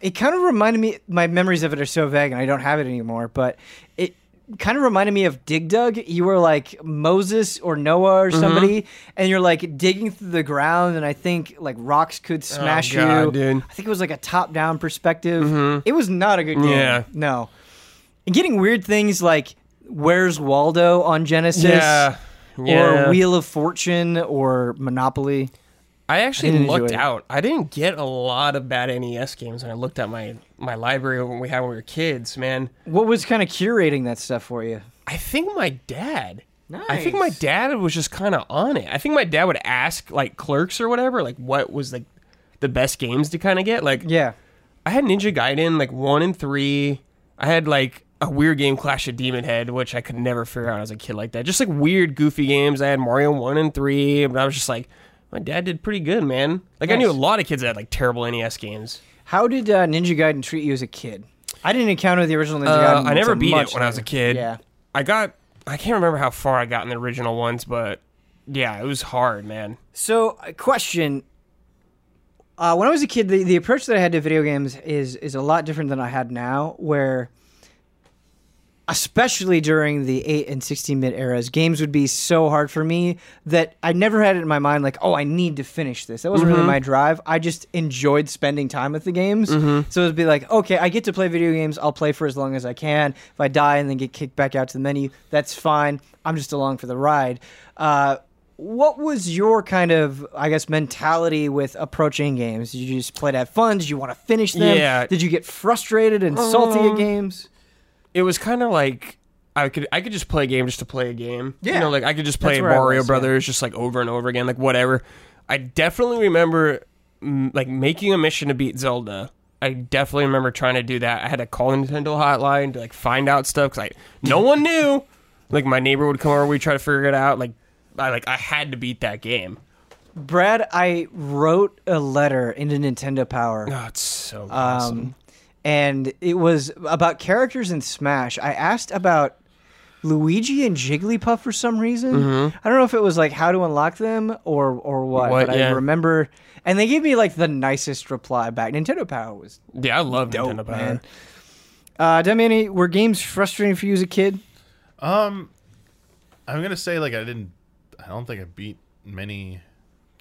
it kind of reminded me. My memories of it are so vague, and I don't have it anymore. But it kind of reminded me of Dig Dug. You were like Moses or Noah or Mm-hmm. somebody, and you're like digging through the ground, and I think like rocks could smash Oh, God, you. dude. Mm-hmm. I think it was like a top-down perspective. It was not a good game. Yeah. No, and getting weird things like Where's Waldo on Genesis. yeah, yeah. Or Wheel of Fortune or Monopoly. I actually didn't looked out. I didn't get a lot of bad NES games when I looked at my my library when we had when we were kids, man. What was kind of curating that stuff for you? I think my dad. Nice. I think my dad was just kind of on it. I think my dad would ask like clerks or whatever, like what was like the best games to kind of get. Like Yeah. I had Ninja Gaiden like one and three. I had like a weird game Clash of Demon Head, which I could never figure out as a kid like that. Just like weird, goofy games. I had Mario one and three, but I was just like, my dad did pretty good, man. Like I knew a lot of kids that had like terrible NES games. How did uh, Ninja Gaiden treat you as a kid? I didn't encounter the original Ninja Uh, Gaiden. I never beat it when I was a kid. Yeah. I got. I can't remember how far I got in the original ones, but yeah, it was hard, man. So, question. Uh, when I was a kid, the, the approach that I had to video games is is a lot different than I had now. Where, especially during the eight and sixteen bit eras, games would be so hard for me that I never had it in my mind like, oh, I need to finish this. That wasn't Mm-hmm. really my drive. I just enjoyed spending time with the games. So it'd be like, okay, I get to play video games. I'll play for as long as I can. If I die and then get kicked back out to the menu, that's fine. I'm just along for the ride. Uh, what was your kind of i guess mentality with approaching games did you just play to have fun did you want to finish them Yeah. did you get frustrated and salty at games It was kind of like I could I could just play a game just to play a game. Yeah. you know, like I could just play That's where I Mario was, yeah. Brothers just like over and over again, like whatever. I definitely remember mm, like making a mission to beat Zelda. I definitely remember trying to do that. I had to call the Nintendo hotline to like find out stuff because like no one knew. Like my neighbor would come over, we try to figure it out. Like I like I had to beat that game. brad i wrote a letter into nintendo power Oh, it's so awesome. um, and it was about characters in smash i asked about luigi and jigglypuff for some reason i don't know if it was like how to unlock them or or what, Mm-hmm. What, but yeah. i remember and they gave me like the nicest reply back nintendo power was Yeah, I love dope Nintendo Power. man uh Damiani, were games frustrating for you as a kid Um, I'm gonna say like I didn't. I don't think I beat many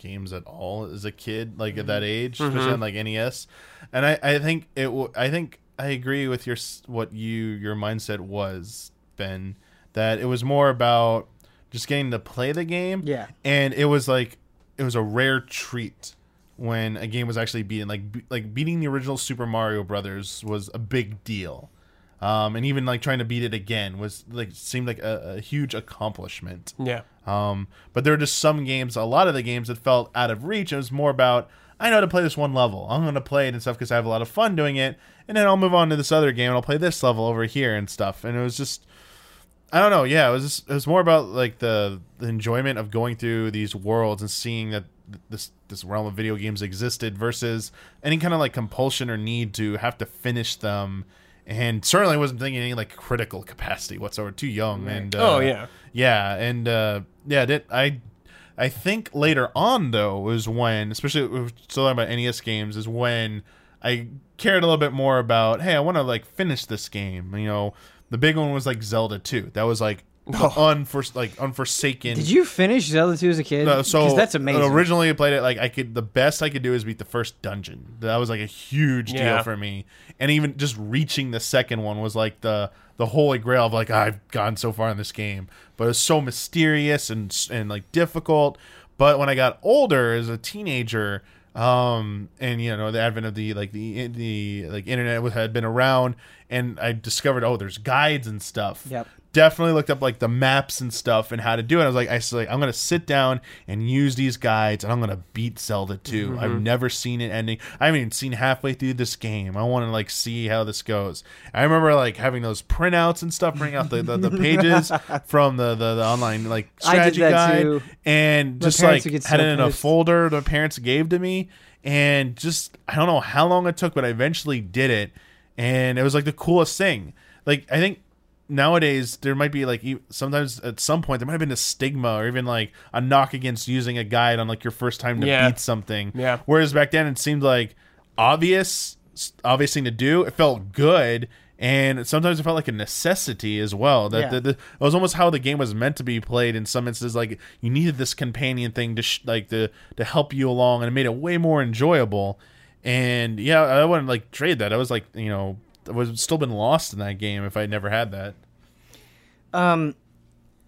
games at all as a kid, like at that mm-hmm. age, mm-hmm. especially on like NES. And I, I think it. W- I think I agree with your what you your mindset was Ben. That it was more about just getting to play the game. Yeah. and it was like it was a rare treat when a game was actually beaten. Like be- like beating the original Super Mario Brothers was a big deal. Um, and even like trying to beat it again was like seemed like a, a huge accomplishment. Yeah. Um, but there were just some games, a lot of the games that felt out of reach. It was more about I know how to play this one level. I'm going to play it and stuff because I have a lot of fun doing it, and then I'll move on to this other game and I'll play this level over here and stuff. And it was just I don't know. Yeah, it was just, it was more about like the the enjoyment of going through these worlds and seeing that this this realm of video games existed versus any kind of like compulsion or need to have to finish them. And certainly wasn't thinking any like critical capacity whatsoever. Too young and uh, Oh, yeah. yeah, and uh, yeah, did I? I think later on though was when, especially we're still talking about NES games, is when I cared a little bit more about. Hey, I want to like finish this game. You know, The big one was like Zelda 2. That was like the unfor- like unforsaken. Did you finish Zelda 2 as a kid? No, so that's amazing. Originally, I played it like I could. The best I could do is beat the first dungeon. That was like a huge Yeah. deal for me. And even just reaching the second one was like the the holy grail of like I've gone so far in this game. But it's so mysterious and and like difficult. But when I got older as a teenager, um, and you know the advent of the like the the like internet had been around, and I discovered oh there's guides and stuff Yep. Definitely looked up like the maps and stuff and how to do it. I was like, I was like, I'm gonna sit down and use these guides, and I'm gonna beat Zelda 2. I've mm-hmm. never seen it ending. I haven't even seen halfway through this game. I want to like see how this goes. I remember like having those printouts and stuff, bring out the, the, the pages from the, the the online like I strategy guide, too. and My just like had so it in a folder the parents gave to me, and just I don't know how long it took, but I eventually did it, and it was like the coolest thing. Like I think nowadays there might be like sometimes at some point there might have been a stigma or even like a knock against using a guide on like your first time to Yeah. beat something. Yeah. Whereas back then it seemed like obvious, obvious thing to do. It felt good. And sometimes it felt like a necessity as well. That Yeah. the, the, it was almost how the game was meant to be played. In some instances, like you needed this companion thing to sh- like to to help you along, and it made it way more enjoyable. And yeah, I wouldn't like trade that. I was like, you know, I was still been lost in that game if I never had that. Um,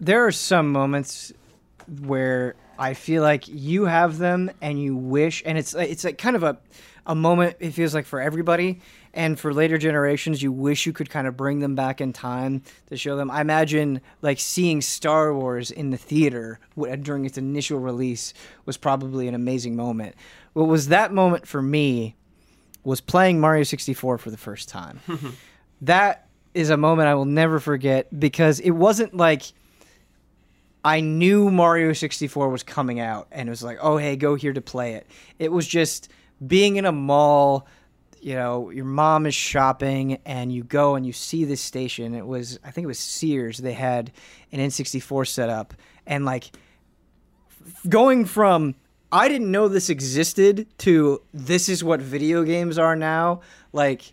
there are some moments where I feel like you have them and you wish, and it's it's like kind of a a moment. It feels like for everybody, and for later generations, you wish you could kind of bring them back in time to show them. I imagine like seeing Star Wars in the theater during its initial release was probably an amazing moment. What was that moment for me was playing Mario 64 for the first time. that is a moment I will never forget because it wasn't like I knew Mario 64 was coming out and it was like, oh, hey, go here to play it. It was just being in a mall, you know, your mom is shopping and you go and you see this station. It was, I think it was Sears. They had an N64 set up and like going from I didn't know this existed to this is what video games are now. Like,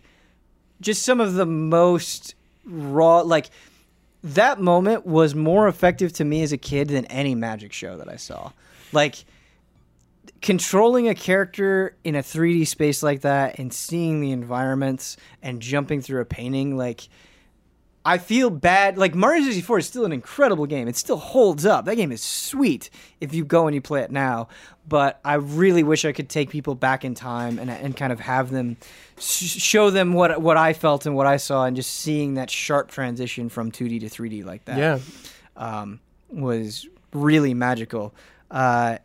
just some of the most raw, like, that moment was more effective to me as a kid than any magic show that I saw. Like, controlling a character in a 3D space like that and seeing the environments and jumping through a painting, like, I feel bad. Like Mario 64 is still an incredible game. It still holds up. That game is sweet if you go and you play it now. But I really wish I could take people back in time and, and kind of have them sh- show them what what I felt and what I saw, and just seeing that sharp transition from 2D to 3D like that Yeah. um, was really magical. Uh,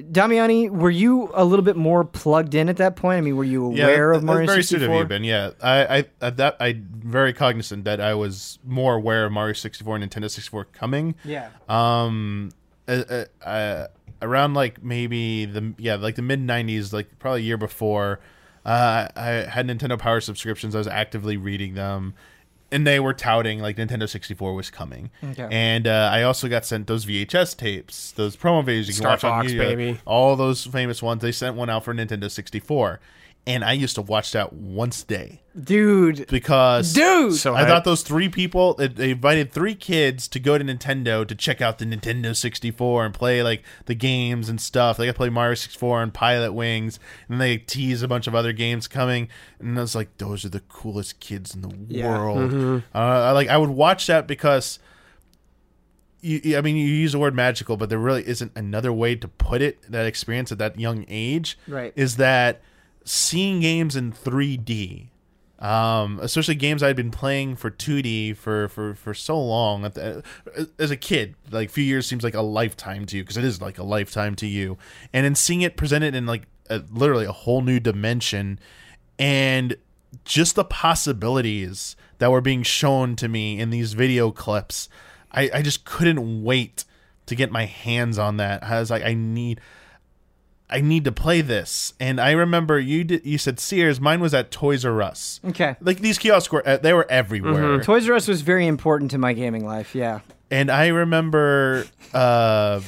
Damiani, were you a little bit more plugged in at that point? I mean, were you aware that- of Mario very 64? astute of you, Ben. Yeah, I, I, at that I'm very cognizant that I was more aware of Mario 64 and Nintendo 64 coming. Yeah. Um, uh, uh, around like maybe the yeah like the mid 90s, like probably a year before, uh, I had Nintendo Power subscriptions. I was actively reading them. And they were touting like Nintendo 64 was coming, Okay. and uh, I also got sent those VHS tapes, those promo videos you can Star watch on Fox, YouTube, baby. all those famous ones. They sent one out for Nintendo 64, and I used to watch that once a day Dude. because Dude. So I I- thought those three people they- they invited three kids to go to Nintendo to check out the Nintendo 64 and play like the games and stuff. They got to play Mario 64 and Pilotwings, and they tease a bunch of other games coming. And I was like, those are the coolest kids in the Yeah. world. Uh, I like I would watch that because. You, you- I mean, you use the word magical, but there really isn't another way to put it. That experience at that young age, Right. is that seeing games in 3D, um, especially games I'd been playing for 2D for for for so long. As a kid, like few years seems like a lifetime to you because it is like a lifetime to you. And then seeing it presented in like a, literally a whole new dimension, and just the possibilities that were being shown to me in these video clips, I, I just couldn't wait to get my hands on that. I was like, I need. I need to play this. And I remember you did, you said Sears. Mine was at Toys R Us. Okay. Like these kiosks were uh, they were everywhere. Toys R Us was very important to my gaming life. Yeah. And I remember uh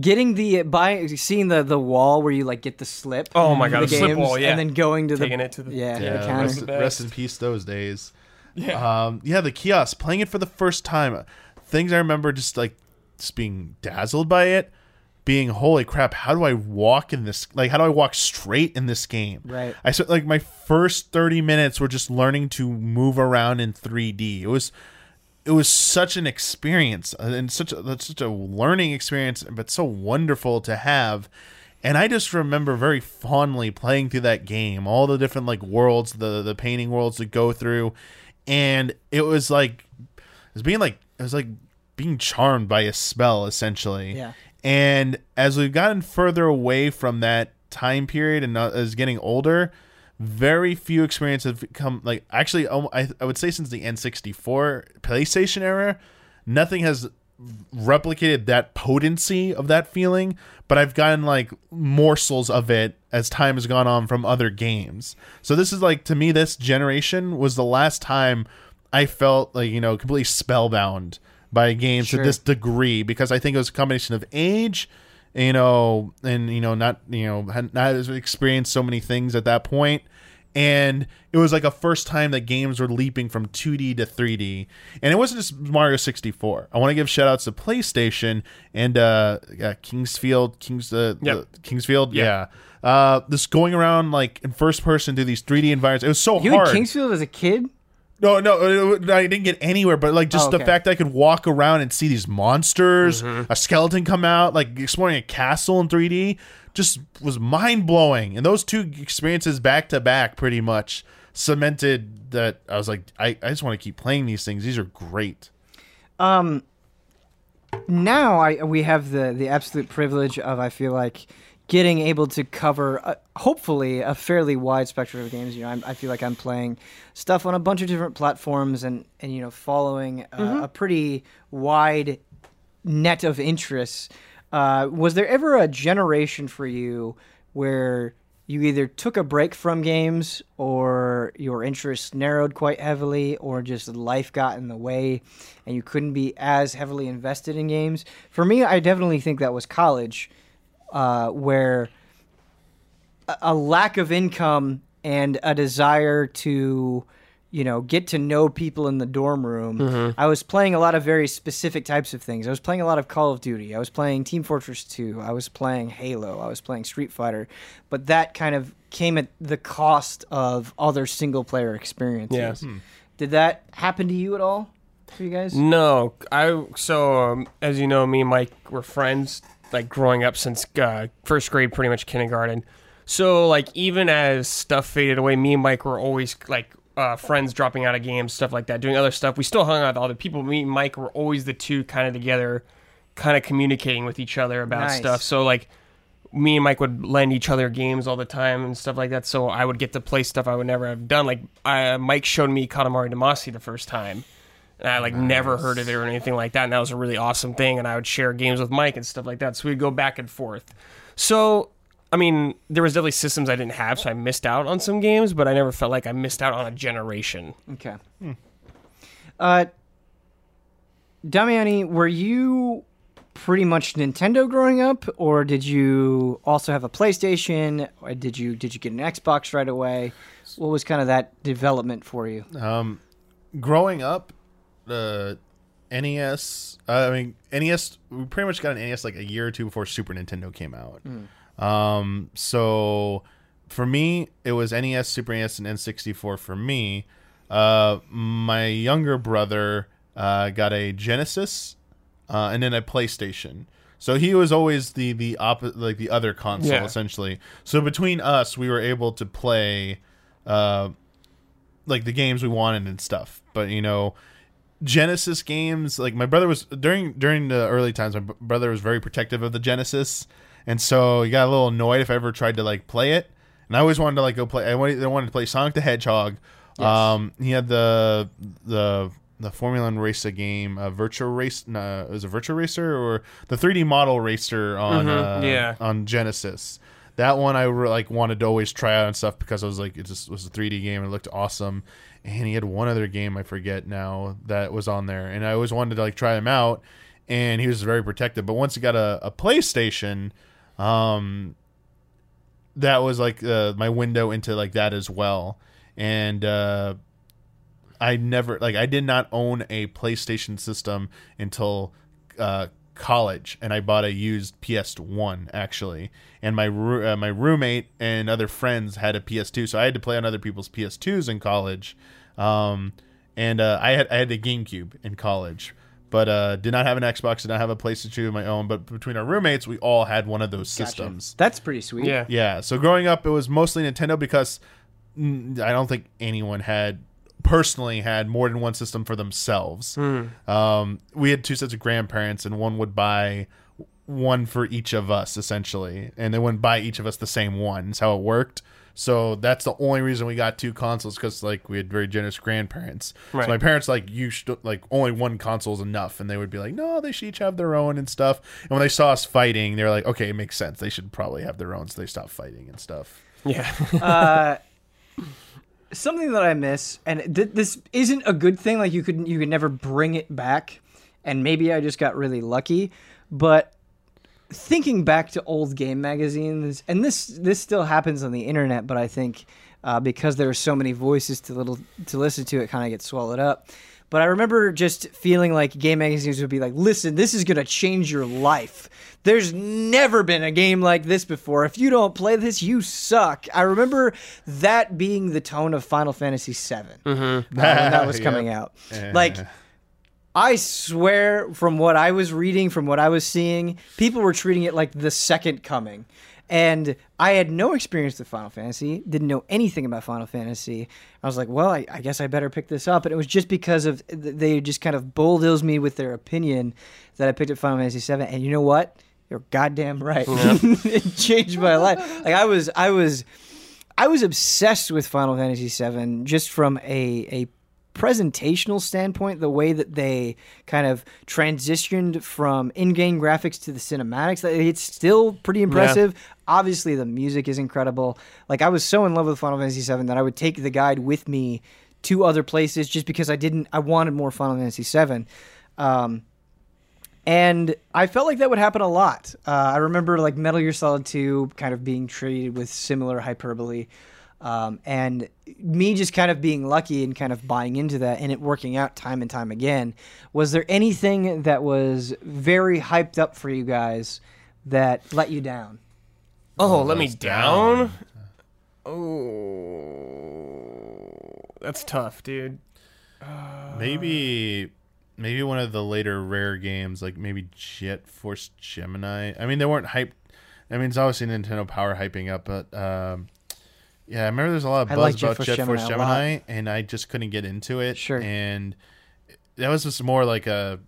Getting the buy, seeing the the wall where you like get the slip. Oh my God, the the slip wall, yeah. and then going to Taking the it to the- yeah, yeah, the counter. rest, rest in peace those days. Yeah. Um, yeah, the kiosk playing it for the first time. Things I remember just like just being dazzled by it, being holy crap, how do I walk in this like how do I walk straight in this game? Right. I spent like my first 30 minutes were just learning to move around in 3D. It was it was such an experience uh, and such a such a learning experience, but so wonderful to have. And I just remember very fondly playing through that game, all the different like worlds, the the painting worlds to go through, and it was like it was being like it was like being charmed by a spell essentially. Yeah. And as we've gotten further away from that time period and uh, as getting older, very few experiences have come like actually I, I would say since the N64 PlayStation era, nothing has replicated that potency of that feeling, but I've gotten like morsels of it as time has gone on from other games. So this is like to me this generation was the last time I felt like, you know, completely spellbound by games Sure. to this degree because I think it was a combination of age, you know, and you know, not you know, had not experienced so many things at that point, and it was like a first time that games were leaping from 2D to 3D, and it wasn't just Mario 64. I want to give shout outs to PlayStation and uh, uh King's Field, Kings uh, Yep. the- King's Field, Yeah. yeah. Uh, this going around like in first person through these 3D environments, it was so hard. You hard. in King's Field as a kid? No, no, it- I didn't get anywhere. But like just Oh, the okay. fact that I could walk around and see these monsters, Mm-hmm. a skeleton come out, like exploring a castle in 3D, just was mind blowing. And those two experiences back to back, pretty much cemented that I was like, I, I just want to keep playing these things. These are great. Um now I we have the the absolute privilege of I feel like getting able to cover uh, hopefully a fairly wide spectrum of games. You know, I'm, I feel like I'm playing stuff on a bunch of different platforms and and you know following uh, a pretty wide net of interests. Uh, was there ever a generation for you where you either took a break from games or your interests narrowed quite heavily or just life got in the way and you couldn't be as heavily invested in games? For me, I definitely think that was college, uh, where a, a lack of income and a desire to you know get to know people in the dorm room. I was playing a lot of very specific types of things. I was playing a lot of call of duty. I was playing team fortress 2 i was playing halo. I was playing street fighter. But that kind of came at the cost of other single player experiences Yeah. did that happen to you at all for you guys? No, I so um, as you know, me and Mike were friends like growing up since uh, first grade, pretty much kindergarten. So like even as stuff faded away, me and Mike were always like uh, friends, dropping out of games, stuff like that, doing other stuff. We still hung out with other people. Me and Mike were always the two kind of together, kind of communicating with each other about Nice. stuff. So like me and Mike would lend each other games all the time and stuff like that. So I would get to play stuff I would never have done. Like I, Mike showed me Katamari Damacy the first time, and I like never heard of it or anything like that. And that was a really awesome thing. And I would share games with Mike and stuff like that. So we'd go back and forth. So I mean, there was definitely systems I didn't have, so I missed out on some games, but I never felt like I missed out on a generation. Okay. Uh, Damiani, were you pretty much Nintendo growing up, or did you also have a PlayStation? Or did you did you get an Xbox right away? What was kind of that development for you? Um, growing up, the NES. Uh, I mean, NES. We pretty much got an NES like a year or two before Super Nintendo came out. Um, so for me, it was NES, Super NES, and N64 for me. Uh, my younger brother uh, got a Genesis, uh, and then a PlayStation. So he was always the the opposite, like the other console Yeah. essentially. So between us, we were able to play, uh, like the games we wanted and stuff. But you know, Genesis games, like my brother was during during the early times, my b- brother was very protective of the Genesis, and so he got a little annoyed if I ever tried to like play it. And I always wanted to like go play. I wanted, I wanted to play Sonic the Hedgehog. Um, he had the the the Formula One racer game, uh, Virtual Race. No, it was a Virtual Racer or the 3D model racer on uh, yeah. on Genesis. That one I like wanted to always try out and stuff because I was like it just was a 3D game and it looked awesome. And he had one other game I forget now that was on there, and I always wanted to like try him out. And he was very protective, but once he got a, a PlayStation, um, that was like uh, my window into like that as well. And uh, I never like I did not own a PlayStation system until uh, college, and I bought a used PS1 actually. And my uh, my roommate and other friends had a PS2, so I had to play on other people's PS2s in college. Um, and uh, I had I had a GameCube in college, but uh, did not have an Xbox, did not have a PlayStation 2 of my own. But between our roommates, we all had one of those systems. That's pretty sweet. Yeah. Yeah. So growing up, it was mostly Nintendo because I don't think anyone had personally had more than one system for themselves. Um, we had two sets of grandparents, and one would buy one for each of us essentially, and they wouldn't buy each of us the same one. Is how it worked. So that's the only reason we got two consoles because like we had very generous grandparents. Right. So my parents like you should like only one console is enough, and they would be like, no, they should each have their own and stuff. And when they saw us fighting, they were like, okay, it makes sense. They should probably have their own, so they stopped fighting and stuff. Yeah. uh, something that I miss, and th- this isn't a good thing. Like you could you could never bring it back, and maybe I just got really lucky. But thinking back to old game magazines, and this this still happens on the internet, but I think uh, because there are so many voices to little to listen to, it kind of gets swallowed up. But I remember just feeling like game magazines would be like, listen, this is to change your life. There's never been a game like this before. If you don't play this, you suck. I remember that being the tone of Final Fantasy VII uh, when that was Yep. coming out. Yeah. Like, I swear, from what I was reading, from what I was seeing, people were treating it like the second coming. And I had no experience with Final Fantasy, didn't know anything about Final Fantasy. I was like, well, I, I guess I better pick this up. And it was just because of th- they just kind of bulldozed me with their opinion that I picked up Final Fantasy VII. And you know what? You're goddamn right. it changed my life. Like I was, I was, I was obsessed with Final Fantasy VII just from a a presentational standpoint, the way that they kind of transitioned from in-game graphics to the cinematics, it's still pretty impressive. Obviously, the music is incredible. Like I was so in love with Final Fantasy VII that I would take the guide with me to other places just because I didn't, I wanted more Final Fantasy VII. Um, and I felt like that would happen a lot. Uh, I remember like Metal Gear Solid 2 kind of being treated with similar hyperbole. Um, and me just kind of being lucky and kind of buying into that and it working out time and time again. Was there anything that was very hyped up for you guys that let you down? Oh, let me That's down. Oh, that's tough, dude. maybe maybe one of the later rare games like maybe jet force gemini i mean they weren't hyped i mean it's obviously nintendo power hyping up but um yeah i remember there's a lot of buzz like Jet about Force jet force Gemini a gemini and i just couldn't get into it Sure. and that was just more like a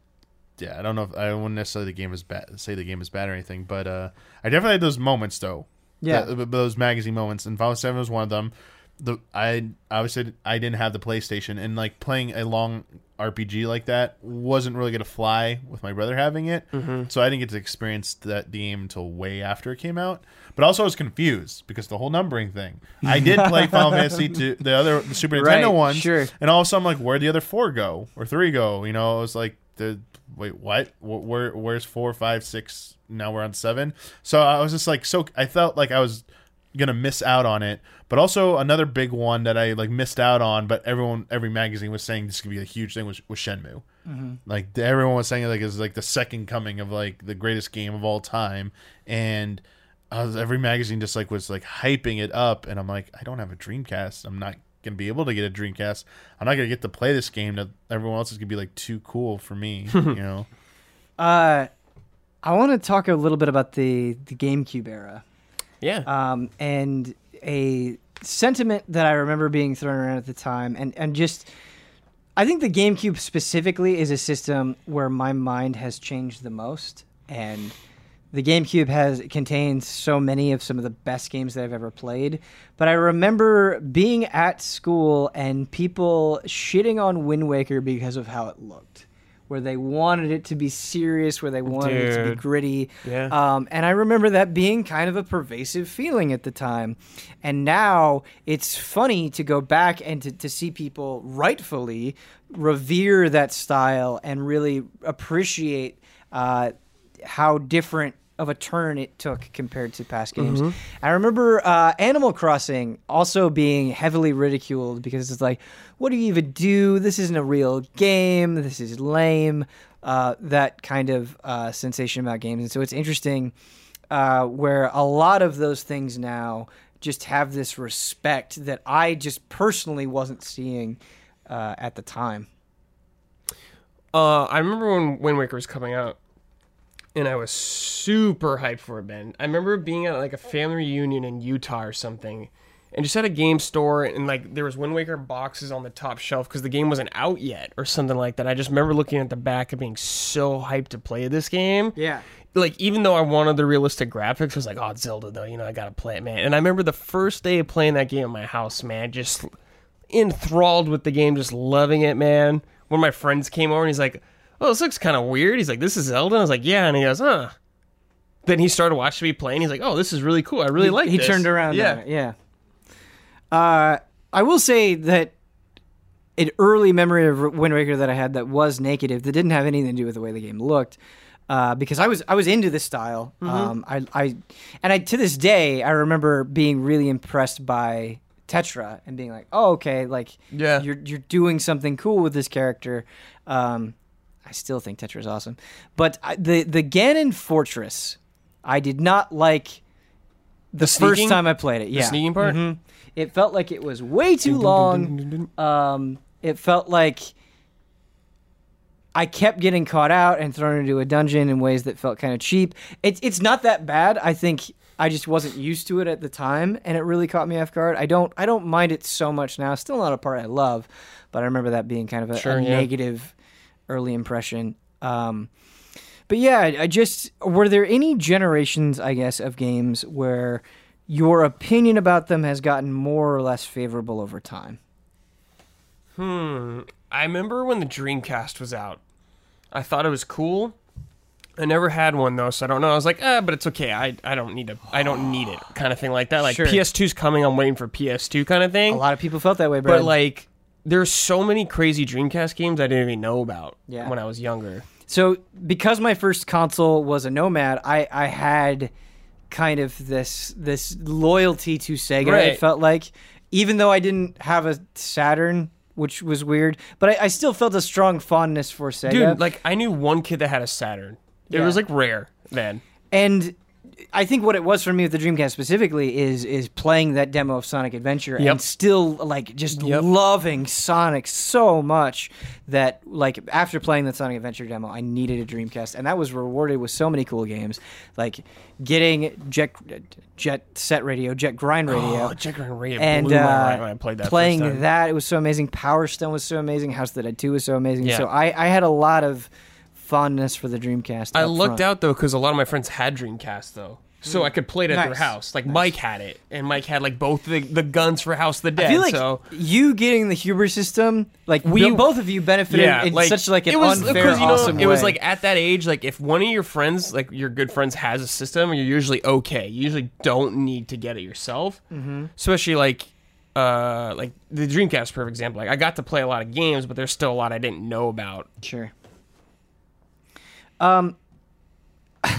yeah i don't know if i wouldn't necessarily the game is bad say the game is bad or anything but uh i definitely had those moments though Yeah. that- those magazine moments and Final Seven was one of them. The I obviously I didn't have the PlayStation and like playing a long RPG like that wasn't really gonna fly with my brother having it, mm-hmm. so I didn't get to experience that game until way after it came out. But also I was confused because the whole numbering thing. I did play Final Fantasy to the other the Super Right, Nintendo ones, sure. and all of a sudden I'm like, where'd the other four go or three go? You know, it was like the wait what Wh- where where's four five six now we're on seven so i was just like so i felt like i was gonna miss out on it. But also another big one that i like missed out on but everyone every magazine was saying this could be a huge thing was, was shenmue. Like everyone was saying like it's like the second coming of like the greatest game of all time. And was, every magazine just like was like hyping it up. And i'm like i don't have a dreamcast. I'm not gonna be able to get a dreamcast. I'm not gonna get to play this game that everyone else is gonna be like too cool for me you know? Uh, I want to talk a little bit about the, the GameCube era. Yeah. um, and a sentiment that I remember being thrown around at the time, and and just I think the GameCube specifically is a system where my mind has changed the most, and the GameCube has contains so many of some of the best games that I've ever played. But I remember being at school and people shitting on Wind Waker because of how it looked. Where they wanted it to be serious, where they wanted it to be gritty. Yeah. Um, and I remember that being kind of a pervasive feeling at the time. And now it's funny to go back and to, to see people rightfully revere that style and really appreciate uh, how different of a turn it took compared to past games. I remember uh, Animal Crossing also being heavily ridiculed because it's like, what do you even do? This isn't a real game. This is lame. Uh, that kind of uh, sensation about games, and so it's interesting uh, where a lot of those things now just have this respect that I just personally wasn't seeing uh, at the time. Uh, I remember when Wind Waker was coming out, and I was super hyped for it. Ben, I remember being at like a family reunion in Utah or something, and just at a game store, and like there was Wind Waker boxes on the top shelf because the game wasn't out yet or something like that. I just remember looking at the back and being so hyped to play this game. Yeah. Like even though I wanted the realistic graphics, I was like, "Oh, Zelda though, you know, I gotta play it, man." And I remember the first day of playing that game at my house, man, just enthralled with the game, just loving it, man. One of my friends came over and he's like, "Oh, this looks kind of weird." He's like, "This is Zelda." I was like, "Yeah," and he goes, "Huh." Then he started watching me play, and he's like, "Oh, this is really cool. I really like." It. He this." turned around. Yeah, yeah. Uh, I will say that an early memory of Wind Waker that I had that was negative that didn't have anything to do with the way the game looked. Uh, because I was I was into this style, Mm-hmm. um, I, I and I to this day I remember being really impressed by Tetra and being like, oh okay, like Yeah. you're you're doing something cool with this character. Um, I still think Tetra is awesome, but I, the the Ganon Fortress, I did not like the, first sneaking? time I played it. Yeah, the sneaking part? Mhm. It felt like it was way too long. Um, it felt like I kept getting caught out and thrown into a dungeon in ways that felt kind of cheap. It's it's not that bad. I think I just wasn't used to it at the time, and it really caught me off guard. I don't I don't mind it so much now. Still not a part I love, but I remember that being kind of a, Sure, a yeah. negative early impression. Um, but yeah, I, just were there any generations, I guess, of games where your opinion about them has gotten more or less favorable over time? Hmm. I remember when the Dreamcast was out. I thought it was cool. I never had one though, so I don't know. I was like, ah, but it's okay. I, I don't need to. I don't need it, kind of thing like that. Like Sure. PS2's coming. I'm waiting for PS2 kind of thing. A lot of people felt that way, Brad. But like, there's so many crazy Dreamcast games I didn't even know about Yeah. when I was younger. So because my first console was a Nomad, I, I had kind of this this loyalty to Sega. It felt like, even though I didn't have a Saturn, which was weird, but I, I still felt a strong fondness for Sega. Dude, like I knew one kid that had a Saturn. It Yeah. was like rare then. and I think what it was for me with the Dreamcast specifically is is playing that demo of Sonic Adventure Yep. and still like just Yep. loving Sonic so much that like after playing that Sonic Adventure demo, I needed a Dreamcast, and that was rewarded with so many cool games, like getting Jet Jet Set Radio, Jet Grind Radio. Oh, Jet Grind Radio and blew my uh, mind when I played that. playing that, it was so amazing. Power Stone was so amazing. House That I Two was so amazing. Yeah. So I, I had a lot of fondness for the Dreamcast. I up lucked front. out though because a lot of my friends had Dreamcast though, so I could play it at their house. Like Mike had it, and Mike had like both the, the guns for House of the Dead. I feel like so you getting the Huber system, like We- we both of you benefited yeah, in like such like an it was unfair, because, you know, awesome it was way. like at that age, like if one of your friends, like your good friends, has a system, you're usually okay. You usually don't need to get it yourself, mm-hmm. especially like. Uh, like the Dreamcast, is a perfect example. Like I got to play a lot of games, but there's still a lot I didn't know about. sure. Um,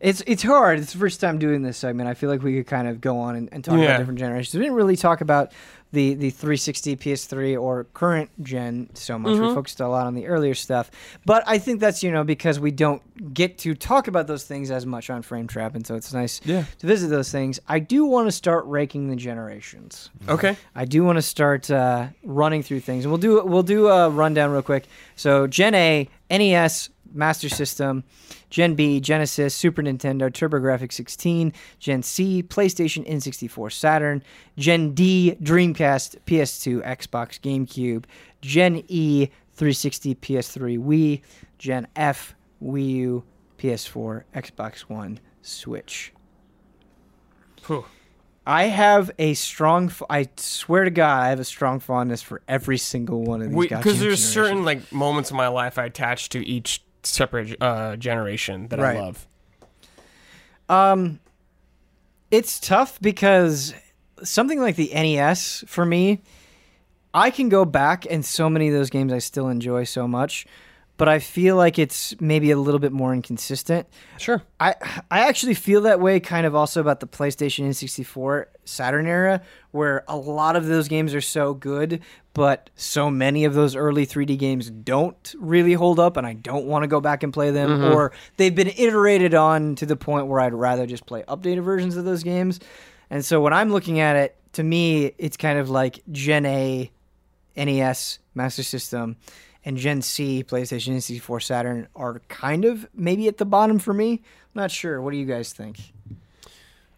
it's it's hard. It's the first time doing this segment. I feel like we could kind of go on and, and talk Yeah. about different generations. We didn't really talk about the the 360, PS3, or current gen so much. Mm-hmm. We focused a lot on the earlier stuff, but I think that's you know because we don't get to talk about those things as much on Frame Trap, and so it's nice Yeah. to visit those things. I do want to start ranking the generations. Okay. I do want to start uh, running through things, and we'll do we'll do a rundown real quick. So Gen A, NES, Master System, Gen B, Genesis, Super Nintendo, TurboGrafx 16, Gen C, PlayStation, N64, Saturn, Gen D, Dreamcast, PS2, Xbox, GameCube, Gen E, 360, PS3, Wii, Gen F, Wii U, PS4, Xbox One, Switch. Whew. I have a strong. I swear to God, I have a strong fondness for every single one of these. because there's certain like moments in my life I attach to each separate uh, generation that Right. I love. Um, it's tough because something like the NES for me, I can go back and so many of those games I still enjoy so much, but I feel like it's maybe a little bit more inconsistent. Sure. I I actually feel that way kind of also about the PlayStation N64 Saturn era where a lot of those games are so good but so many of those early 3D games don't really hold up and I don't want to go back and play them mm-hmm. or they've been iterated on to the point where I'd rather just play updated versions of those games. And so when I'm looking at it to me it's kind of like Gen A NES Master System and Gen C PlayStation N64 Saturn are kind of maybe at the bottom for me. I'm not sure. What do you guys think?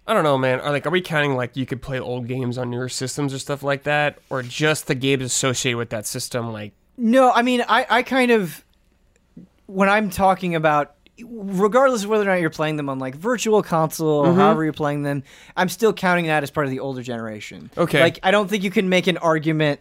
I don't know, man. Are like, are we counting like you could play old games on newer systems or stuff like that, or just the games associated with that system? Like, No, I mean, I, I kind of, when I'm talking about, regardless of whether or not you're playing them on like virtual console or mm-hmm. however you're playing them, I'm still counting that as part of the older generation. Okay. Like, I don't think you can make an argument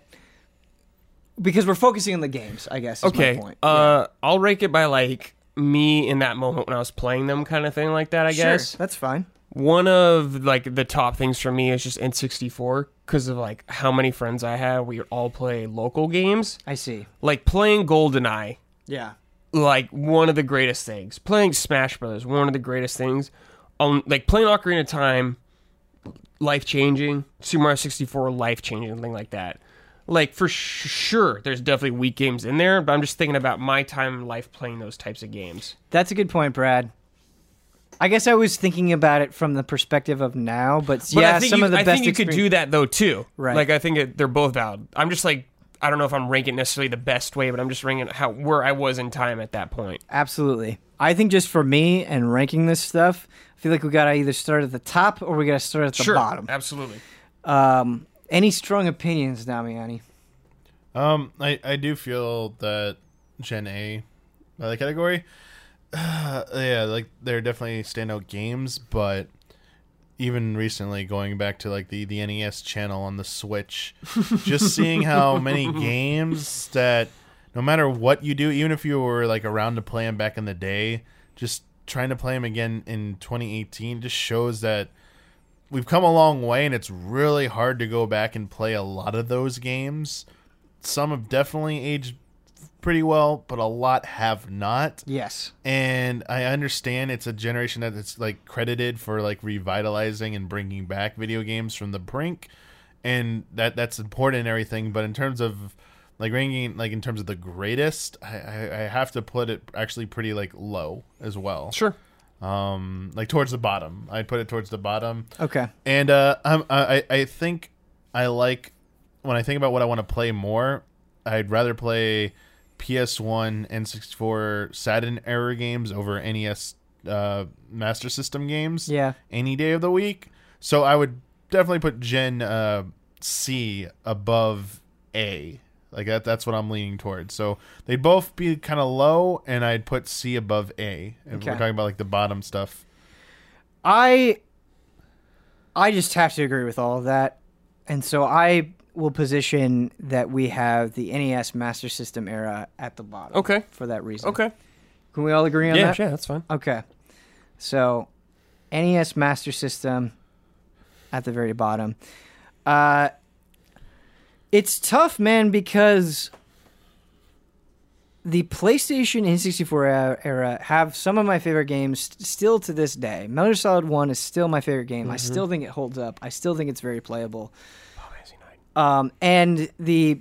because we're focusing on the games, I guess. Is okay, uh, I'll rank it by like me in that moment when I was playing them, kind of thing, like that. I Yeah. guess that's fine. one of like the top things for me is just N64 because of like how many friends I have. We all play local games, I see. like playing GoldenEye. Yeah. like one of the greatest things. Playing Smash Brothers, one of the greatest things. Um, like playing Ocarina of Time, life changing. Super Mario 64, life changing, thing like that. Like for sh- sure, there's definitely weak games in there, but I'm just thinking about my time in life playing those types of games. That's a good point, Brad. I guess I was thinking about it from the perspective of now, but, But yeah, I think some you, of the I best think you could do that though too. Right. Like I think it, they're both valid. I'm just like I don't know if I'm ranking necessarily the best way, but I'm just ranking how where I was in time at that point. Absolutely. I think just for me and ranking this stuff, I feel like we got to either start at the top or we got to start at the sure, bottom. absolutely. Um, any strong opinions, Damiani? Um, I, I do feel that Gen A, uh, the category, uh, yeah, like they're definitely standout games, but even recently going back to like the, the NES channel on the Switch, just seeing how many games that no matter what you do, even if you were like around to play them back in the day, just trying to play them again in 2018 just shows that we've come a long way and it's really hard to go back and play a lot of those games. Some have definitely aged pretty well, but a lot have not. Yes. And I understand it's a generation that it's like credited for like revitalizing and bringing back video games from the brink, and that that's important and everything. But in terms of like ranking, like in terms of the greatest, I, I, I have to put it actually pretty like low as well. Sure. Um, like towards the bottom. I'd put it towards the bottom. Okay. And uh, I'm, I I think I like when I think about what I want to play more. I'd rather play PS1 N64, Saturn era games over NES uh, Master System games. Yeah. any day of the week. So I would definitely put Gen uh, C above A. Like that, that's what I'm leaning towards. So they'd both be kind of low, and I'd put C above A. If Okay. we're talking about like the bottom stuff. I I just have to agree with all of that. And so I will position that we have the NES Master System era at the bottom. Okay. For that reason. Okay. Can we all agree on Yeah, that? yeah, that's fine. Okay. So NES Master System at the very bottom. Uh it's tough, man, because the PlayStation N64 era- era have some of my favorite games st- still to this day. Metal Gear Solid 1 is still my favorite game. I still think it holds up. I still think it's very playable. Um, and the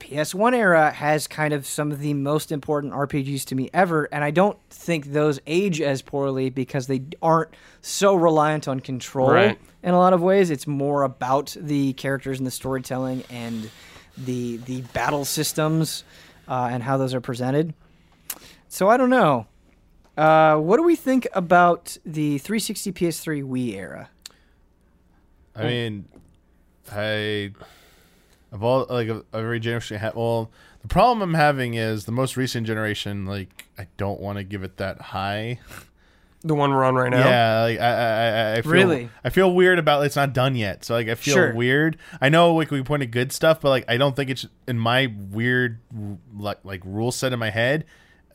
PS1 era has kind of some of the most important RPGs to me ever, and I don't think those age as poorly because they aren't so reliant on control Right. in a lot of ways. It's more about the characters and the storytelling and the the battle systems uh, and how those are presented. So I don't know. Uh, what do we think about the 360 PS3 Wii era? I mean, I of all like of every generation, ha- well, the problem I'm having is the most recent generation. Like, I don't want to give it that high. The one we're on right now. Yeah, like I, I, I- I feel, Really? I feel weird about it's not done yet. So like, I feel Sure. weird. I know like we pointed good stuff, but like I don't think it's in my weird like like rule set in my head.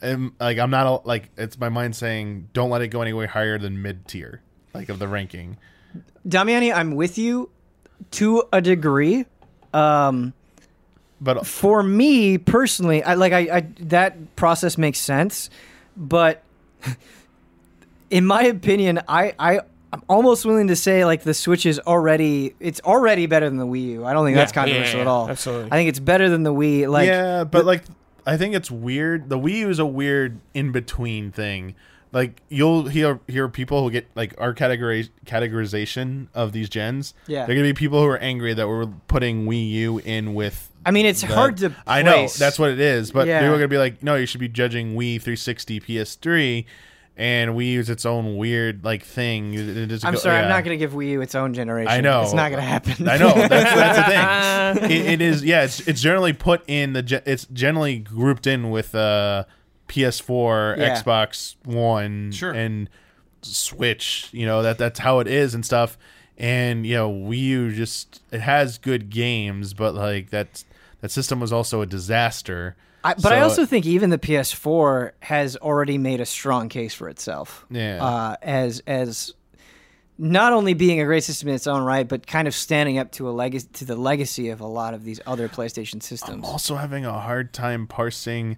Um, like I'm not a, like it's my mind saying don't let it go anywhere higher than mid tier, like of the ranking. Damiani, I'm with you to a degree. Um, but for me personally, I like I, I that process makes sense, but in my opinion, I I I'm almost willing to say like the Switch is already it's already better than the Wii U. I don't think that's Yeah, yeah, controversial yeah, at all. absolutely. I think it's better than the Wii. Like yeah, but like I think it's weird. The Wii U is a weird in between thing. Like you'll hear hear people who get like our categorization of these gens. Yeah. they're gonna be people who are angry that we're putting Wii U in with. I mean, it's the- hard to. I know that's what it is, but Yeah. people are gonna be like, no, you should be judging Wii 360, PS3, and Wii U is its own weird like thing. It- it I'm sorry, I'm not going to give Wii U its own generation. I know. it's not going to happen. I know that's, that's the thing. It, it is yeah. It's it's generally put in the. It's generally grouped in with uh, PS4, Yeah. Xbox One, Sure. and Switch. You know that that's how it is and stuff. And you know Wii U just it has good games, but like that that system was also a disaster. I, but I also think even the PS4 has already made a strong case for itself. Yeah. Uh, as as not only being a great system in its own right, but kind of standing up to a legacy to the legacy of a lot of these other PlayStation systems. I'm also having a hard time parsing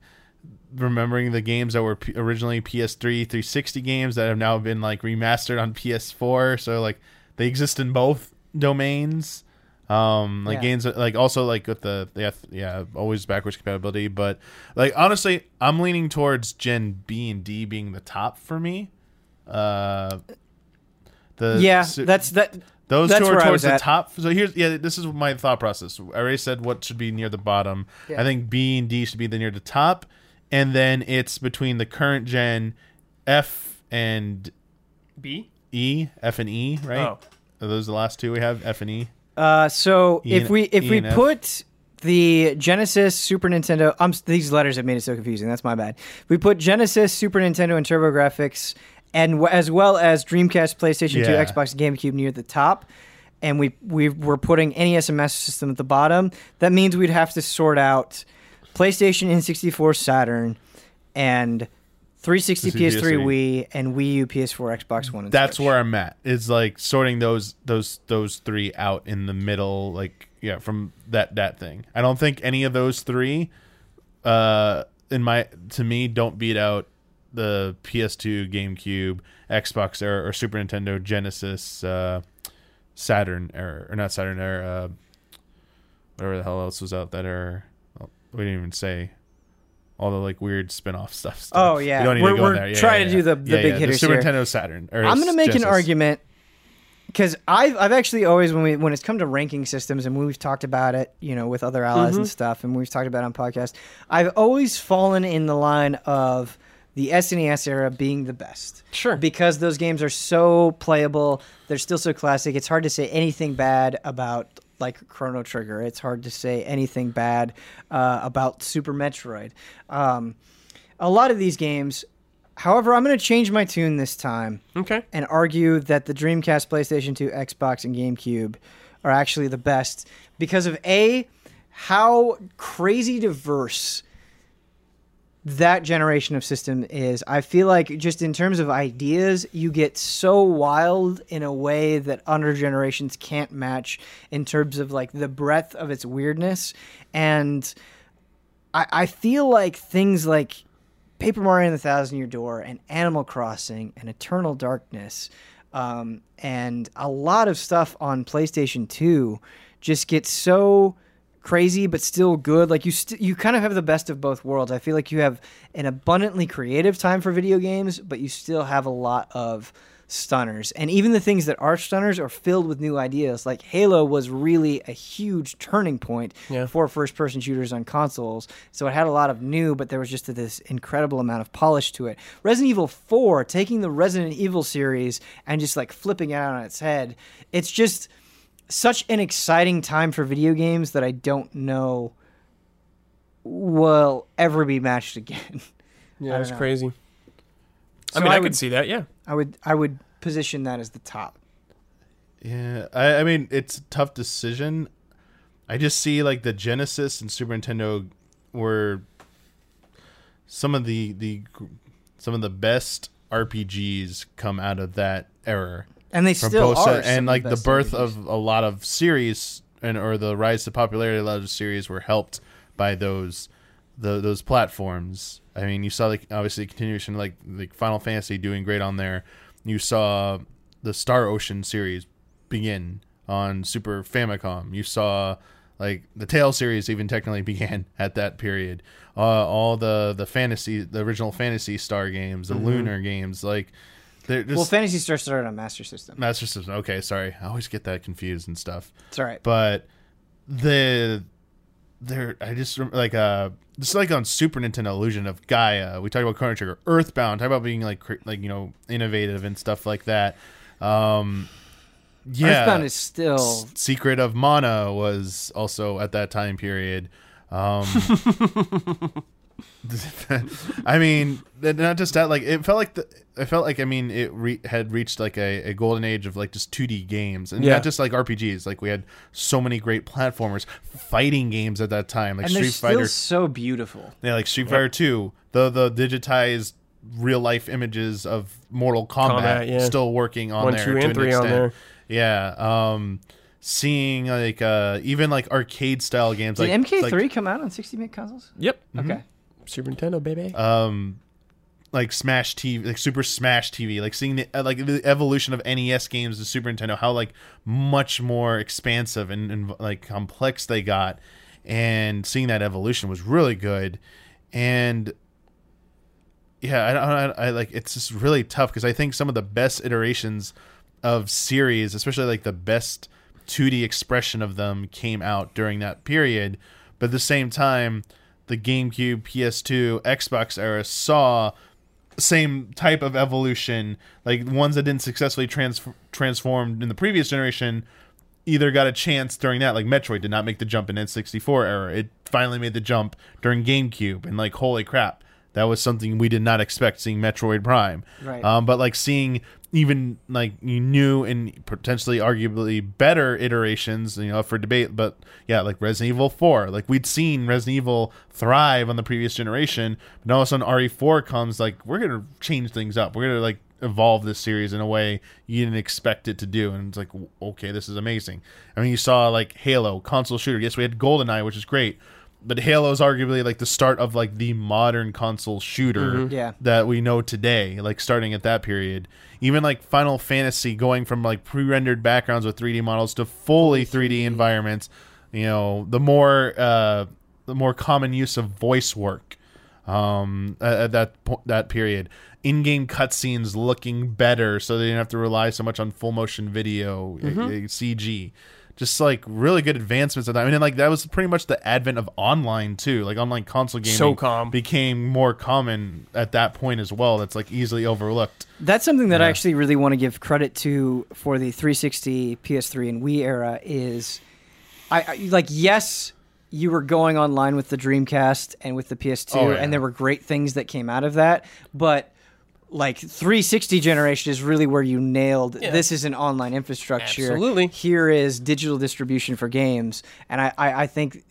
remembering the games that were P- originally PS3 360 games that have now been like remastered on PS4 so like they exist in both domains um like Yeah. games like also like with the yeah yeah always backwards compatibility but like honestly I'm leaning towards Gen B and D being the top for me uh the yeah, su- that's that. those That's two are towards the at. top. So here's yeah, this is my thought process. I already said what should be near the bottom. Yeah. I think B and D should be the near the top, and then it's between the current gen F and B. E, F and E, right? Oh. Are those the last two we have? F and E. Uh, so E if and- we if E we put the Genesis, Super Nintendo, um, these letters have made it so confusing. That's my bad. We put Genesis, Super Nintendo, and TurboGrafx, and w- as well as Dreamcast, PlayStation Yeah. 2, Xbox, and GameCube near the top. And we we we're putting NES and Master System at the bottom. That means we'd have to sort out PlayStation, N64, Saturn, and 360, PS3, PS3. Wii, and Wii U, PS4, Xbox One. And That's Switch. where I'm at. It's like sorting those those those three out in the middle, like yeah, from that that thing. I don't think any of those three, uh, in my to me, don't beat out the PS2, GameCube, Xbox era, or Super Nintendo, Genesis, uh, Saturn era, or not Saturn era, uh, whatever the hell else was out that era. We didn't even say. All the like weird spin-off stuff. Oh, yeah. we don't need We're- to go we're there. Yeah, trying yeah, to do the- the big hitters Super here. Nintendo Saturn. or I'm going to make an argument because I've I've actually always when we when it's come to ranking systems and we've talked about it, you know, with other allies Mm-hmm. and stuff, and we've talked about it on podcast. I've always fallen in the line of the SNES era being the best. Sure. Because those games are so playable, they're still so classic. It's hard to say anything bad about like Chrono Trigger. It's hard to say anything bad uh, about Super Metroid. Um, a lot of these games, however, I'm going to change my tune this time Okay. and argue that the Dreamcast, PlayStation 2, Xbox, and GameCube are actually the best because of A, how crazy diverse that generation of system is. I feel like just in terms of ideas, you get so wild in a way that other generations can't match in terms of like the breadth of its weirdness. And I, I feel like things like Paper Mario and the Thousand Year Door and Animal Crossing and Eternal Darkness um, and a lot of stuff on PlayStation 2 just get so crazy but still good. Like you st- you kind of have the best of both worlds. I feel like you have an abundantly creative time for video games but you still have a lot of stunners. And even the things that are stunners are filled with new ideas. Like halo was really a huge turning point Yeah. for first person shooters on consoles. So it had a lot of new but there was just this incredible amount of polish to it. Resident evil 4 taking the resident evil series and just like flipping it on its head it's just such an exciting time for video games that I don't know will ever be matched again. Yeah, don't that's crazy. So I mean, I, I could see that. Yeah. I would I would position that as the top. Yeah, I, I mean it's a tough decision. I just see like the Genesis and Super Nintendo were some of the the some of the best RPGs come out of that era And they from still are and like the best birth of a lot of series and or the rise to popularity of the series were helped by those the, those platforms. I mean, you saw like obviously continuation like like Final Fantasy doing great on there. You saw the Star Ocean series begin on Super Famicom. You saw like the Tales series even technically began at that period. Uh, all the the fantasy, the original Phantasy Star games, the Lunar games, like just Well, Phantasy Star started on Master System. Master System. Okay, sorry, I always get that confused and stuff. It's all right. But the there, I just like uh, just like on Super Nintendo, Illusion of Gaia. We talked about Chrono Trigger, Earthbound. Talk about being like like you know innovative and stuff like that. Um, yeah, Earthbound is still. Secret of Mana was also at that time period. Um, I mean, not just that. Like, it felt like the. I felt like I mean, it re- had reached like a, a golden age of like just 2D games, and Yeah. not just like RPGs. Like we had so many great platformers, fighting games at that time, like And they're Street still Fighter. so beautiful. Yeah, like Street Fighter Two, the the digitized real life images of Mortal Kombat, Kombat, yeah. still working on One, there. two, to and an three on extent. there. Yeah, um, seeing like uh, even like arcade style games. Did like MK3 like, come out on 60-bit consoles? Yep. Okay. Super Nintendo, baby. um, like Smash TV, like Super Smash TV, like seeing the uh, like the evolution of NES games to Super Nintendo, how like much more expansive and, and like complex they got, and seeing that evolution was really good, and yeah, I don't, I, I like it's just really tough because I think some of the best iterations of series, especially like the best 2D expression of them, came out during that period. But at the same time, the GameCube, PS2, Xbox era saw same type of evolution, like ones that didn't successfully trans- transform in the previous generation. Either got a chance during that, like Metroid did not make the jump in N64 era. It finally made the jump during GameCube, and like holy crap, that was something we did not expect seeing Metroid Prime. Right. Um, but like seeing even like new and potentially arguably better iterations, you know, for debate. But yeah, like Resident Evil 4, like we'd seen Resident Evil thrive on the previous generation, but now all of a sudden RE4 comes, like we're gonna change things up. We're gonna like evolve this series in a way you didn't expect it to do, and it's like okay, this is amazing. I mean, you saw like Halo console shooter. Yes, we had GoldenEye, which is great. But Halo is arguably like the start of like the modern console shooter Yeah. that we know today, like starting at that period. Even like Final Fantasy going from like pre-rendered backgrounds with 3D models to fully 3D environments. You know, the more uh, the more common use of voice work um, at, at that po- that period. In-game cutscenes looking better, so they didn't have to rely so much on full motion video, uh, uh, CG. Just like really good advancements at that. I mean, like that was pretty much the advent of online too. Like online console gaming SOCOM. became more common at that point as well. That's like easily overlooked. That's something that I actually really want to give credit to for the 360, PS3, and Wii era is, I, I like yes, you were going online with the Dreamcast and with the PS2, Oh, yeah. and there were great things that came out of that, but like 360 generation is really where you nailed this is an online infrastructure Absolutely. here is digital distribution for games and I, I, I think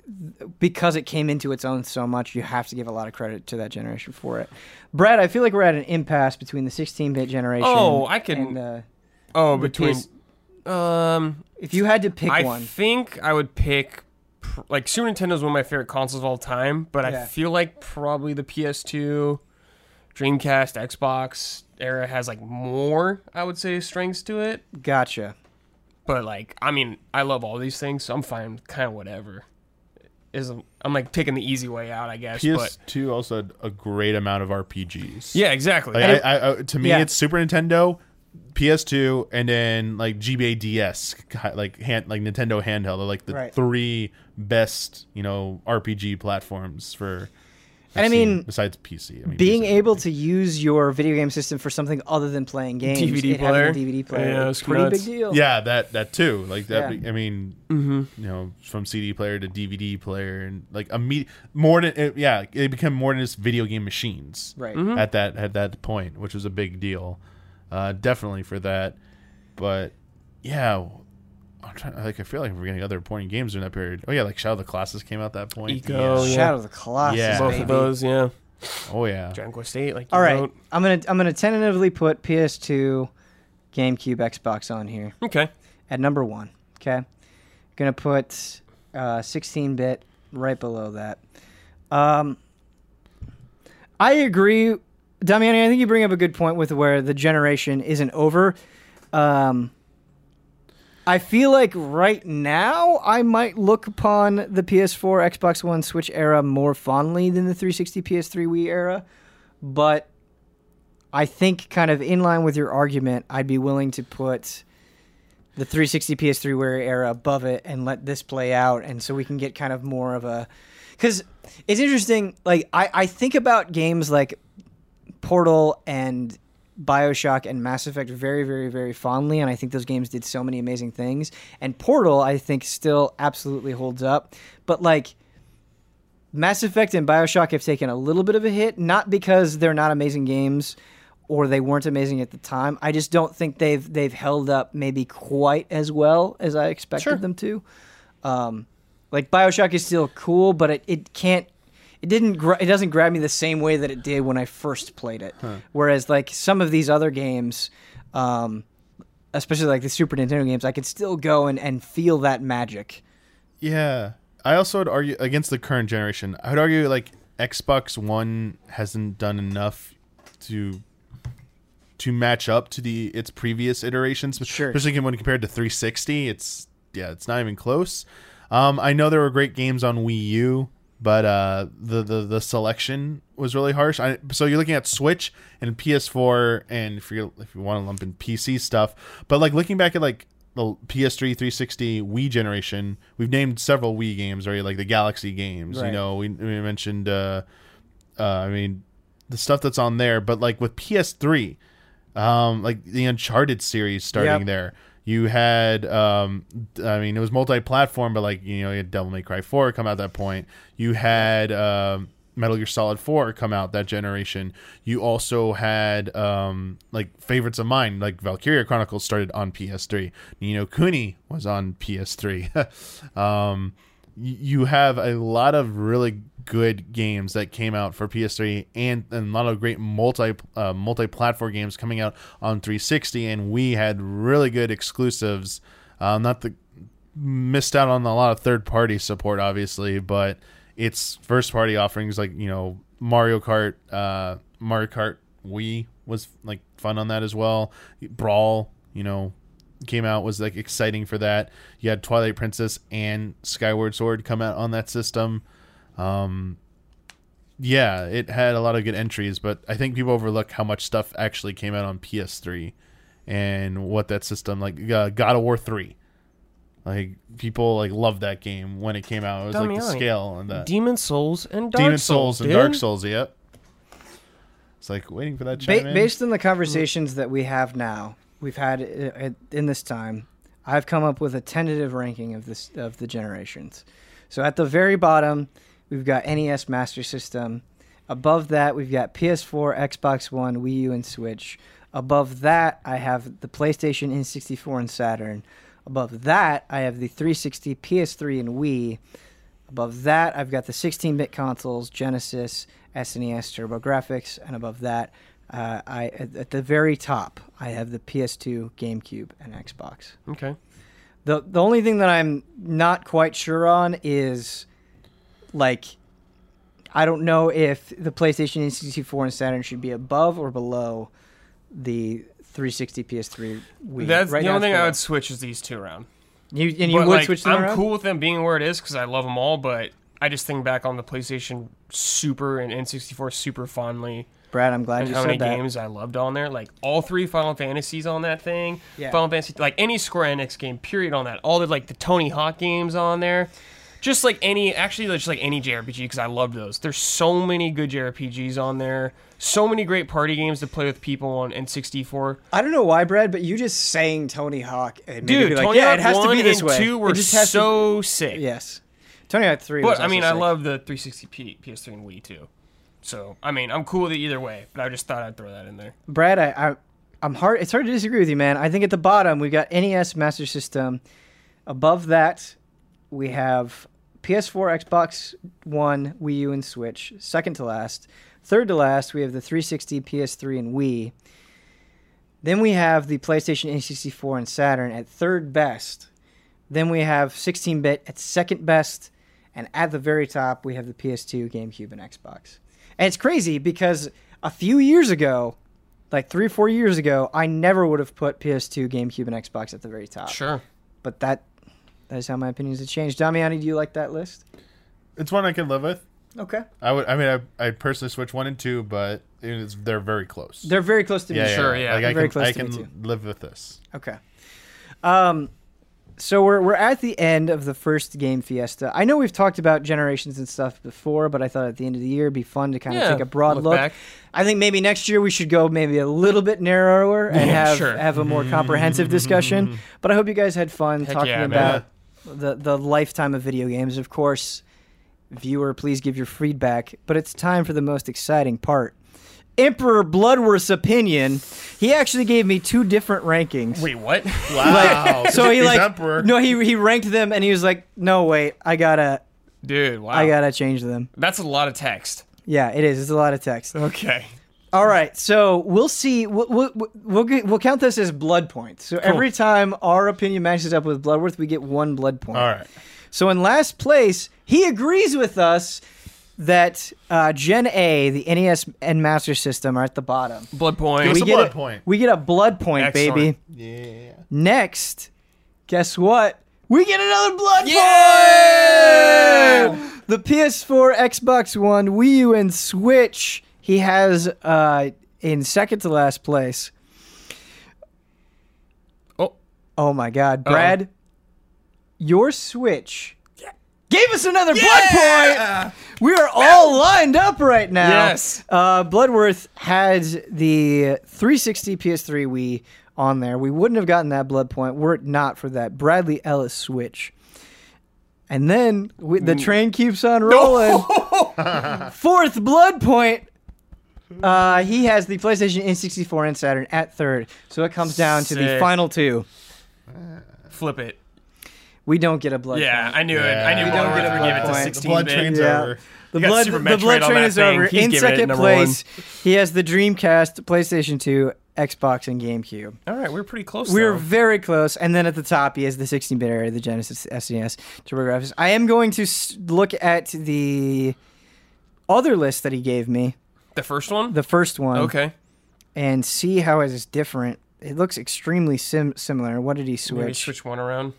because it came into its own so much you have to give a lot of credit to that generation for it brad i feel like we're at an impasse between the 16-bit generation Oh, I can- and, uh, oh, between. PS Um, if you had to pick I one i think I would pick. Like Super Nintendo is one of my favorite consoles of all time, but Yeah. I feel like probably the PS2, Dreamcast, Xbox era has like more. I would say strengths to it, gotcha but like I mean, I love all these things, so I'm fine with kind of whatever. Is I'm like taking the easy way out, I guess. PS2 also had a great amount of RPGs. yeah, exactly. Like, I, I, I, to me, Yeah. it's Super Nintendo, PS2, and then like GBA DS, like hand, like Nintendo handheld, are like the Right. three best, you know, RPG platforms for. And I mean, besides PC, I mean, being PC. able to use your video game system for something other than playing games DVD it player. a dvd player Yeah, it's it's pretty nuts. big deal yeah, that that too, like that. Yeah. I mean, Mm-hmm. you know, from CD player to DVD player, and like a me- more than it, yeah, it became more than just video game machines. right Mm-hmm. at that at that point, which was a big deal, uh, definitely for that. But yeah, I'm trying. Like I feel like we're getting other important games during that period. Oh yeah, like Shadow of the Colossus came out that point. Ico, yeah. yeah. shadow of the colossus Yeah. both baby. of those, yeah. Oh yeah. Dragon Quest Eight, like All you right, wrote. I'm gonna I'm gonna tentatively put PS2, GameCube, Xbox on here Okay. at number one. Okay, Gonna put uh, 16-bit right below that. Um, I agree, Damiani. I think you bring up a good point with where the generation isn't over. Um, I feel like right now I might look upon the PS4, Xbox One, Switch era more fondly than the 360, PS3, Wii era, but I think kind of in line with your argument, I'd be willing to put the 360 PS3 Wii era above it and let this play out, and so we can get kind of more of a because it's interesting. Like I, I think about games like Portal and Bioshock and Mass Effect very, very, very fondly, and I think those games did so many amazing things. And Portal, I think, still absolutely holds up. But like Mass Effect and Bioshock have taken a little bit of a hit, not because they're not amazing games or they weren't amazing at the time. I just don't think they've they've held up maybe quite as well as I expected Sure. them to. Um, like Bioshock is still cool, but it, it can't. It didn't. Gra- it doesn't grab me the same way that it did when I first played it. Whereas like some of these other games, um, especially like the Super Nintendo games, I could still go and, and feel that magic. Yeah. I also would argue against the current generation. I would argue like Xbox One hasn't done enough to to match up to the its previous iterations. Sure. Especially when compared to 360, it's yeah, it's not even close. Um, I know there were great games on Wii U, but uh, the, the the selection was really harsh. I, so you're looking at Switch and PS4, and if you if you want to lump in PC stuff, but like looking back at like the PS3, 360, Wii generation, we've named several Wii games, right? Like the Galaxy games. You know, we, we mentioned. Uh, uh, I mean, the stuff that's on there, but like with PS3, um, like the Uncharted series starting Yep. there. You had, um, I mean, it was multi-platform, but like you know, you had Devil May Cry Four come out at that point. You had um, Metal Gear Solid Four come out that generation. You also had um, like favorites of mine, like Valkyria Chronicles started on PS3. Ni no Kuni was on PS3. um, you have a lot of really good games that came out for PS3 and, and a lot of great multi uh, multi-platform games coming out on 360 and we had really good exclusives um, not the missed out on a lot of third party support obviously but it's first party offerings like you know Mario Kart uh, Mario Kart Wii was like fun on that as well Brawl you know came out was like exciting for that. You had Twilight Princess and Skyward Sword come out on that system. Um, yeah, it had a lot of good entries, but I think people overlook how much stuff actually came out on PS3 and what that system like uh, God of War 3. Like people like loved that game when it came out. It was like the scale and that Demon's Souls and Dark Demon's Souls, Souls and dude. Dark Souls. Yep. It's like waiting for that. Ba- chime in. based on the conversations that we have now, we've had uh, in this time, I've come up with a tentative ranking of this of the generations. So at the very bottom, we've got NES Master System. Above that, we've got PS4, Xbox One, Wii U, and Switch. Above that, I have the PlayStation, N64, and Saturn. Above that, I have the 360, PS3, and Wii. Above that, I've got the 16-bit consoles, Genesis, SNES, TurboGrafx, and above that, uh, I at, at the very top, I have the PS2, GameCube, and Xbox. Okay. the The only thing that I'm not quite sure on is, like, I don't know if the PlayStation, and 64, and Saturn should be above or below the 360, PS3, Wii. That's Right the only thing I would switch is these two around. You and you but would like, switch them I'm around? cool with them being where it is because I love them all. But I just think back on the PlayStation Super and N64 super fondly, Brad, I'm glad and you how many said that. games I loved on there. Like all three Final Fantasies on that thing. Yeah. Final Fantasy, like any Square Enix game, period. On that, all the like the Tony Hawk games on there. Just like any, actually, just like any JRPG because I loved those. There's so many good JRPGs on there. So many great party games to play with people on N64. I don't know why, Brad, but you just saying Tony Hawk and Dude, like, Tony yeah, Hawk it has to 1 be this and way. 2 were it just has to- so sick. yes, Tony Hawk Three. was But I mean, I love the 360 P, PS3 and Wii too. So I mean, I'm cool with it either way. But I just thought I'd throw that in there. Brad. I, I I'm hard. It's hard to disagree with you, man. I think at the bottom we've got NES Master System. Above that, we have PS4, Xbox One, Wii U, and Switch. Second to last. Third to last, we have the 360, PS3, and Wii. Then we have the PlayStation, N64, and Saturn. At third best, Then we have 16 bit at second best. And at the very top, we have the PS2, GameCube, and Xbox. And it's crazy because a few years ago, like three or four years ago, I never would have put PS2, GameCube, and Xbox at the very top. Sure. But that that is how my opinions have changed. Damiani, do you like that list? It's one I can live with. Okay. I would. I mean, I I personally switch one and two, but it's, they're very close. They're very close to me. yeah, Sure, yeah. Like I Very can, close I to me, can too. live with this. Okay. Um, so we're we're at the end of the first game fiesta. I know we've talked about generations and stuff before, but I thought at the end of the year it'd be fun to kind of Yeah, take a broad look look. I think maybe next year we should go maybe a little bit narrower and Yeah, have sure. have a more comprehensive discussion. But I hope you guys had fun Heck talking yeah, man. about the the lifetime of video games. Of course, viewer, please give your feedback. But it's time for the most exciting part. Emperor Bloodworth's opinion. He actually gave me two different rankings. Wait, what? Wow. So he He's like emperor. no, he he ranked them and he was like, no wait, I gotta Dude, wow. I gotta change them. That's a lot of text. Yeah, it is. It's a lot of text. Okay. All right, so we'll see. We'll we'll, we'll, get, we'll count this as blood points. So every time our opinion matches up with Bloodworth, we get one blood point. All right. So in last place, he agrees with us that uh, Gen A, the NES and Master System, are at the bottom. Blood point. Give us We a get blood a, point. We get a blood point, Excellent. baby. Yeah. Next, guess what? We get another blood Yeah! point. The PS4, Xbox One, Wii U, and Switch. He has uh, in second to last place. Oh, Oh my God, Uh-oh. Brad, your Switch gave us another blood point. We are all lined up right now. Yes. Uh, Bloodworth had the 360 PS3 Wii on there. We wouldn't have gotten that blood point were it not for that Bradley Ellis Switch. And then we, the train keeps on rolling. Fourth blood point. Uh, he has the PlayStation N64 and Saturn at third. So it comes down to the Sick. final two. flip it. We don't get a blood Yeah, point. I knew it. I knew We don't Bloodworth get a would blood give it to point. The 16 blood bit. train's Yeah. over. The You got blood, Super the Metroid blood on train that is thing. over. He's In giving it second number place, he has the Dreamcast, PlayStation 2, Xbox, and GameCube. All right, we're pretty close. We're though. very close. And then at the top, he has the 16-bit area, the Genesis, SNES, TurboGrafx. I am going to s- look at the other list that he gave me, the first one. the first one, okay. and see how it is different. It looks extremely sim- similar. What did he Maybe switch? switch one around.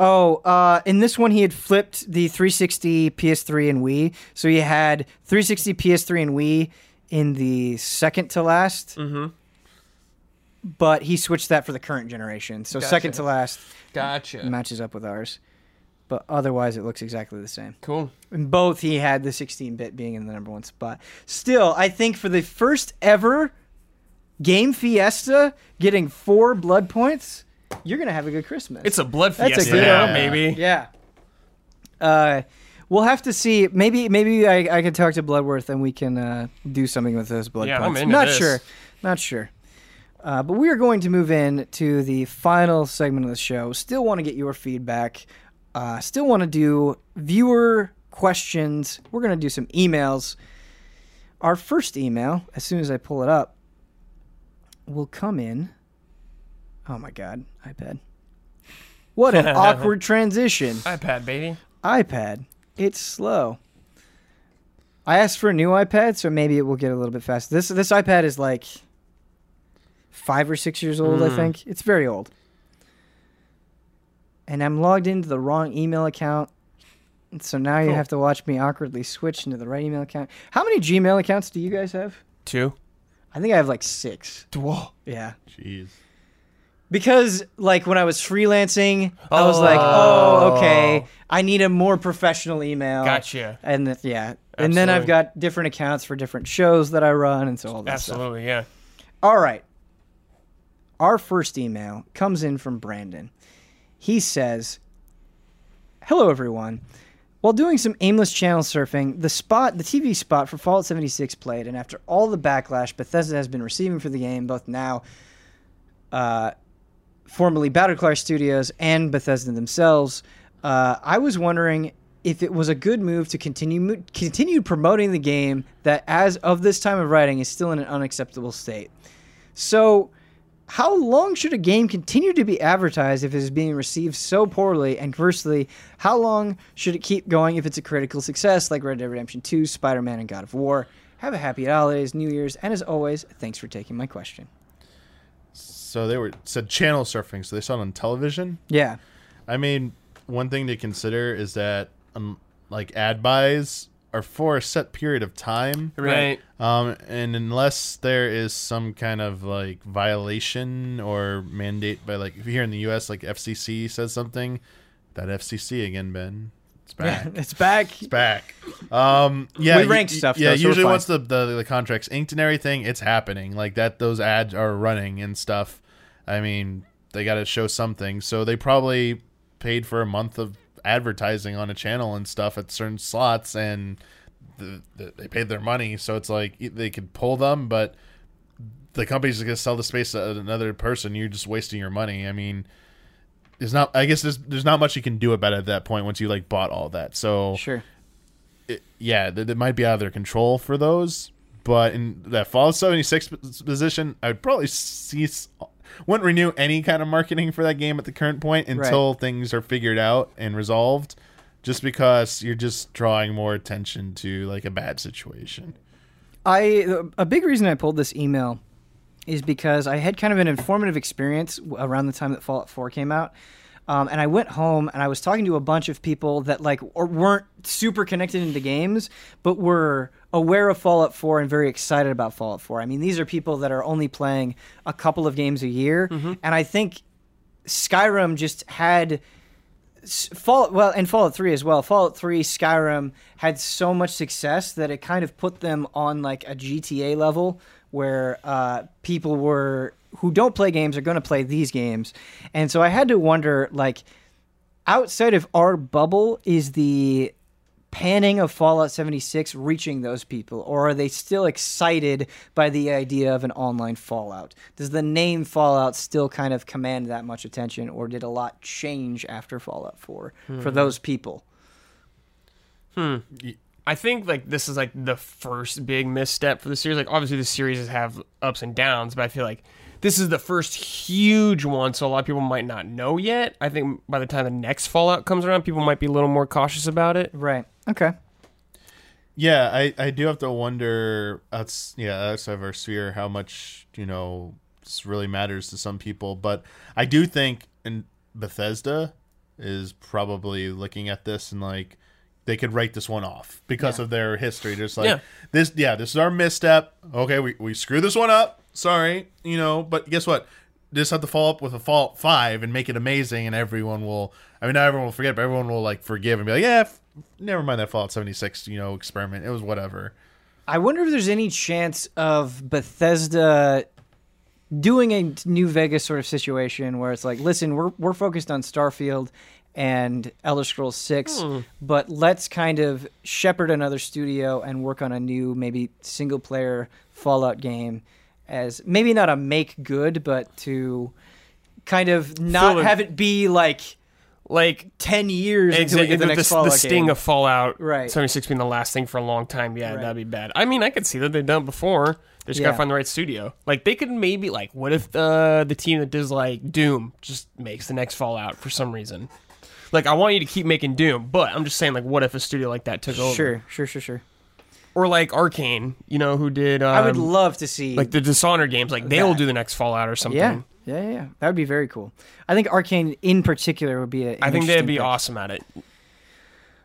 Oh, uh, in this one, he had flipped the 360, PS3, and Wii. So he had 360, PS3, and Wii in the second to last, Mm-hmm. but he switched that for the current generation. So Gotcha. second to last Gotcha. matches up with ours. But otherwise, it looks exactly the same. Cool. In both, he had the 16 bit being in the number one spot. Still, I think for the first ever Game Fiesta getting four blood points, you're going to have a good Christmas. It's a blood That's a fiesta, good now, one. baby. Yeah. Uh, we'll have to see. Maybe maybe I, I can talk to Bloodworth and we can uh, do something with those blood Yeah, I'm points. into Not this. sure. Not sure. Uh, but we are going to move in to the final segment of the show. Still want to get your feedback. Uh, still want to do viewer questions. We're going to do some emails. Our first email, as soon as I pull it up, will come in. Oh my God, iPad. What an awkward transition iPad, baby. iPad. It's slow. I asked for a new iPad, so maybe it will get a little bit faster. This this iPad is like five or six years old, I Mm. think. It's very old. And I'm logged into the wrong email account. So now you Cool. have to watch me awkwardly switch into the right email account. How many Gmail accounts do you guys have? Two. I think I have like six. Whoa. Yeah. Jeez. Because like when I was freelancing, I was like, "Oh, oh okay. Oh. I need a more professional email." Gotcha. And th- yeah, and then I've got different accounts for different shows that I run, and so all that stuff. Absolutely, yeah. All right. Our first email comes in from Brandon. He says, "Hello, everyone. While doing some aimless channel surfing, the spot, the TV spot for Fallout 76 played, and after all the backlash Bethesda has been receiving for the game, both now, uh, formerly Battlecry Studios and Bethesda themselves, uh, I was wondering if it was a good move to continue mo- continue promoting the game that, as of this time of writing, is still in an unacceptable state. So, how long should a game continue to be advertised if it is being received so poorly? And conversely, how long should it keep going if it's a critical success like Red Dead Redemption 2, Spider Man, and God of War? Have a happy holidays, New Year's, and as always, thanks for taking my question. So they were said channel surfing, so they saw it on television. Yeah. I mean, one thing to consider is that um, like ad buys are for a set period of time. Right. Um, and unless there is some kind of like violation or mandate by like if you're here in the U.S. like FCC says something, that FCC again, Ben, it's back. it's back. it's back. Um, yeah, We rank y- stuff, Yeah, though, so usually fine. once the, the the contract's inked and everything, it's happening. Like that, those ads are running and stuff. I mean, they got to show something, so they probably paid for a month of advertising on a channel and stuff at certain slots, and the, the, they paid their money. So it's like they could pull them, but the company's going to sell the space to another person. You're just wasting your money. I mean. There's not. I guess there's there's not much you can do about it at that point once you like bought all that. So Sure. it, yeah, that, that might be out of their control for those. But in that Fallout 76 position, I'd probably cease, wouldn't renew any kind of marketing for that game at the current point until things are figured out and resolved. Just because you're just drawing more attention to like a bad situation. I a big reason I pulled this email is because I had kind of an informative experience around the time that Fallout 4 came out. Um, and I went home and I was talking to a bunch of people that like or weren't super connected into games, but were aware of Fallout 4 and very excited about Fallout 4. I mean, these are people that are only playing a couple of games a year, and I think Skyrim just had Fallout well and Fallout 3 as well. Fallout 3 Skyrim had so much success that it kind of put them on like a GTA level where uh, people were who don't play games are going to play these games. And so I had to wonder like outside of our bubble is the panning of Fallout 76 reaching those people, or are they still excited by the idea of an online Fallout? Does the name Fallout still kind of command that much attention, or did a lot change after Fallout 4 for those people? Hmm. I think like this is like the first big misstep for the series. Like obviously the series have ups and downs, but I feel like this is the first huge one, so a lot of people might not know yet. I think by the time the next Fallout comes around, people might be a little more cautious about it. Right. Okay. Yeah, I, I do have to wonder. That's yeah, outside of our sphere, how much you know this really matters to some people. But I do think, and Bethesda is probably looking at this and like they could write this one off because Yeah. of their history. Just like Yeah. this, yeah, this is our misstep. Okay, we we screwed this one up. Sorry, you know. But guess what? Just have to follow up with a Fallout Five and make it amazing, and everyone will. I mean, not everyone will forget, but everyone will like forgive and be like, yeah, f- never mind that Fallout 76, you know, experiment. It was whatever. I wonder if there's any chance of Bethesda doing a New Vegas sort of situation where it's like, listen, we're we're focused on Starfield and Elder Scrolls Six, hmm. but let's kind of shepherd another studio and work on a new, maybe single player Fallout game as maybe not a make good, but to kind of not have it be like Like ten years until we get the The, next the, Fallout sting game. of Fallout Right. 76 being the last thing for a long time. Yeah, Right. that'd be bad. I mean, I could see that they've done it before. They just Yeah. gotta find the right studio. Like they could maybe like, what if the the team that does like Doom just makes the next Fallout for some reason? Like I want you to keep making Doom, but I'm just saying like, what if a studio like that took over? Sure, sure, sure, sure. Or like Arkane, you know, who did um, I would love to see like the Dishonored games. Like they'll That. do the next Fallout or something. Yeah, yeah, yeah, yeah. That would be very cool. I think Arkane in particular would be a. I think they'd be pick. awesome at it.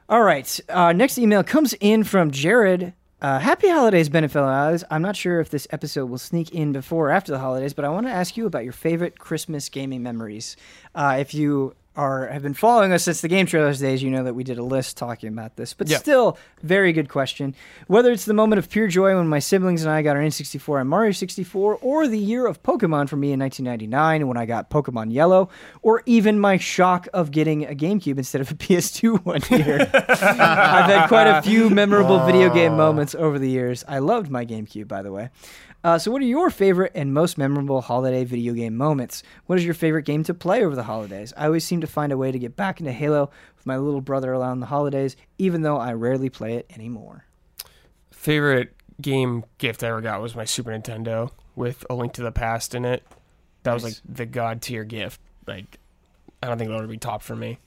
All right. Uh, next email comes in from Jared. Uh, happy holidays, Benefit Allies. I'm not sure if this episode will sneak in before or after the holidays, but I want to ask you about your favorite Christmas gaming memories. Uh, if you are have been following us since the game trailers days, you know that we did a list talking about this. But Yeah. still, very good question. Whether it's the moment of pure joy when my siblings and I got our N64 and Mario 64, or the year of Pokemon for me in 1999 when I got Pokemon Yellow, or even my shock of getting a GameCube instead of a PS2 one year. I've had quite a few memorable video game moments over the years. I loved my GameCube, by the way. Uh, so, what are your favorite and most memorable holiday video game moments? What is your favorite game to play over the holidays? I always seem to find a way to get back into Halo with my little brother around the holidays, even though I rarely play it anymore. favorite game gift I ever got was my Super Nintendo with A Link to the Past in it. That was like the god tier gift. Like, I don't think it'll ever be top for me.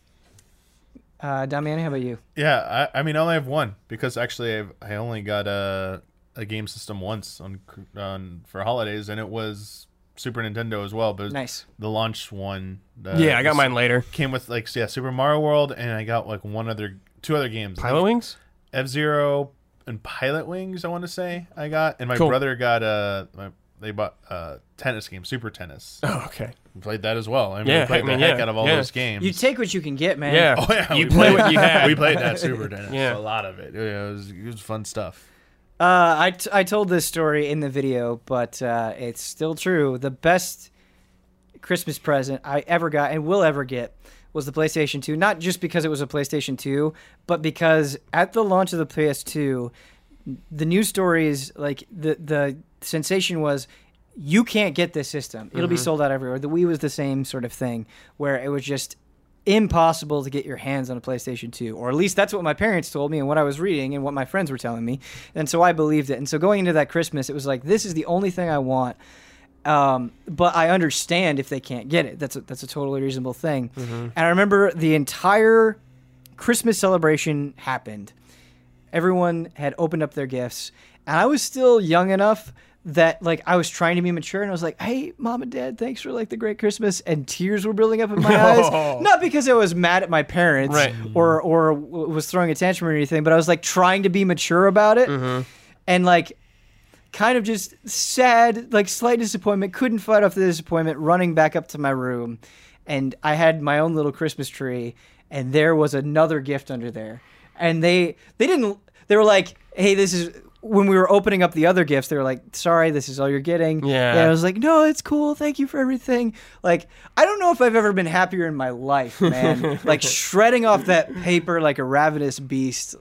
Uh, Damiani, how about you? Yeah, I, I mean, I only have one because actually I've, I only got a a game system once on on for holidays, and it was Super Nintendo as well. But Nice. the launch one. The, yeah, I got the- mine later. Came with like yeah, Super Mario World, and I got like one other, two other games. Pilotwings? F Zero and Pilotwings. I want to say I got, and my Cool. brother got a. My, they bought a tennis game, Super Tennis. Oh, okay. We played that as well. I mean, Yeah, we played I mean, the heck out of all yeah. those games. You take what you can get, man. Yeah. Oh yeah, You we play played- what you had. We played that Super Tennis. Yeah. a lot of it. Yeah, it was, it was fun stuff. Uh, I, t- I told this story in the video, but uh, it's still true. The best Christmas present I ever got and will ever get was the PlayStation 2. Not just because it was a PlayStation 2, but because at the launch of the PS2, the news stories, like the the sensation was, you can't get this system. It'll be sold out everywhere. The Wii was the same sort of thing, where it was just impossible to get your hands on a PlayStation 2, or at least that's what my parents told me and what I was reading and what my friends were telling me. And so I believed it. And so going into that Christmas, it was like, this is the only thing I want. Um, but I understand if they can't get it. That's a, that's a totally reasonable thing. And I remember the entire Christmas celebration happened. Everyone had opened up their gifts, and I was still young enough that like I was trying to be mature, and I was like, "Hey, mom and dad, thanks for like the great Christmas," and tears were building up in my eyes. Not because I was mad at my parents Right. or or w- was throwing a tantrum or anything, but I was like trying to be mature about it, mm-hmm. and like kind of just sad, like slight disappointment. Couldn't fight off the disappointment. Running back up to my room, and I had my own little Christmas tree, and there was another gift under there. And they they didn't. They were like, "Hey, this is." When we were opening up the other gifts, they were like, "Sorry, this is all you're getting." Yeah. And I was like, "No, it's cool. Thank you for everything." Like, I don't know if I've ever been happier in my life, man. like shredding off that paper like a ravenous beast.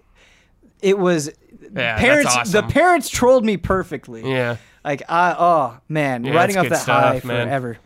It was that's parents. The awesome. parents trolled me perfectly. Yeah. Like I oh man, Yeah, riding off that stuff, high man. forever.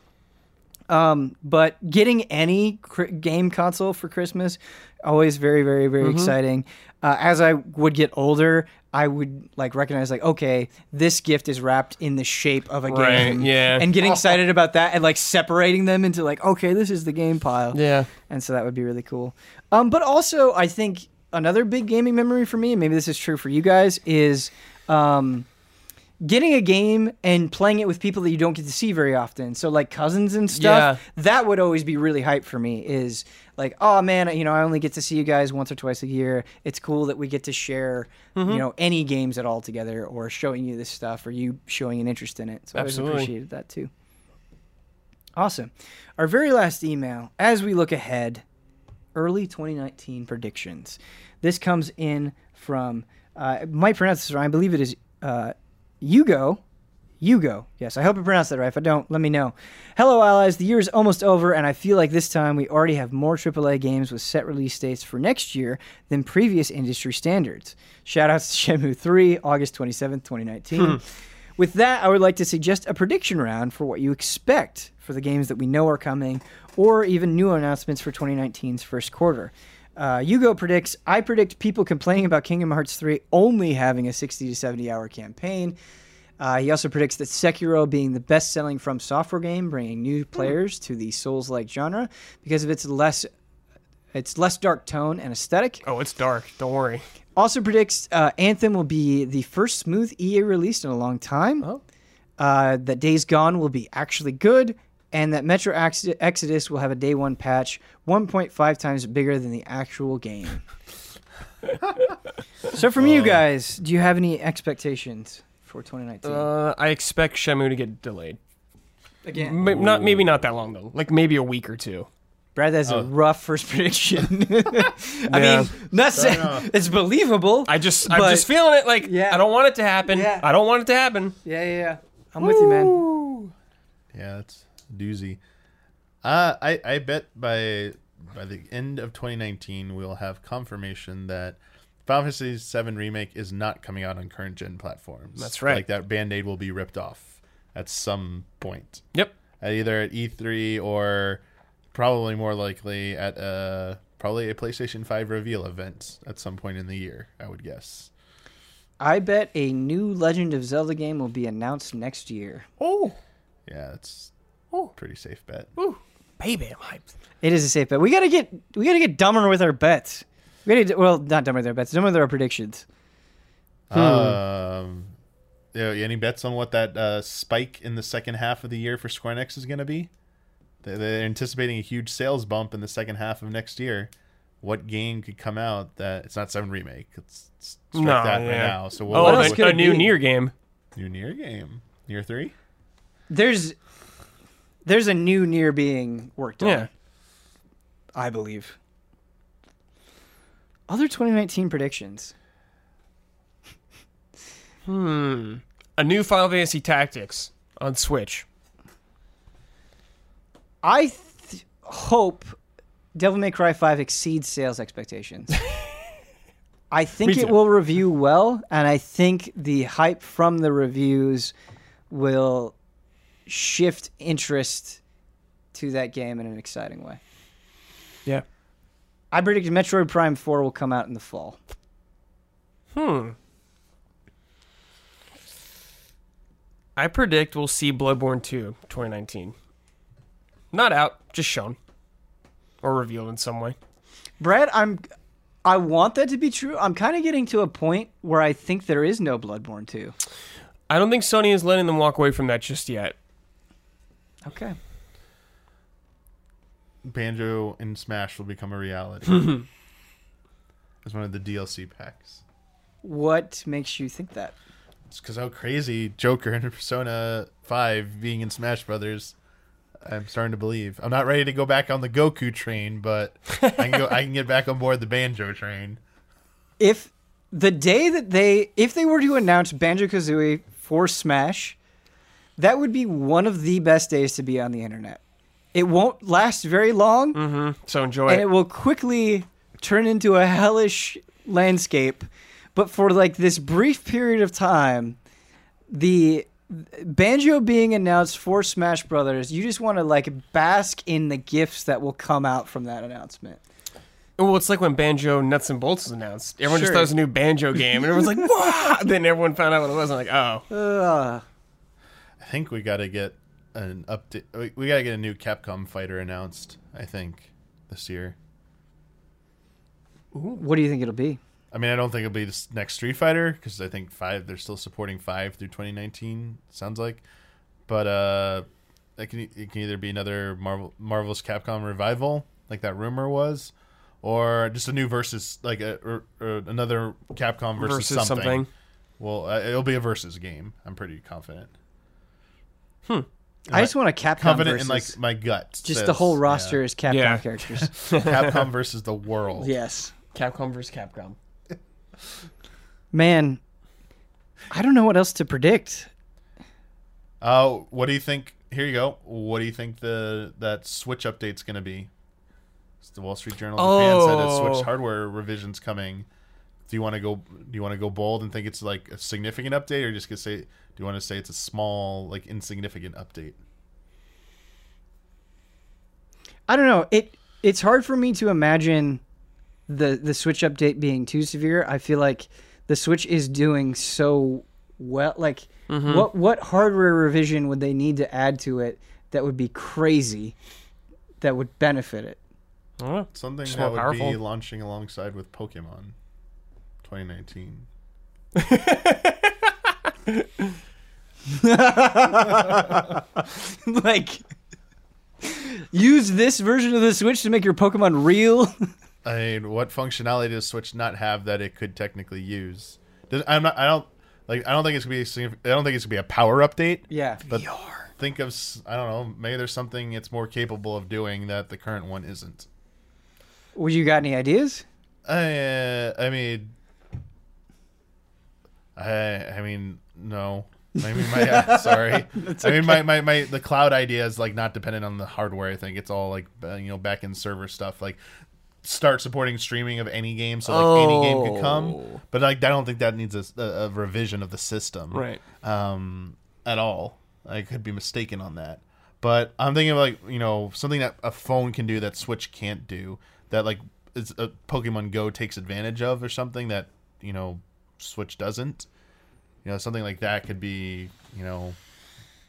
Um, but getting any cr- game console for Christmas, always very, very, very Mm-hmm. exciting. Uh, as I would get older, I would like recognize like, okay, this gift is wrapped in the shape of a Right, game, yeah. and getting excited about that and like separating them into like, okay, this is the game pile, Yeah. and so that would be really cool. Um, but also, I think another big gaming memory for me, and maybe this is true for you guys, is um, getting a game and playing it with people that you don't get to see very often. So like cousins and stuff. That would always be really hype for me. Is like, oh man, you know, I only get to see you guys once or twice a year. It's cool that we get to share, Mm-hmm. you know, any games at all together, or showing you this stuff, or you showing an interest in it. So I always appreciated that too. Awesome. Our very last email, as we look ahead, early 2019 predictions. This comes in from, uh, I might pronounce this wrong. I believe it is uh, Hugo. Hugo. Yes, I hope I pronounced that right. If I don't, let me know. Hello, allies. The year is almost over, and I feel like this time we already have more AAA games with set release dates for next year than previous industry standards. Shoutouts to Shenmue 3, August 27th, 2019. Hmm. With that, I would like to suggest a prediction round for what you expect for the games that we know are coming, or even new announcements for 2019's first quarter. Uh, Hugo predicts, I predict people complaining about Kingdom Hearts 3 only having a 60 to 70 hour campaign. Uh, he also predicts that Sekiro being the best selling From Software game, bringing new players to the Souls like genre because of its less. Its less dark tone and aesthetic. Oh, it's dark. Don't worry. Also predicts uh, Anthem will be the first smooth EA released in a long time. Oh. Uh, that Days Gone will be actually good, and that Metro Exodus will have a day one patch 1.5 times bigger than the actual game. so, from you guys, do you have any expectations for 2019? Uh, I expect Shenmue to get delayed. Again, M- not maybe not that long though. Like maybe a week or two. Brad, that's a rough first prediction. I Yeah. mean, not saying it's believable. I just I'm just feeling it. Like Yeah. I don't want it to happen. Yeah. I don't want it to happen. yeah, yeah, yeah. I'm with you, man. Yeah, that's a doozy. Uh, I I bet by by the end of 2019 we'll have confirmation that Final Fantasy VII remake is not coming out on current gen platforms. That's right. Like that band-aid will be ripped off at some point, Yep. at either at E3 or probably more likely at a probably a PlayStation 5 reveal event at some point in the year. I would guess. I bet a new Legend of Zelda game will be announced next year. Oh. Yeah, it's Ooh. Pretty safe bet. Ooh, baby, I'm hyped. It is a safe bet. We gotta get we gotta get dumber with our bets. We gotta well, not dumber with our bets, dumber with our predictions. Um, yeah, any bets on what that uh, spike in the second half of the year for Square Enix is going to be? They- They're anticipating a huge sales bump in the second half of next year. What game could come out that it's not Seven Remake? It's, it's No, that right yeah. now. So Oh, what, else what could a, a new be? NieR game. new NieR game? NieR three? There's there's a new NieR being worked on. Yeah. I believe. Other 2019 predictions. Hmm. A new Final Fantasy Tactics on Switch. I th- hope Devil May Cry 5 exceeds sales expectations. I think it will review well, and I think the hype from the reviews will shift interest to that game in an exciting way. Yeah. I predict Metroid Prime 4 will come out in the fall. Hmm. I predict we'll see Bloodborne 2 2019. Not out, just shown. Or revealed in some way. Brad, I'm I want that to be true. I'm kind of getting to a point where I think there is no Bloodborne 2. I don't think Sony is letting them walk away from that just yet. Okay. Banjo and Smash will become a reality. As one of the DLC packs. What makes you think that? It's because how crazy Joker and Persona 5 being in Smash Brothers. I'm starting to believe. I'm not ready to go back on the Goku train, but I can go. I can get back on board the Banjo train. if the day that they if they were to announce Banjo Kazooie for Smash, that would be one of the best days to be on the internet. It won't last very long, Mm-hmm. So enjoy and it. it will quickly turn into a hellish landscape. But for like this brief period of time, the Banjo being announced for Smash Brothers, you just want to like bask in the gifts that will come out from that announcement. Well, it's like when Banjo Nuts and Bolts was announced. Everyone just Sure. thought it was a new Banjo game, and everyone's like, "Wow!" Then everyone found out what it was. and like, "Oh, Ugh. I think we got to get an update. We, we got to get a new Capcom fighter announced. I think this year. What do you think it'll be? I mean, I don't think it'll be this next Street Fighter because I think five. They're still supporting five through 2019. Sounds like, but uh, it can it can either be another Marvel Marvel's Capcom revival, like that rumor was, or just a new versus, like a, or, or another Capcom versus, versus something. something." Well, uh, it'll be a versus game. I'm pretty confident. I just want a Capcom Confident versus in like my gut. just says, the whole yeah. roster is Capcom Yeah. characters. Capcom versus the world. yes, Capcom versus Capcom. man. I don't know what else to predict. Uh, what do you think? Here you go. What do you think the that Switch update's going to be? It's the Wall Street Journal Japan said a Oh. Switch hardware revisions coming. Do you want to go? Do you want to go bold and think it's like a significant update, or just gonna say? Do you want to say it's a small, like insignificant update? I don't know. It it's hard for me to imagine the the Switch update being too severe. I feel like the Switch is doing so well. Like mm-hmm. what what hardware revision would they need to add to it that would be crazy that would benefit it? Something that more would be launching alongside with Pokemon, 2019. like use this version of the Switch to make your Pokemon real. I mean, what functionality does Switch not have that it could technically use? Does, I'm not. I don't like. I don't think it's gonna be. a I don't think it's gonna be a power update. yeah. But think of. I don't know. Maybe there's something it's more capable of doing that the current one isn't. Well, you got any ideas? I. Uh, I mean. I. I mean, no. I mean, my. sorry. I mean, my, my, my. The cloud idea is like not dependent on the hardware. I think it's all like uh, you know back end server stuff. Like start supporting streaming of any game, so like any game could come. Oh. But like, I don't think that needs a, a, a revision of the system, right. Um, at all. I could be mistaken on that. But I'm thinking of like you know something that a phone can do that Switch can't do. That like is a Pokemon Go takes advantage of, or something that you know Switch doesn't. You know, something like that could be you know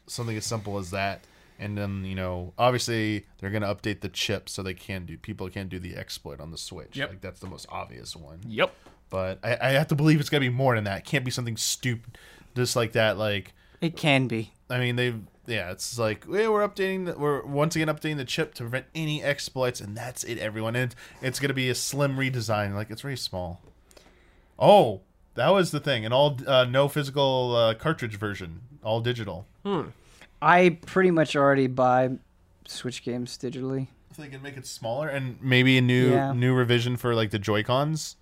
something as simple as that. and then you know obviously they're gonna update the chip so they can do people can't do the exploit on the Switch. Yep. Like that's the most obvious one. Yep. But I, I have to believe it's gonna be more than that. It can't be something stupid, just like that. Like It can be. I mean they've yeah, it's like yeah, we're updating the, we're once again updating the chip to prevent any exploits, and that's it, everyone. And it's gonna be a slim redesign. Like it's very small. Oh, that was the thing. An all uh, no physical uh, cartridge version, all digital. I pretty much already buy Switch games digitally. If they can make it smaller and maybe a new Yeah. new revision for like the Joy Cons.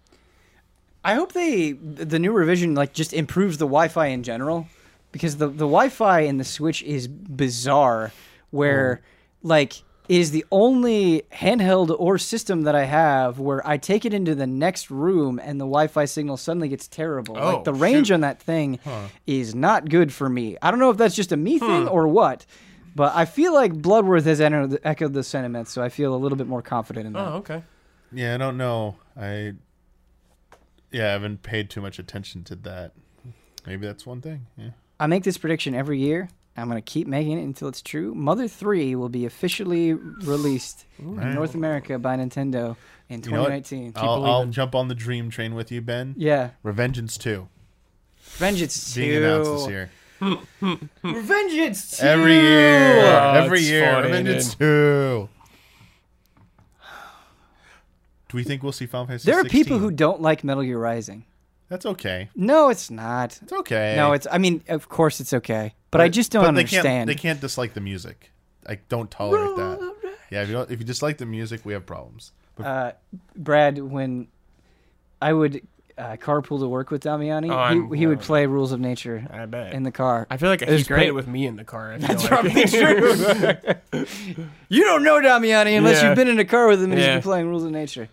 I hope they the new revision like just improves the Wi-Fi in general because the the Wi-Fi in the Switch is bizarre where like it is the only handheld or system that I have where I take it into the next room and the Wi-Fi signal suddenly gets terrible. Oh, like the range shoot. on that thing is not good for me. I don't know if that's just a me thing or what, but I feel like Bloodworth has entered, echoed the sentiment, so I feel a little bit more confident in that. Oh, okay. Yeah, I don't know. I yeah, I haven't paid too much attention to that. Maybe that's one thing. Yeah. I make this prediction every year. I'm going to keep making it until it's true. Mother 3 will be officially released in Right. North America by Nintendo in You know 2019. I'll, I'll jump on the dream train with you, Ben. yeah. Revengeance 2 Vengeance 2. being announced this year. Revengeance 2. Every year. Oh, Every year. funny, Revengeance dude. 2. Do we think we'll see Final Fantasy There are 16? people who don't like Metal Gear Rising. That's okay. No, it's not. It's okay. No, it's I mean, of course it's okay. But, I just don't but understand. They can't, they can't dislike the music. I don't tolerate that. Yeah, if you don't, if you dislike the music, we have problems. But uh, Brad, when I would uh, carpool to work with Damiani, Oh, he, he would play Rules of Nature I bet. in the car. I feel like It was he's great. it with me in the car. I That's like. probably true. you don't know Damiani unless Yeah. you've been in a car with him and he's Yeah. been playing Rules of Nature.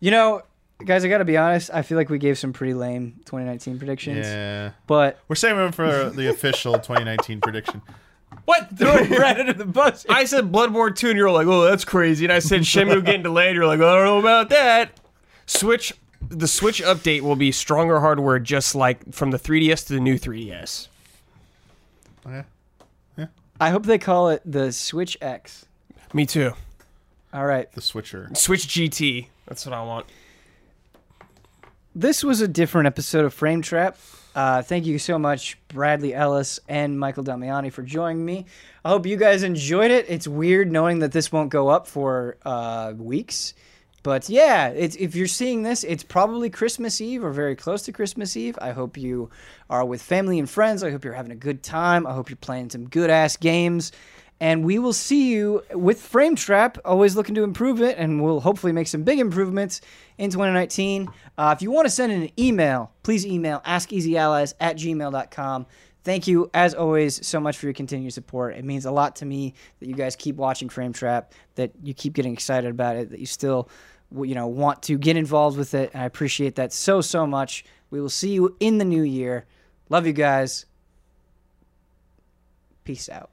You know, guys, I got to be honest. I feel like we gave some pretty lame 2019 predictions. yeah, But we're saving them for the official 2019 prediction. What? throwing Brad under the bus. I said Bloodborne 2, and you're like, oh, that's crazy. And I said Shenmue getting delayed. You're like, I don't know about that. Switch, the Switch update will be stronger hardware, just like from the 3DS to the new 3DS. Okay. Yeah. I hope they call it the Switch X. Me too. All right. The switcher. Switch GT. That's what I want. This was a different episode of Frame Trap. Uh, thank you so much, Bradley Ellis and Michael Damiani, for joining me. I hope you guys enjoyed it. It's weird knowing that this won't go up for uh, weeks. But yeah, if you're seeing this, it's probably Christmas Eve or very close to Christmas Eve. I hope you are with family and friends. I hope you're having a good time. I hope you're playing some good ass games. And we will see you with Frame Trap, always looking to improve it, and we'll hopefully make some big improvements in 2019. Uh, if you want to send an email, please email askeasyallies at gmail.com. Thank you, as always, so much for your continued support. It means a lot to me that you guys keep watching Frame Trap, that you keep getting excited about it, that you still, you know, want to get involved with it, and I appreciate that so so much. We will see you in the new year. Love you guys. Peace out.